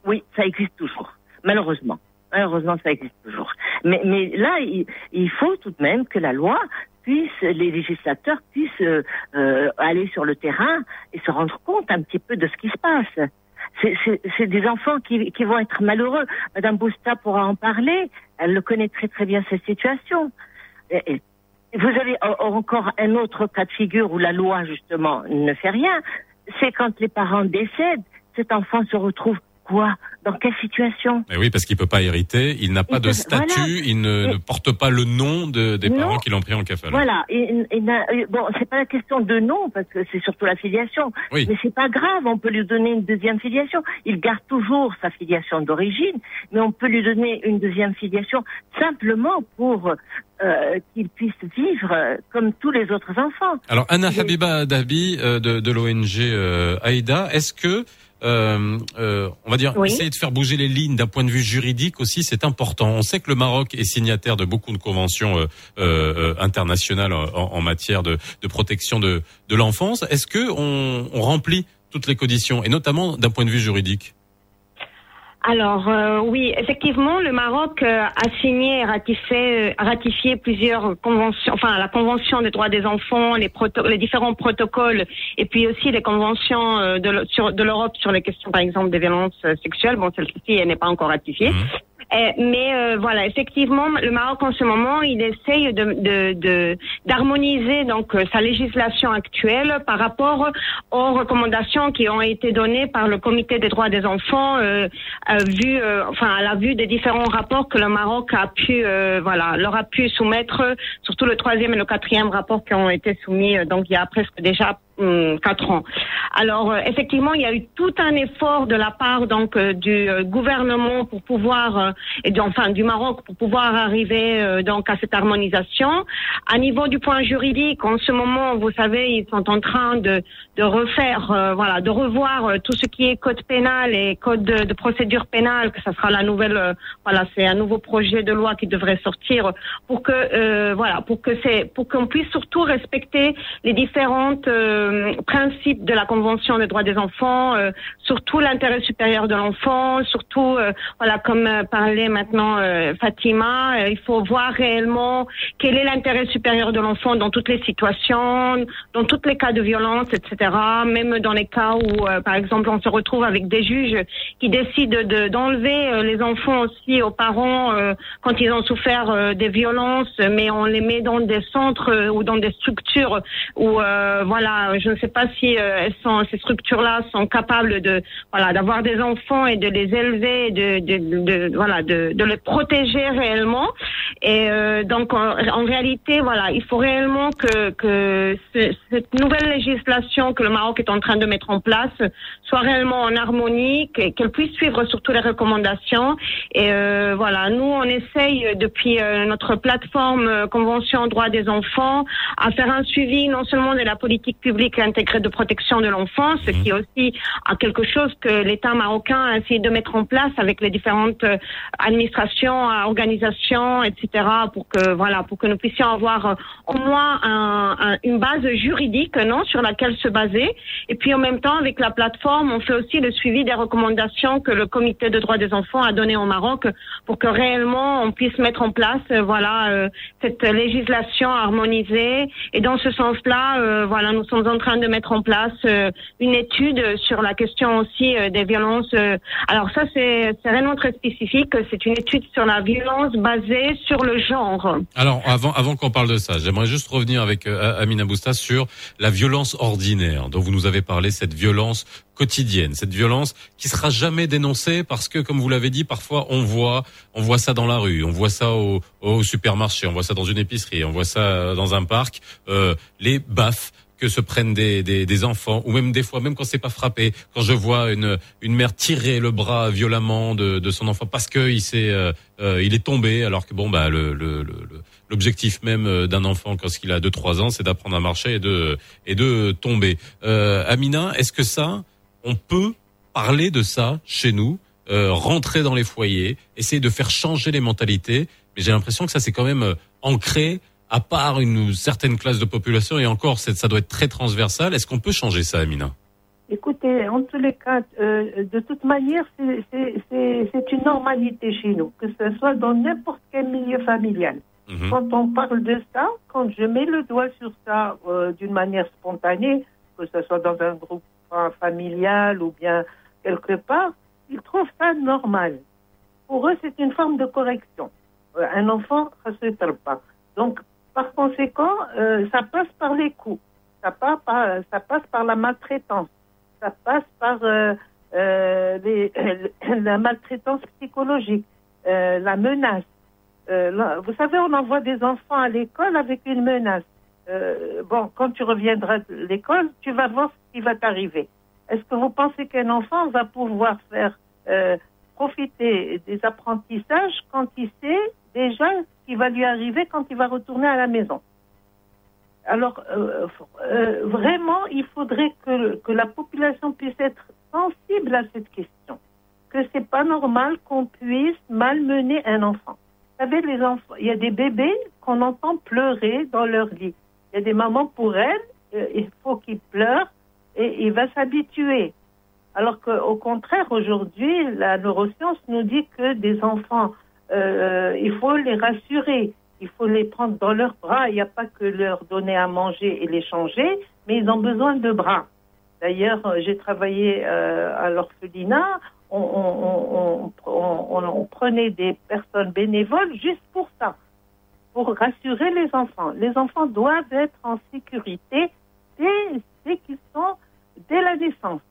Oui, ça existe toujours, malheureusement. Malheureusement, ça existe toujours. Mais, là, il, faut tout de même que la loi puisse, les législateurs puissent euh, euh, aller sur le terrain et se rendre compte un petit peu de ce qui se passe. C'est- des enfants qui, vont être malheureux. Madame Bousta pourra en parler. Elle le connaît très très bien cette situation. Vous avez en- encore un autre cas de figure où la loi justement ne fait rien. C'est quand les parents décèdent, cet enfant se retrouve quoi Dans quelle situation Mais oui, parce qu'il peut pas hériter, il n'a pas Il de peut- statut, voilà. il ne, Et- ne porte pas le nom de, des Non. parents qui l'ont pris en cafala. Voilà. Et, et bon, c'est pas la question de nom parce que c'est surtout la filiation. Oui. Mais c'est pas grave. On peut lui donner une deuxième filiation. Il garde toujours sa filiation d'origine, mais on peut lui donner une deuxième filiation simplement pour euh, qu'il puisse vivre euh, comme tous les autres enfants. Alors Anna Habiba Dabi euh, de, de l'ONG euh, Aïda, est-ce que euh, euh, on va dire Oui. essayer de faire bouger les lignes d'un point de vue juridique aussi, c'est important. On sait que le Maroc est signataire de beaucoup de conventions euh, euh, internationales en, en matière de, de protection de, de l'enfance. Est-ce que on, on remplit toutes les conditions et notamment d'un point de vue juridique? Alors euh, oui, effectivement, le Maroc euh, a signé et ratifié, euh, ratifié plusieurs conventions, enfin la Convention des droits des enfants, les, proto- les différents protocoles, et puis aussi les conventions de l'Europe sur les questions, par exemple, des violences sexuelles. Bon, celle-ci, elle n'est pas encore ratifiée. Eh, mais euh, voilà, effectivement, le Maroc en ce moment, il essaye de de- de- d'harmoniser donc euh, sa législation actuelle par rapport aux recommandations qui ont été données par le Comité des droits des enfants, euh, euh, euh, enfin à la vue des différents rapports que le Maroc a pu, euh, voilà, leur a pu soumettre, surtout le troisième et le quatrième rapport qui ont été soumis euh, donc il y a presque déjà quatre ans. Alors euh, effectivement, il y a eu tout un effort de la part donc euh, du euh, gouvernement pour pouvoir euh, et enfin du Maroc pour pouvoir arriver euh, donc à cette harmonisation. À niveau du point juridique, en ce moment, vous savez, ils sont en train de de refaire euh, voilà, de revoir euh, tout ce qui est code pénal et code de, de procédure pénale, que ça sera la nouvelle euh, voilà, c'est un nouveau projet de loi qui devrait sortir pour que euh, voilà, pour que c'est pour qu'on puisse surtout respecter les différentes euh, principes de la Convention des droits des enfants, euh, surtout l'intérêt supérieur de l'enfant, surtout euh, voilà comme euh, parlait maintenant euh, Fatima, euh, il faut voir réellement quel est l'intérêt supérieur de l'enfant dans toutes les situations, dans tous les cas de violence, etc. Même dans les cas où, euh, par exemple, on se retrouve avec des juges qui décident de- d'enlever euh, les enfants aussi aux parents euh, quand ils ont souffert euh, des violences, mais on les met dans des centres euh, ou dans des structures où, euh, voilà, je ne sais pas si euh, elles sont, ces structures-là sont capables de, voilà, d'avoir des enfants et de les élever, de, de, de- voilà, de, de les protéger réellement. Et euh, donc, en, réalité, voilà, il faut réellement que, que ce- cette nouvelle législation que le Maroc est en train de mettre en place soit réellement en harmonie, que- qu'elle puisse suivre surtout les recommandations. Et euh, voilà, nous, on essaye depuis euh, notre plateforme euh, Convention droits des enfants à faire un suivi non seulement de la politique publique intégrée de protection de l'enfance, ce qui est aussi à quelque chose que l'État marocain a essayé de mettre en place avec les différentes euh, administrations, euh, organisations, etc., pour que voilà, pour que nous puissions avoir euh, au moins un- un- une base juridique, non, sur laquelle se baser. Et puis en même temps, avec la plateforme, on fait aussi le suivi des recommandations que le Comité de droits des enfants a données au Maroc pour que réellement on puisse mettre en place, euh, voilà, euh, cette législation harmonisée. Et dans ce sens-là, euh, voilà, nous sommes en train de mettre en place euh, une étude sur la question aussi euh, des violences. euh. alors ça, c'est réellement très spécifique. C'est une étude sur la violence basée sur le genre. Alors, avant, qu'on parle de ça, j'aimerais juste revenir avec Amina Bousta sur la violence ordinaire dont vous nous avez parlé, cette violence quotidienne, cette violence qui sera jamais dénoncée parce que, comme vous l'avez dit, parfois on voit, on voit ça dans la rue, on voit ça au, supermarché, on voit ça dans une épicerie, on voit ça dans un parc, les baffes que se prennent des, des, des enfants, ou même des fois, même quand c'est pas frappé, quand je vois une, une mère tirer le bras violemment de, de son enfant parce que il s'est, euh, euh, il est tombé, alors que bon, bah, le, le, le- l'objectif même euh, d'un enfant quand il a 2-3 ans, c'est d'apprendre à marcher et de, et de tomber. Euh, Amina, est-ce que ça, on peut parler de ça chez nous, euh, rentrer dans les foyers, essayer de faire changer les mentalités, mais j'ai l'impression que ça c'est quand même euh, ancré à part une certaine classe de population et encore ça doit être très transversal. Est-ce qu'on peut changer ça, Amina? Écoutez, en tous les cas, euh, de toute manière, c'est- une normalité chez nous, que ce soit dans n'importe quel milieu familial. Mhm. Quand on parle de ça, quand je mets le doigt sur ça euh, d'une manière spontanée, que ce soit dans un groupe familial ou bien quelque part, ils trouvent ça normal. Pour eux, c'est une forme de correction. Euh, un enfant ne se pas. Donc, par conséquent, euh, ça passe par les coups, ça passe par, ça passe par la maltraitance, ça passe par euh, euh, les- la maltraitance psychologique, la menace. Vous savez, on envoie des enfants à l'école avec une menace. Bon, quand tu reviendras de l'école, tu vas voir ce qui va t'arriver. Est-ce que vous pensez qu'un enfant va pouvoir faire profiter des apprentissages quand il sait déjà ce qui va lui arriver quand il va retourner à la maison Alors, euh, euh, vraiment, il faudrait que, la population puisse être sensible à cette question. Que c'est pas normal qu'on puisse malmener un enfant. Vous savez, les enfants, il y a des bébés qu'on entend pleurer dans leur lit. Il y a des mamans pour elles, euh, il faut qu'ils pleurent et il va s'habituer. Alors qu'au contraire, aujourd'hui, la neuroscience nous dit que des enfants, euh, il faut les rassurer, il faut les prendre dans leurs bras. Il n'y a pas que leur donner à manger et les changer, mais ils ont besoin de bras. D'ailleurs, euh, j'ai travaillé euh, à l'orphelinat. On, prenait des personnes bénévoles juste pour ça, pour rassurer les enfants. Les enfants doivent être en sécurité dès qu'ils sont dès la naissance.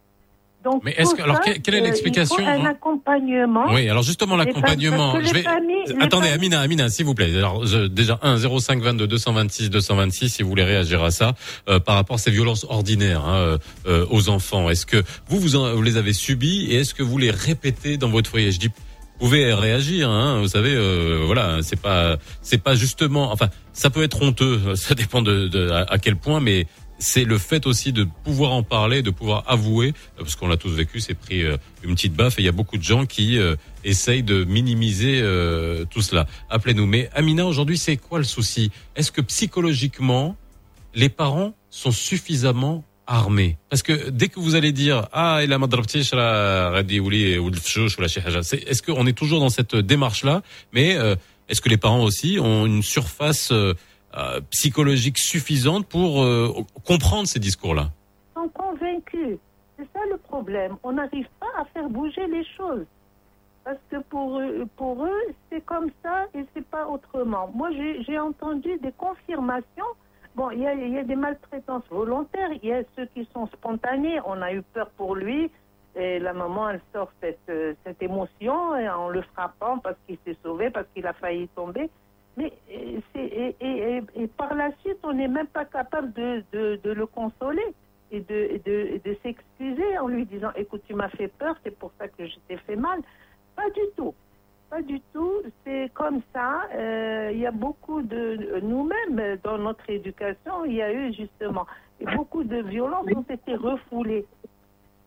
Donc, Mais est-ce que- alors, ça, quelle- est euh, l'explication, Il faut un hein accompagnement. Oui, alors justement l'accompagnement. Je vais familles- attendez, familles- Amina, Amina, s'il vous plaît. Alors je- déjà 1 05 22 226 226 si vous voulez réagir à ça euh, par rapport à ces violences ordinaires hein, euh, euh, aux enfants. Est-ce que vous vous, en- vous les avez subies et est-ce que vous les répétez dans votre foyer? Je dis vous pouvez réagir, hein, vous savez, euh, voilà, c'est pas, c'est pas justement, enfin, ça peut être honteux, ça dépend de, de à, à quel point, mais c'est le fait aussi de pouvoir en parler, de pouvoir avouer, euh, parce qu'on l'a tous vécu, c'est pris euh, une petite baffe et il y a beaucoup de gens qui euh, essayent de minimiser tout cela. Appelez-nous. Mais Amina, aujourd'hui, c'est quoi le souci? Est-ce que psychologiquement, les parents sont suffisamment armés? Parce que dès que vous allez dire ah il a ou est-ce qu'on est toujours dans cette démarche là Mais est-ce que les parents aussi ont une surface euh, psychologique suffisante pour euh, comprendre ces discours-là sont convaincus. C'est ça le problème. On n'arrive pas à faire bouger les choses. Parce que pour eux, pour eux c'est comme ça et c'est pas autrement. Moi, j'ai entendu des confirmations. Bon, il y a, y a des maltraitances volontaires, il y a ceux qui sont spontanés. On a eu peur pour lui. Et la maman, elle sort cette, euh, cette émotion en le frappant parce qu'il s'est sauvé, parce qu'il a failli tomber. Euh, et, par la suite, on n'est même pas capable de, le consoler et de, s'excuser en lui disant Écoute, tu m'as fait peur, c'est pour ça que je t'ai fait mal. Pas du tout. Pas du tout. C'est comme ça. Euh, Il y a beaucoup de. Nous-mêmes, dans notre éducation, il y a eu justement. Beaucoup de violences ont été refoulées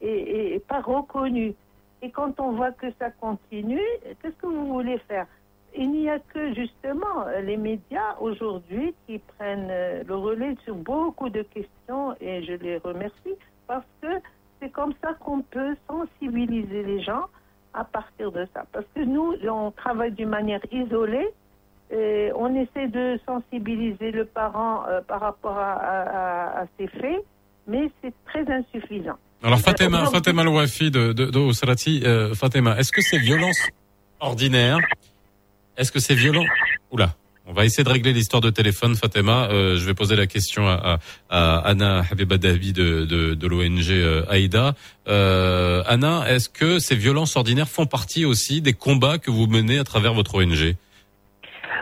et pas reconnues. Et quand on voit que ça continue, qu'est-ce que vous voulez faire? Il n'y a que justement les médias aujourd'hui qui prennent euh, le relais sur beaucoup de questions et je les remercie parce que c'est comme ça qu'on peut sensibiliser les gens à partir de ça. Parce que nous, on travaille d'une manière isolée et on essaie de sensibiliser le parent euh, par rapport à, à- à ces faits, mais c'est très insuffisant. Alors Fatima, Fatima Louafi de, de, de Osrati, euh, Fatima, est-ce que c'est violence ordinaire Est-ce que c'est violent Oula, on va essayer de régler l'histoire de téléphone, Fatima. Euh, je vais poser la question à, à, à Anna Habiba Davi de, de, de l'ONG euh, Aïda. Euh, Anna, est-ce que ces violences ordinaires font partie aussi des combats que vous menez à travers votre ONG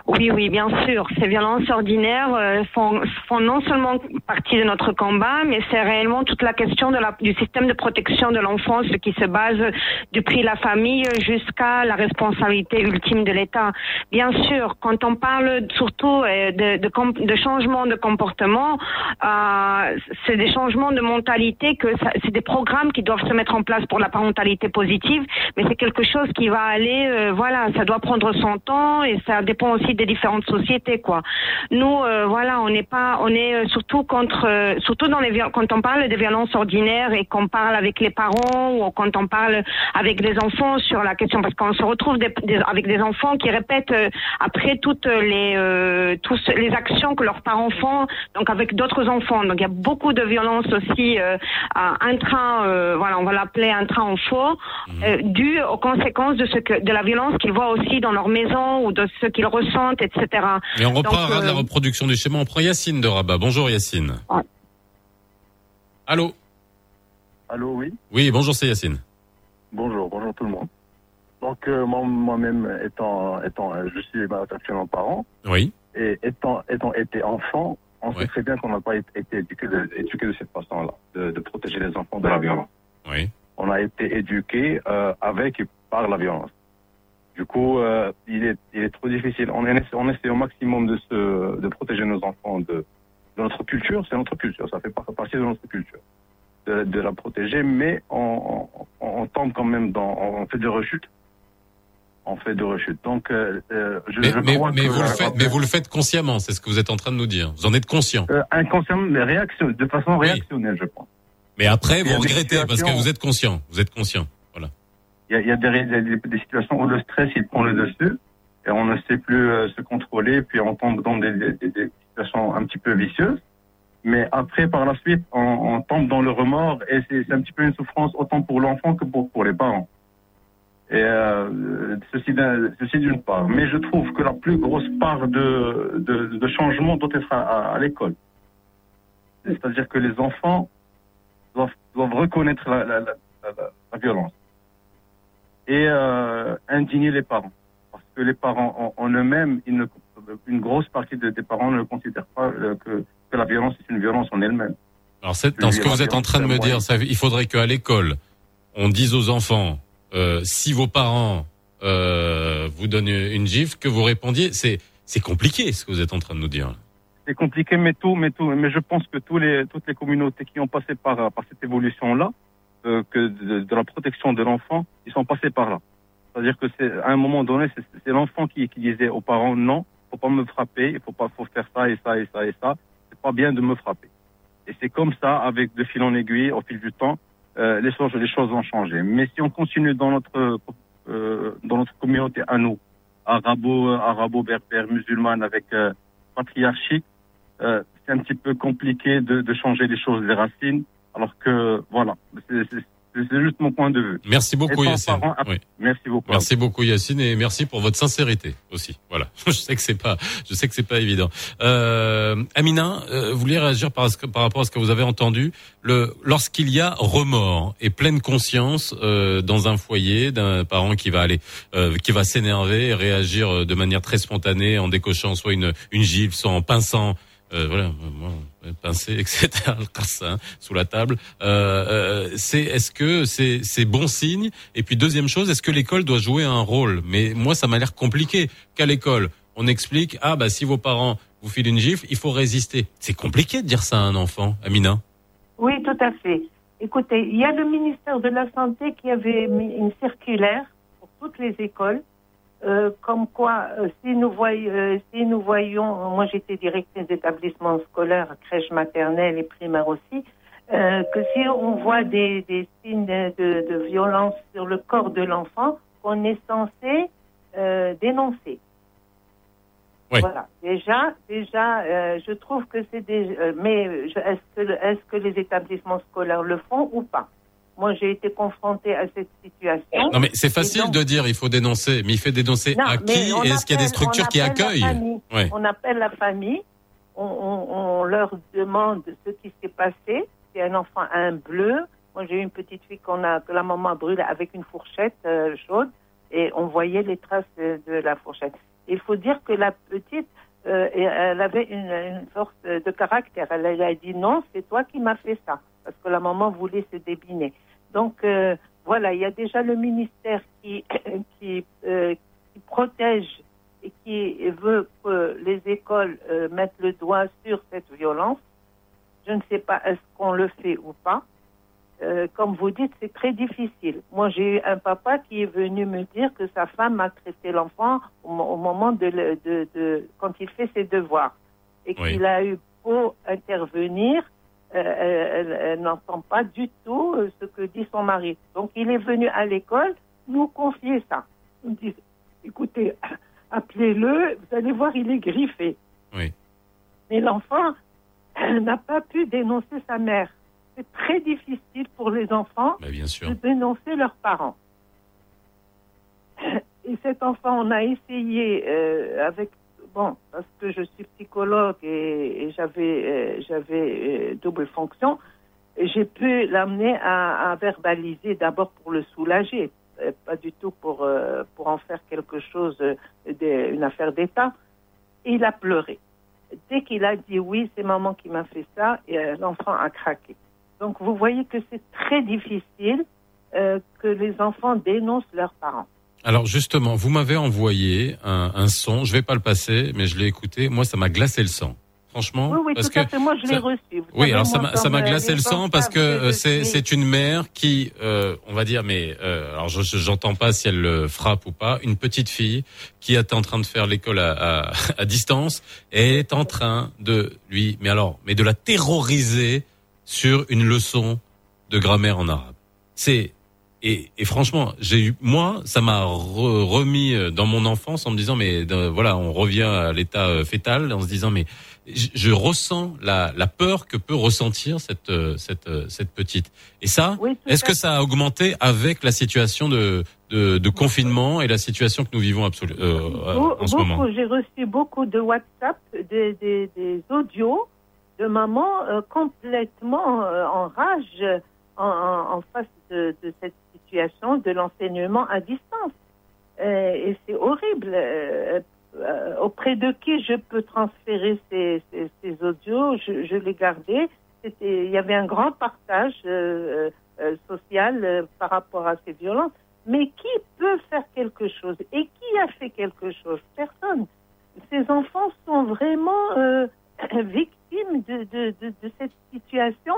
Oui, oui, bien sûr. Ces violences ordinaires euh, font, font non seulement partie de notre combat, mais c'est réellement toute la question de la, du système de protection de l'enfance qui se base du prix de la famille jusqu'à la responsabilité ultime de l'État. Bien sûr, quand on parle surtout euh, de, de, de changement de comportement, euh, c'est des changements de mentalité que c'est des programmes qui doivent se mettre en place pour la parentalité positive, mais c'est quelque chose qui va aller, euh, voilà, ça doit prendre son temps et ça dépend aussi des différentes sociétés, quoi. Nous, euh, voilà, on n'est pas, on est euh, surtout contre, euh, surtout dans les quand on parle des violences ordinaires et qu'on parle avec les parents ou quand on parle avec des enfants sur la question, parce qu'on se retrouve des- des- avec des enfants qui répètent après toutes les, euh, tous les actions que leurs parents font, donc avec d'autres enfants. Donc il y a beaucoup de violences aussi, euh, train, euh, voilà, on va l'appeler un train en faux, euh, dû aux conséquences de ce que, de la violence qu'ils voient aussi dans leur maison ou de ce qu'ils ressentent, etc. Mais on reparlera de la euh, reproduction du schéma. On prend Yacine de Rabat. Bonjour Yacine. Allô Allô, oui. Oui, bonjour, c'est Yacine. Bonjour, bonjour tout le monde. Donc euh, moi- moi-même étant étant euh, je suis bah, actuellement parent Oui. et étant étant été enfant, on sait très bien qu'on n'a pas été, été éduqué de éduqué de cette façon-là, de, de protéger les enfants de la violence. Oui. On a été éduqué euh, avec et par la violence. Du coup, euh, il est il est trop difficile. On essaie, on essaie au maximum de se de protéger nos enfants de de notre culture, c'est notre culture, ça fait par- partie de notre culture. De, de la protéger, mais on, on, on tombe quand même dans, on fait des rechutes. On fait des rechutes. Donc, euh, euh, je, Mais, je mais, crois mais que vous le faites, mais vous le faites consciemment, c'est ce que vous êtes en train de nous dire. Vous en êtes conscient. Euh, inconsciemment, mais réaction, de façon réactionnelle, je pense. Mais après, vous regrettez parce que vous êtes conscient. Vous êtes conscient. Il y a, des, situations où le stress il prend le dessus et on ne sait plus euh, se contrôler, puis on tombe dans des, situations un petit peu vicieuses. Mais après, par la suite, on, tombe dans le remords et c'est un petit peu une souffrance autant pour l'enfant que pour, pour les parents. Et euh, ceci, d'un- ceci d'une part. Mais je trouve que la plus grosse part de, de, changement doit être à, l'école. C'est-à-dire que les enfants doivent, reconnaître la violence et euh, indigner les parents. Parce que les parents en, en eux-mêmes, une grosse partie de- des parents ne considèrent pas euh, que, que la violence est une violence en elle-même. Alors, dans ce que vous êtes en train de me dire, ça, il faudrait qu'à l'école, on dise aux enfants, euh, si vos parents vous donnent une gifle, que vous répondiez. C'est, c'est compliqué ce que vous êtes en train de nous dire. C'est compliqué, mais tout, mais tout, mais je pense que tous les, toutes les communautés qui ont passé par, par cette évolution-là, euh, que de, de la protection de l'enfant, ils sont passés par là. C'est-à-dire que c'est, à un moment donné, c'est, l'enfant qui, qui disait aux parents, non, faut pas me frapper, il faut pas, faut faire ça et ça et ça et ça. C'est pas bien de me frapper. Et c'est comme ça, avec de fil en aiguille, au fil du temps, euh, les choses, les choses vont changer. Mais si on continue dans notre, euh, dans notre communauté à nous, arabo, arabo, berbère, musulmane, avec euh, patriarchique, euh, c'est un petit peu compliqué de, de changer les choses des racines. Alors que voilà, c'est, juste mon point de vue. Merci beaucoup, Yacine. parent, Oui. Merci beaucoup. Merci beaucoup Yacine et merci pour votre sincérité aussi. Voilà, je sais que c'est pas, je sais que c'est pas évident. Euh, Amina, euh, vous vouliez réagir par, par rapport à ce que vous avez entendu? Le, lorsqu'il y a remords et pleine conscience euh, dans un foyer d'un parent qui va aller, euh, qui va s'énerver et réagir euh, de manière très spontanée en décochant soit une une gifle, soit en pinçant. Euh, voilà, moi, pincer, etc. cassin sous la table. Euh, euh, c'est, est-ce que c'est, c'est bon signe? Et puis deuxième chose, est-ce que l'école doit jouer un rôle? Mais moi, ça m'a l'air compliqué. Qu'à l'école, on explique ah bah si vos parents vous filent une gifle, il faut résister. C'est compliqué de dire ça à un enfant, Amina. Oui, tout à fait. Écoutez, il y a le ministère de la Santé qui avait mis une circulaire pour toutes les écoles, euh, comme quoi, euh, si, nous voyons, euh, si nous voyons, moi j'étais directrice d'établissement scolaire, crèche maternelle et primaire aussi, euh, que si on voit des, des signes de, de violence sur le corps de l'enfant, on est censé euh, dénoncer. Voilà. Déjà, déjà, euh, je trouve que c'est des. euh, mais je- est-ce que, est-ce que les établissements scolaires le font ou pas? Moi, j'ai été confrontée à cette situation. Non mais c'est facile donc- de dire il faut dénoncer, mais il fait dénoncer Non, à qui Et est-ce qu'il y a des structures qui accueillent. Ouais. On appelle la famille, on, on- on leur demande ce qui s'est passé. Si un enfant a un bleu, moi j'ai eu une petite fille qu'on a, que la maman a brûlée avec une fourchette euh, chaude. et on voyait les traces de, de la fourchette. Il faut dire que la petite, euh, elle avait une, une force de caractère. Elle, elle a dit non, c'est toi qui m'as fait ça, parce que la maman voulait se débiner. Donc euh, voilà, il y a déjà le ministère qui qui, euh, qui protège et qui veut que les écoles euh, mettent le doigt sur cette violence. Je ne sais pas est-ce qu'on le fait ou pas. Euh, comme vous dites, c'est très difficile. Moi, j'ai eu un papa qui est venu me dire que sa femme a traité l'enfant au, mo- au moment de, de, de- quand il fait ses devoirs et Oui. qu'il a eu beau intervenir, elle, elle- n'entend pas du tout euh, ce que dit son mari. Donc, il est venu à l'école nous confier ça. Me dit, écoutez, appelez-le, vous allez voir, il est griffé. Oui. Mais l'enfant n'a pas pu dénoncer sa mère. C'est très difficile pour les enfants Bah, bien sûr. de dénoncer leurs parents. Et cet enfant, on a essayé euh, avec bon parce que je suis psychologue et, j'avais euh, euh, double fonction, j'ai pu l'amener à, verbaliser d'abord pour le soulager, euh, pas du tout pour pour en faire quelque chose, de- une affaire d'État. Il a pleuré. Dès qu'il a dit oui, c'est maman qui m'a fait ça, l'enfant a craqué. Donc vous voyez que c'est très difficile que les enfants dénoncent leurs parents. Alors justement, vous m'avez envoyé un, un son, je vais pas le passer, mais je l'ai écouté. Moi, ça m'a glacé le sang. Franchement, Oui, oui, parce tout à que fait. Moi, je l'ai reçu. Vous Oui, alors ça m'a ça comme, m'a euh, glacé le sang parce que euh, je c'est une mère qui, euh, on va dire, mais euh, alors je je- j'entends pas si elle le frappe ou pas, une petite fille qui était en train de faire l'école à, à, à distance et est en train de lui, mais alors, mais de la terroriser sur une leçon de grammaire en arabe. C'est et, et franchement, j'ai eu moi, ça m'a re- remis euh, dans mon enfance en me disant mais voilà, on revient à l'état euh, fœtal en se disant mais je, je ressens la, la peur que peut ressentir cette euh, cette cette petite. Et ça, Oui, est-ce que ça a augmenté avec la situation de de, de confinement et la situation que nous vivons absolu, euh, en ce beaucoup, moment J'ai reçu beaucoup de WhatsApp, des, des, des audios de mamans euh, complètement euh, en rage en, en, en face de, de cette de l'enseignement à distance. Euh, et c'est horrible. Euh, euh, auprès de qui je peux transférer ces, ces, audios? Je, les gardais. Il y avait un grand partage social par rapport à ces violences. Mais qui peut faire quelque chose? Et qui a fait quelque chose? Personne. Ces enfants sont vraiment victimes de, de cette situation.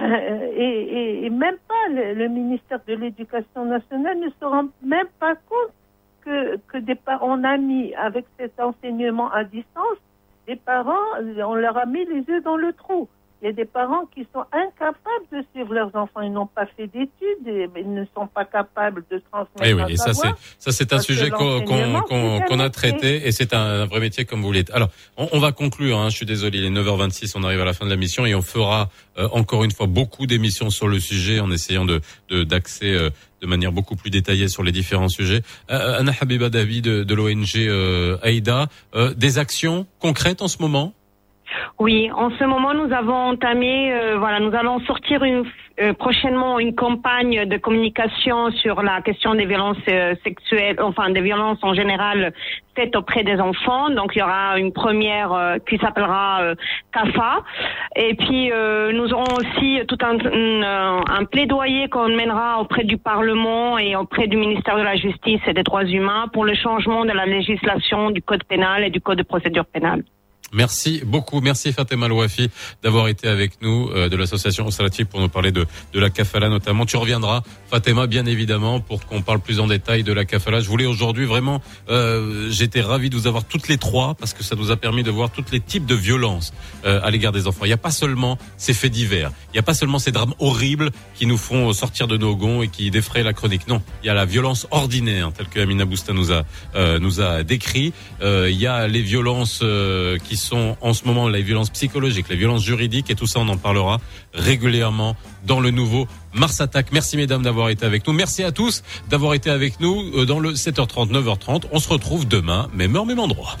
Euh, et, et, même pas le, le ministère de l'Éducation nationale ne se rend même pas compte que, que des parents, a mis avec cet enseignement à distance, des parents, on leur a mis les yeux dans le trou. Il y a des parents qui sont incapables de suivre leurs enfants. Ils n'ont pas fait d'études, et- ils ne sont pas capables de transmettre Oui, oui, un et ça c'est ça c'est un sujet qu'on a traité et c'est un, vrai métier comme vous l'êtes. Alors, on, on va conclure. Hein, je suis désolé, il est 9h26, on arrive à la fin de la mission et on fera euh, encore une fois beaucoup d'émissions sur le sujet en essayant de de- d'axer euh, de manière beaucoup plus détaillée sur les différents sujets. Euh, Anna Habiba David de, de l'ONG euh, Aïda, euh, des actions concrètes en ce moment? Oui, en ce moment, nous avons entamé, euh, voilà, nous allons sortir euh, prochainement une campagne de communication sur la question des violences euh, sexuelles, enfin des violences en général faites auprès des enfants. Donc, il y aura une première qui s'appellera CAFA. Et puis, nous aurons aussi tout un plaidoyer qu'on mènera auprès du Parlement et auprès du ministère de la Justice et des Droits humains pour le changement de la législation du Code pénal et du Code de procédure pénale. Merci beaucoup. Merci Fatima Louafi d'avoir été avec nous euh, de l'association Osalatif pour nous parler de, de la kafala notamment. Tu reviendras, Fatima, bien évidemment, pour qu'on parle plus en détail de la kafala. Je voulais aujourd'hui vraiment, euh, j'étais ravi de vous avoir toutes les trois parce que ça nous a permis de voir tous les types de violences euh, à l'égard des enfants. Il n'y a pas seulement ces faits divers, il n'y a pas seulement ces drames horribles qui nous font sortir de nos gonds et qui défraient la chronique. Non, il y a la violence ordinaire telle que Amina Bousta nous a euh, nous a décrit. Euh, il y a les violences euh, qui sont en ce moment les violences psychologiques, les violences juridiques et tout ça on en parlera régulièrement dans le nouveau Mars Attack. Merci mesdames d'avoir été avec nous. Merci à tous d'avoir été avec nous euh, dans le 7h30 9h30. On se retrouve demain même heure même endroit.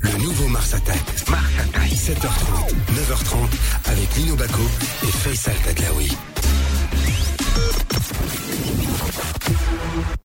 Le nouveau Mars Attack. Mars Attack. 7h30, 9h30 avec Lino Baco et Faisal Tadlaoui.